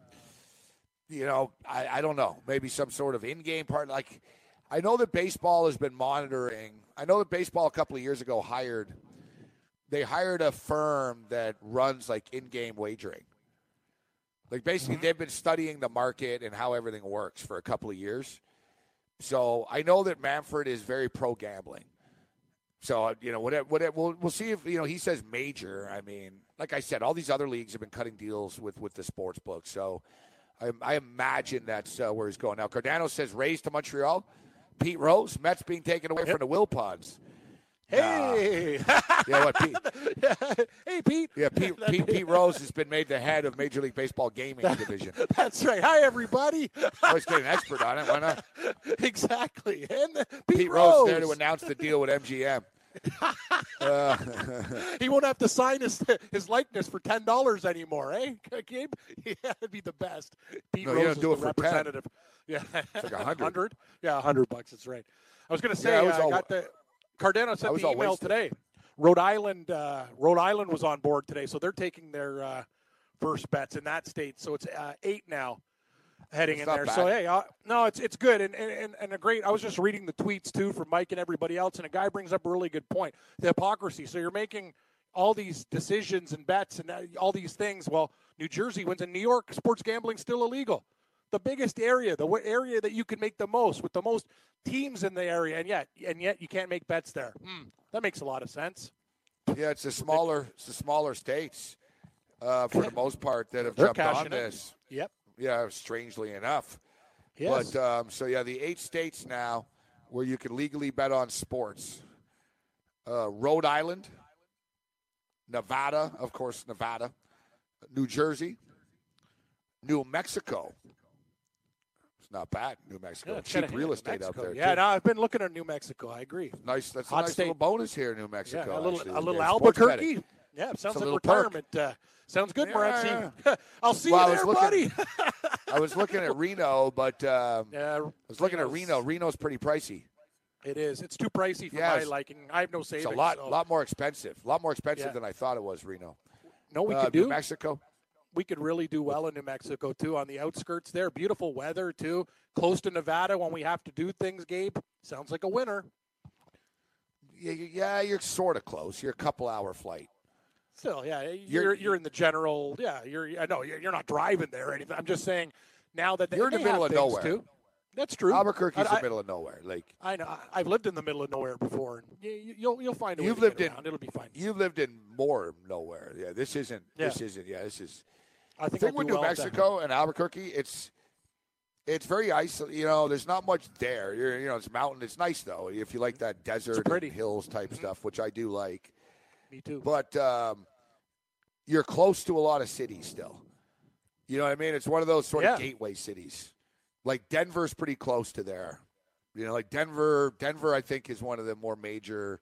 you know, I, I don't know. Maybe some sort of in-game part. Like, I know that baseball has been monitoring. I know that baseball a couple of years ago hired. They hired a firm that runs like in-game wagering. Like basically, they've been studying the market and how everything works for a couple of years. So I know that Manfred is very pro gambling. So uh, you know, whatever, whatever, we'll we'll see if you know he says major. I mean, like I said, all these other leagues have been cutting deals with with the sports book. So I, I imagine that's uh, where he's going now. Cardano says raise to Montreal. Pete Rose, Mets being taken away from the Wilpons. Hey, Yeah, what Pete? [LAUGHS] hey, Pete. Yeah, Pete, [LAUGHS] Pete, Pete [LAUGHS] Rose has been made the head of Major League Baseball gaming division. That's right. Hi, everybody. Let's get an expert on it. Why not? exactly. And uh, Pete, Pete Rose. Rose there to announce the deal with MGM. Uh, [LAUGHS] he won't have to sign his his likeness for ten dollars anymore, eh, Gabe? [LAUGHS] Yeah, that'd be the best. Pete No, you Rose don't do it for 10. representative. [LAUGHS] Yeah, It's like a hundred. Yeah, a hundred bucks. That's right. I was going to say Yeah, I was I all- got the Cardano sent the email wasted. today. Rhode Island, uh, Rhode Island was on board today, so they're taking their uh, first bets in that state. So it's uh, eight now heading It's in there. So hey, uh, no, it's it's good and, and and a great. I was just reading the tweets too from Mike and everybody else, and a guy brings up a really good point: the hypocrisy. So you're making all these decisions and bets and uh, all these things. Well, New Jersey wins, in New York, sports gambling's still illegal. The biggest area, the area that you can make the most with the most teams in the area, and yet and yet you can't make bets there. Hmm, that makes a lot of sense. yeah, it's the smaller, it's the smaller states uh, for the most part that have They're jumped on this. Yep. Yeah, strangely enough. Yes. But um, so yeah, the eight states now where you can legally bet on sports: uh, Rhode Island, Nevada, of course, Nevada, New Jersey, New Mexico. It's not bad, New Mexico. Yeah, Cheap real estate out Mexico. there. Yeah, too. no, I've been looking at New Mexico. I agree. nice. That's a nice state. little bonus here in New Mexico. Yeah, a little, actually, a little Albuquerque. Yeah, sounds like retirement. Uh, sounds good, Yeah, Morency. yeah. [LAUGHS] I'll see Well, you was there, looking- buddy. [LAUGHS] I was looking at Reno, but um, yeah, I was looking at Reno. Reno's pretty pricey. It is. It's too pricey for Yes. my liking. I have no savings. It's a lot, so- lot more expensive. A lot more expensive Yeah. than I thought it was. Reno. No, we Uh, could New do. Mexico. we could really do well in New Mexico too, on the outskirts there. Beautiful weather too, close to Nevada when we have to do things. Gabe sounds like a winner. Yeah, yeah, you're sort of close. You're a couple hour flight. Still, yeah, you're you're, in the general. Yeah, you're. I know you're, you're not driving there or anything. I'm just saying now that they, You're in the middle of nowhere. Too. That's true. Albuquerque's I- the middle of nowhere. Like I know. I've lived in the middle of nowhere before, and you, you- you'll you'll find a way you've lived in. It'll be fine. You've lived in more nowhere. Yeah, this isn't. This isn't. Yeah, this is. I The think thing I'll with New well. Mexico and Albuquerque, it's it's very isolated. You know, there's not much there. You're, you know, it's mountain. It's nice though if you like that desert, hills type mm-hmm. stuff, which I do like. Me too. But um, you're close to a lot of cities still. You know what I mean? It's one of those sort of gateway cities. Like Denver's pretty close to there. You know, like Denver. Denver, I think, is one of the more major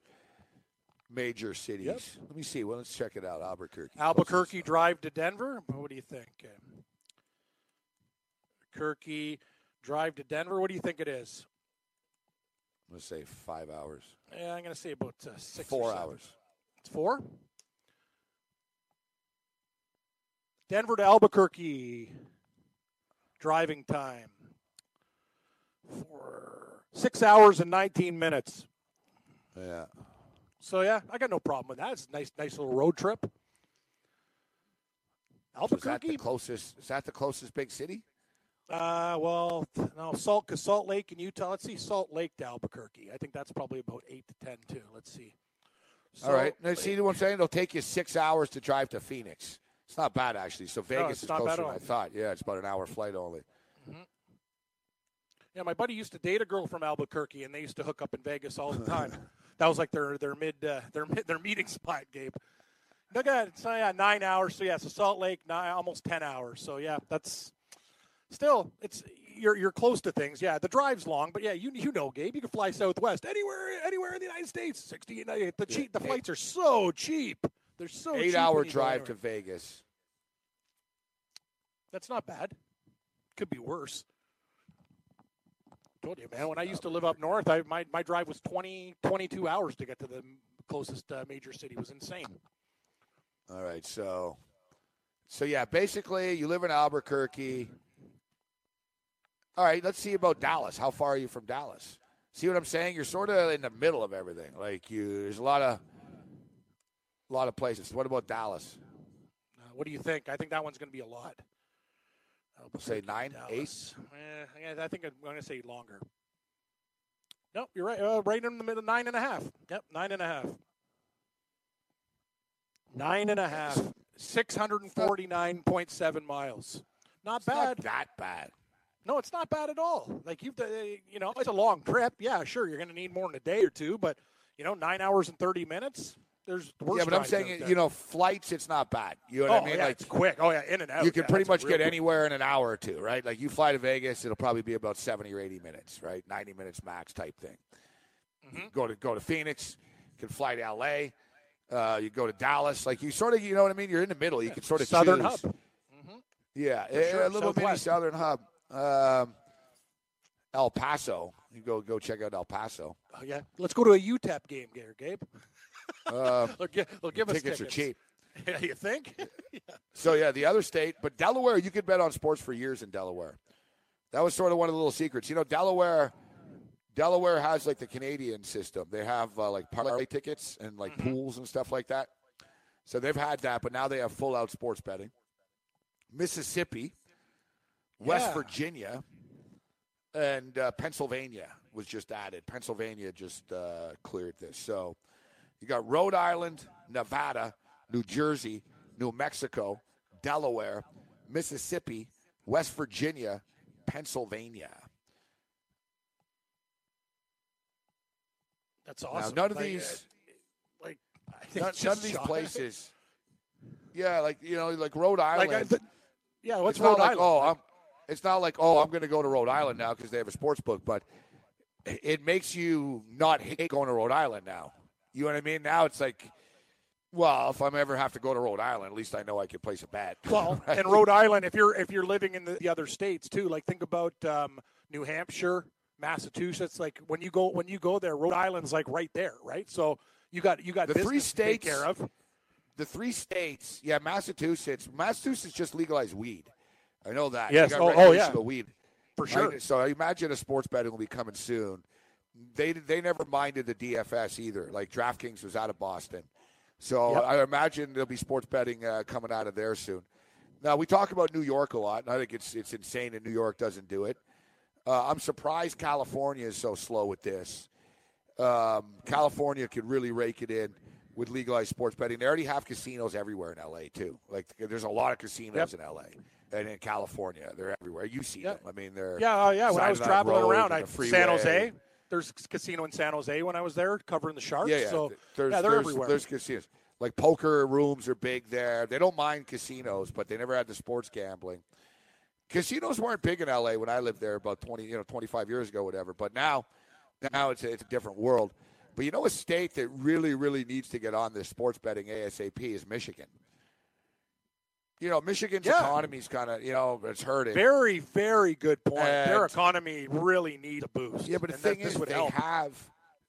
major cities. Let me see. Well, let's check it out. Albuquerque. Albuquerque drive to Denver. What do you think? Albuquerque drive to Denver. What do you think it is? Let's say five hours. Yeah, I'm going to say about uh, six. Four hours. It's four. Denver to Albuquerque. Driving time. For six hours and 19 minutes. Yeah. So yeah, I got no problem with that. It's a nice, nice little road trip. So is that Albuquerque. the closest? Is that the closest big city? Uh, well, no, Salt, cause Salt Lake in Utah. Let's see, Salt Lake to Albuquerque. I think that's probably about eight to ten too. Let's see. All right. Now, see what I'm saying? It'll take you six hours to drive to Phoenix. It's not bad actually. So Vegas it's is closer than I thought. Yeah, it's about an hour flight only. Yeah, my buddy used to date a girl from Albuquerque, and they used to hook up in Vegas all the [LAUGHS] time. that was like their their mid uh, their their meeting spot, Gabe. At it. So yeah, nine hours. So yeah, so Salt Lake, nine, almost ten hours. So yeah, that's still it's you're you're close to things. Yeah, the drive's long, but yeah, you you know, Gabe, you can fly Southwest anywhere anywhere in the United States. Sixty the cheap the flights are so cheap. They're so Eight hour when you go drive to. Vegas. That's not bad. Could be worse. Told you, man. When I used to live up north, I my, my drive was 20, 22 hours to get to the closest uh, major city. It was insane. All right. So, so yeah, basically, you live in Albuquerque. All right. Let's see about Dallas. How far are you from Dallas? See what I'm saying? You're sort of in the middle of everything. Like you, there's a lot of, a lot of places. What about Dallas? Uh, what do you think? I think that one's going to be a lot. I'll Say nine, Dallas. Eh, I think I'm going to say longer. Nope, you're right. Uh, right in the middle, nine and a half. Yep, nine and a half. Nine and a half. 649.7 miles. Not It's not bad. that bad. No, it's not bad at all. Like you've, you know, it's a long trip. Yeah, sure, you're going to need more than a day or two, but you know, nine hours and thirty minutes. There's worse yeah, but I'm saying, you know, flights, it's not bad. You know oh what I mean? yeah, like it's quick. Oh yeah, in and out. you can Yeah, pretty much get quick. anywhere in an hour or two, right? Like you fly to Vegas, it'll probably be about 70 or 80 minutes, right? 90 minutes max type thing. Mm-hmm. Go to go to Phoenix, you can fly to LA. Uh, you go to Dallas, like you sort of, you know what I mean. You're in the middle. You can sort of Southern choose. hub. Yeah, For sure, a little mini Southwest. southern hub. Um, El Paso. You go go check out El Paso. Oh, yeah, let's go to a UTEP game, Gabe. [LAUGHS] Um, They'll give, they'll give us tickets are cheap. [LAUGHS] Yeah, you think? [LAUGHS] So yeah, the other state, but Delaware, you could bet on sports for years in Delaware. That was sort of one of the little secrets. You know, Delaware, Delaware has like the Canadian system. They have uh, like parlay tickets and like Mm-hmm. pools and stuff like that. So they've had that, but now they have full out sports betting. Mississippi, West Yeah. Virginia, and uh, Pennsylvania was just added. Pennsylvania just uh, cleared this. So you got Rhode Island, Nevada, New Jersey, New Mexico, Delaware, Mississippi, West Virginia, Pennsylvania. That's Now, awesome. none of Like, these, uh, like, [LAUGHS] none, none of these places. Yeah, like you know, like Rhode Island. Like, I, yeah, what's it's Rhode like, Island? Oh, I'm. It's not like oh, I'm going to go to Rhode Island now because they have a sports book, but it makes you not hate going to Rhode Island now. You know what I mean? Now it's like, well, if I'm ever have to go to Rhode Island, at least I know I can place a bet. [LAUGHS] Well, Right? and Rhode Island, if you're if you're living in the, the other states too, like think about um, New Hampshire, Massachusetts. Like when you go when you go there, Rhode Island's like right there, right? So you got you got The three business to take states- care of. the three states, yeah, Massachusetts. Massachusetts just legalized weed. I know that. Yes. Oh, oh, yeah. weed For Right? sure. So I imagine a sports betting will be coming soon. They they never minded the DFS either. Like DraftKings was out of Boston, so Yep. I imagine there'll be sports betting uh, coming out of there soon. Now we talk about New York a lot, and I think it's it's insane that New York doesn't do it. Uh, I'm surprised California is so slow with this. Um, California could really rake it in with legalized sports betting. They already have casinos everywhere in LA too. Like there's a lot of casinos Yep. in LA and in California. They're everywhere. You see Yep. them. I mean, they're Yeah, uh, yeah. When I was traveling around, I San. Jose. There's a casino in San Jose when I was there, covering the Sharks. Yeah, yeah. So there's, yeah, they're there's, everywhere. There's casinos. Like poker rooms are big there. They don't mind casinos, but they never had the sports gambling. Casinos weren't big in LA when I lived there about 20, you know, 25 years ago, whatever. But now, now it's a, it's a different world. But you know, a state that really, really needs to get on this sports betting ASAP is Michigan. You know, Michigan's Yeah. economy's kind of, you know, it's hurting. Very, very good point. Their economy really needs a boost. yeah, but the and thing this is, would they help. have,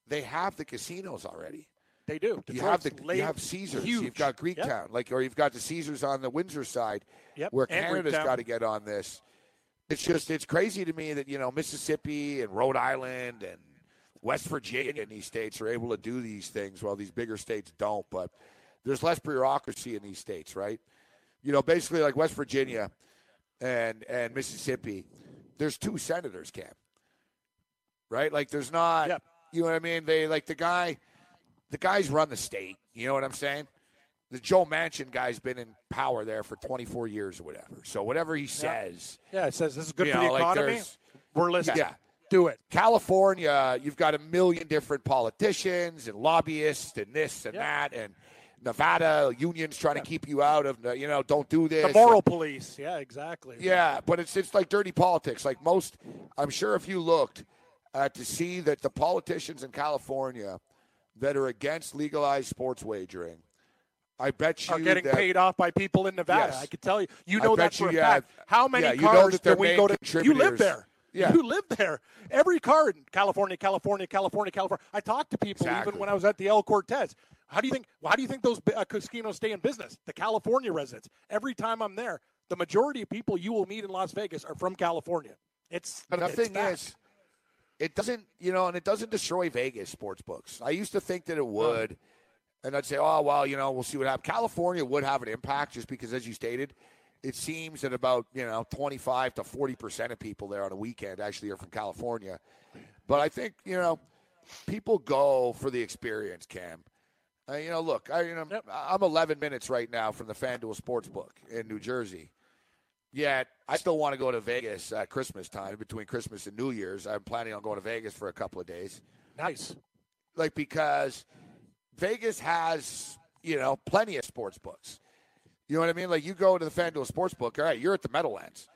they have the casinos already. They do. you have the Detroit's you have Caesars. huge. You've got Greektown, Yep. like, or you've got the Caesars on the Windsor side, Yep, where and Canada's got to get on this. It's just it's crazy to me that you know Mississippi and Rhode Island and West Virginia and these states are able to do these things while these bigger states don't. But there's less bureaucracy in these states, right? You know, basically like West Virginia and and Mississippi, there's two senators, Cam. Right? Like there's not Yep. you know what I mean? They like the guy the guys run the state. You know what I'm saying? The Joe Manchin guy's been in power there for 24 years or whatever. So whatever he says, Yeah, it says this is good for know, the like economy. there's- We're listening. Yeah. Do it. California, you've got a million different politicians and lobbyists and this and Yeah. that, and Nevada unions trying to keep you out of, you know, don't do this. The moral police. Yeah, exactly. Yeah, but it's it's like dirty politics. Like most, I'm sure if you looked uh, to see that the politicians in California that are against legalized sports wagering, I bet you Are getting that, paid off by people in Nevada. Yes. I can tell you. You know that for you, a yeah. fact. How many Yeah, you know cars do we go to? You live there. Yeah. You live there. Every car in California, California, California, California. I talked to people Exactly. even when I was at the El Cortez. How do you think? Why do you think those uh, casinos stay in business? The California residents. Every time I'm there, the majority of people you will meet in Las Vegas are from California. It's the it's thing is, it doesn't, you know, and it doesn't destroy Vegas sports books. I used to think that it would, and I'd say, oh well, you know, we'll see what happens. California would have an impact just because, as you stated, it seems that about you know twenty five to forty percent of people there on a weekend actually are from California. But I think you know, people go for the experience, Cam. Uh, you know, look, I, you know, Yep. I'm 11 minutes right now from the FanDuel Sportsbook in New Jersey. Yet I still want to go to Vegas at Christmas time between Christmas and New Year's. I'm planning on going to Vegas for a couple of days. Nice. Like because Vegas has, you know, plenty of sports books. You know what I mean? Like you go to the FanDuel Sportsbook, all right, you're at the Meadowlands.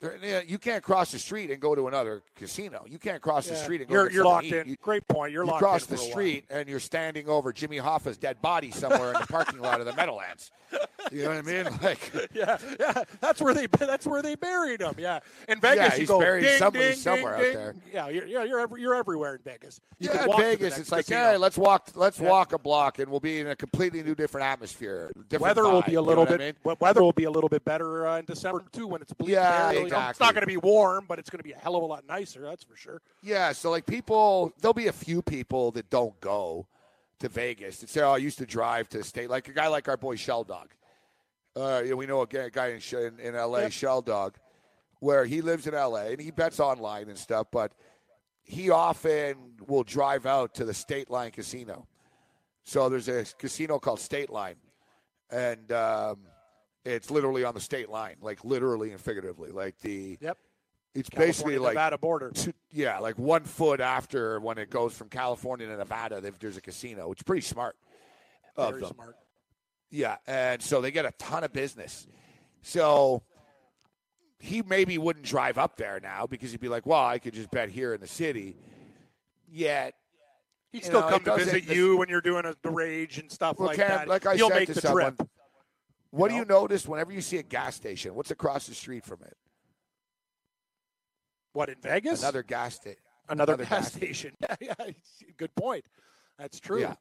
There, you can't cross the street and go to another casino. You can't cross yeah. the street and go. You're, to you're locked eat. in. You, Great point. You're you locked cross in the street and you're standing over Jimmy Hoffa's dead body somewhere in the parking lot of the Meadowlands. [LAUGHS] You know what I mean? [LAUGHS] Like, yeah, yeah. That's where they that's where they buried him. Yeah, in Vegas, yeah, you he's go buried ding, somebody ding, somewhere ding, out there. Yeah, you're, yeah, you're every, you're everywhere in Vegas. You yeah, in Vegas, it's like, casino. hey, let's walk, let's yeah. walk a block, and we'll be in a completely new, different atmosphere. Different weather vibe, will be a little bit. I mean? Weather will be a little bit better uh, in December too when it's bleak. Yeah. Exactly. It's not going to be warm, but it's going to be a hell of a lot nicer. That's for sure. Yeah, so like people, there'll be a few people that don't go to Vegas that say, "Oh, I used to drive to state." Like a guy like our boy Shell Dog. Uh, yeah, we know a guy in, in, in L.A. Yep. Shell Dog, where he lives in L.A. and he bets online and stuff, but he often will drive out to the State Line Casino. So there's a casino called State Line, and um, it's literally on the state line, like literally and figuratively, like the. Yep. It's California, basically like Nevada border. Two, yeah, like one foot after when it goes from California to Nevada, there's a casino. It's pretty smart. Very smart. Yeah, and so they get a ton of business. So he maybe wouldn't drive up there now because he'd be like, "Well, I could just bet here in the city." Yet he'd still know, come to visit you when you're doing a, the rage and stuff well, like Cam, that. Like I He'll said make to the someone, trip. What you do you notice whenever you see a gas station? What's across the street from it? What in Vegas? Another gas station. Another, Another, gas, gas station. [LAUGHS] Yeah, yeah, good point. That's true. Yeah.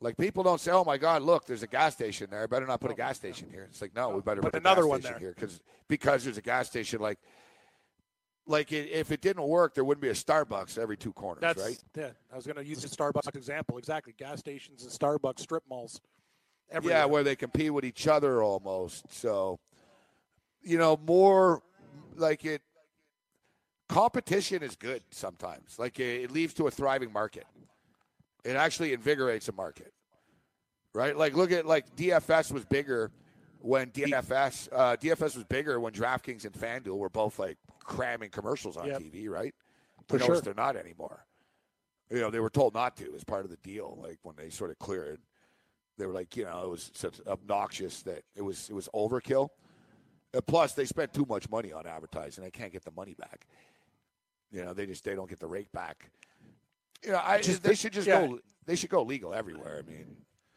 Like people don't say, "Oh my God, look, there's a gas station there. I better not put a oh. gas station here." It's like, no, we better put, put another one there here because because there's a gas station. Like, like it, if it didn't work, there wouldn't be a Starbucks every two corners, That's, right? Yeah, I was going to use the Starbucks example. Exactly, gas stations and Starbucks strip malls. Everywhere. Yeah, where they compete with each other almost. So, you know, more like it. Competition is good sometimes. Like it, it leads to a thriving market. It actually invigorates a market, right? Like look at like DFS was bigger when DFS uh, DFS was bigger when DraftKings and FanDuel were both like cramming commercials on Yep. TV, right? For you sure. they're not anymore. You know, they were told not to as part of the deal. Like when they sort of cleared, they were like, you know, it was such obnoxious that it was it was overkill. Uh, plus, they spent too much money on advertising. They can't get the money back. You know, they just they don't get the rake back. You know, I Just- they should just yeah. go. They should go legal everywhere. I mean,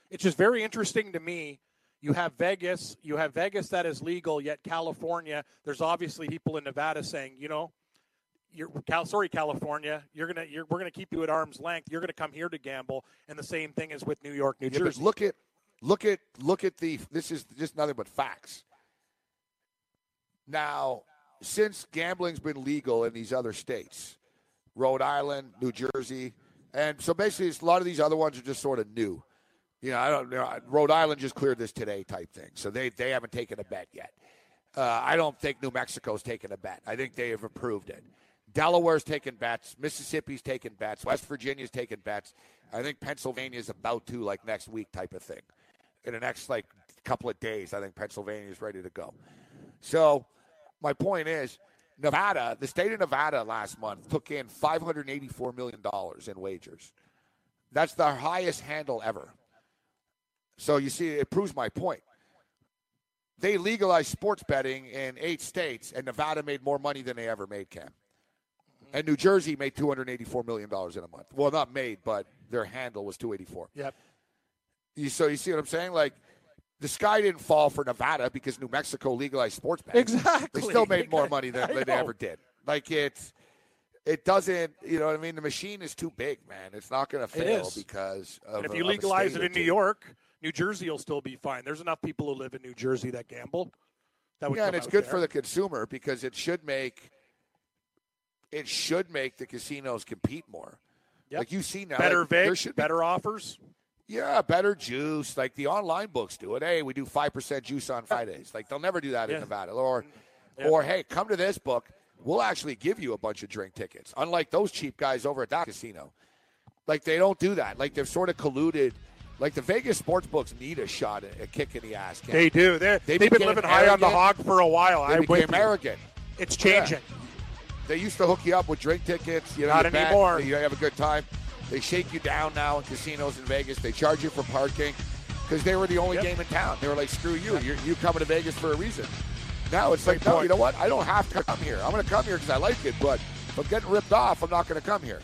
It's just very interesting to me. You have Vegas, you have Vegas that is legal, yet California. There's obviously people in Nevada saying, you know, you're Cal, sorry California, you're gonna, you're, we're gonna keep you at arm's length. You're gonna come here to gamble, and the same thing is with New York, New yeah, Jersey. look at look at look at the. This is just nothing but facts. Now, since gambling's been legal in these other states, Rhode Island, New Jersey, and so basically it's- a lot of these other ones are just sort of new. You know, I don't know. Rhode Island just cleared this today, type thing. So they they haven't taken a bet yet. Uh, I don't think New Mexico's taken a bet. I think they have approved it. Delaware's taking bets. Mississippi's taking bets. West Virginia's taking bets. I think Pennsylvania's about to, like next week, type of thing. In the next like couple of days, I think Pennsylvania's ready to go. So, my point is, Nevada, the state of Nevada last month took in $584 million in wagers. That's the highest handle ever. So, you see, it proves my point. They legalized sports betting in eight states, and Nevada made more money than they ever made, Cam. And New Jersey made $284 million in a month. Well, not made, but their handle was 284 Yep. you, so you see what I'm saying? Like, the sky didn't fall for Nevada because New Mexico legalized sports betting. Exactly. They still made more money [LAUGHS] than, than they ever did. Like it's, it doesn't. You know what I mean? The machine is too big, man. It's not going to fail because of. And if you a legalize it in New. York, New Jersey will still be fine. There's enough people who live in New Jersey that gamble. That would yeah, and it's good there. for the consumer because it should make. It should make the casinos compete more. Yep. Like you see now, better like, should be better offers. Yeah, better juice. Like the online books do it. Hey, we do five percent juice on Fridays. Like they'll never do that Yeah. in Nevada. Or, Yeah. or hey, come to this book. We'll actually give you a bunch of drink tickets. Unlike those cheap guys over at that casino. Like they don't do that. Like they've sort of colluded. Like the Vegas sports books need a shot, a kick in the ass. They do. They're, They they have been living high on the hog for a while. They I'm became arrogant. It's changing. They used to hook you up with drink tickets. You know, Not you anymore. You have a good time. They shake you down now in casinos in Vegas. They charge you for parking because they were the only Yep. game in town. They were like, "Screw you! You're, you coming to Vegas for a reason." Now it's Great like, no, you know what? I don't have to come here. I'm going to come here because I like it, but if I'm getting ripped off, I'm not going to come here.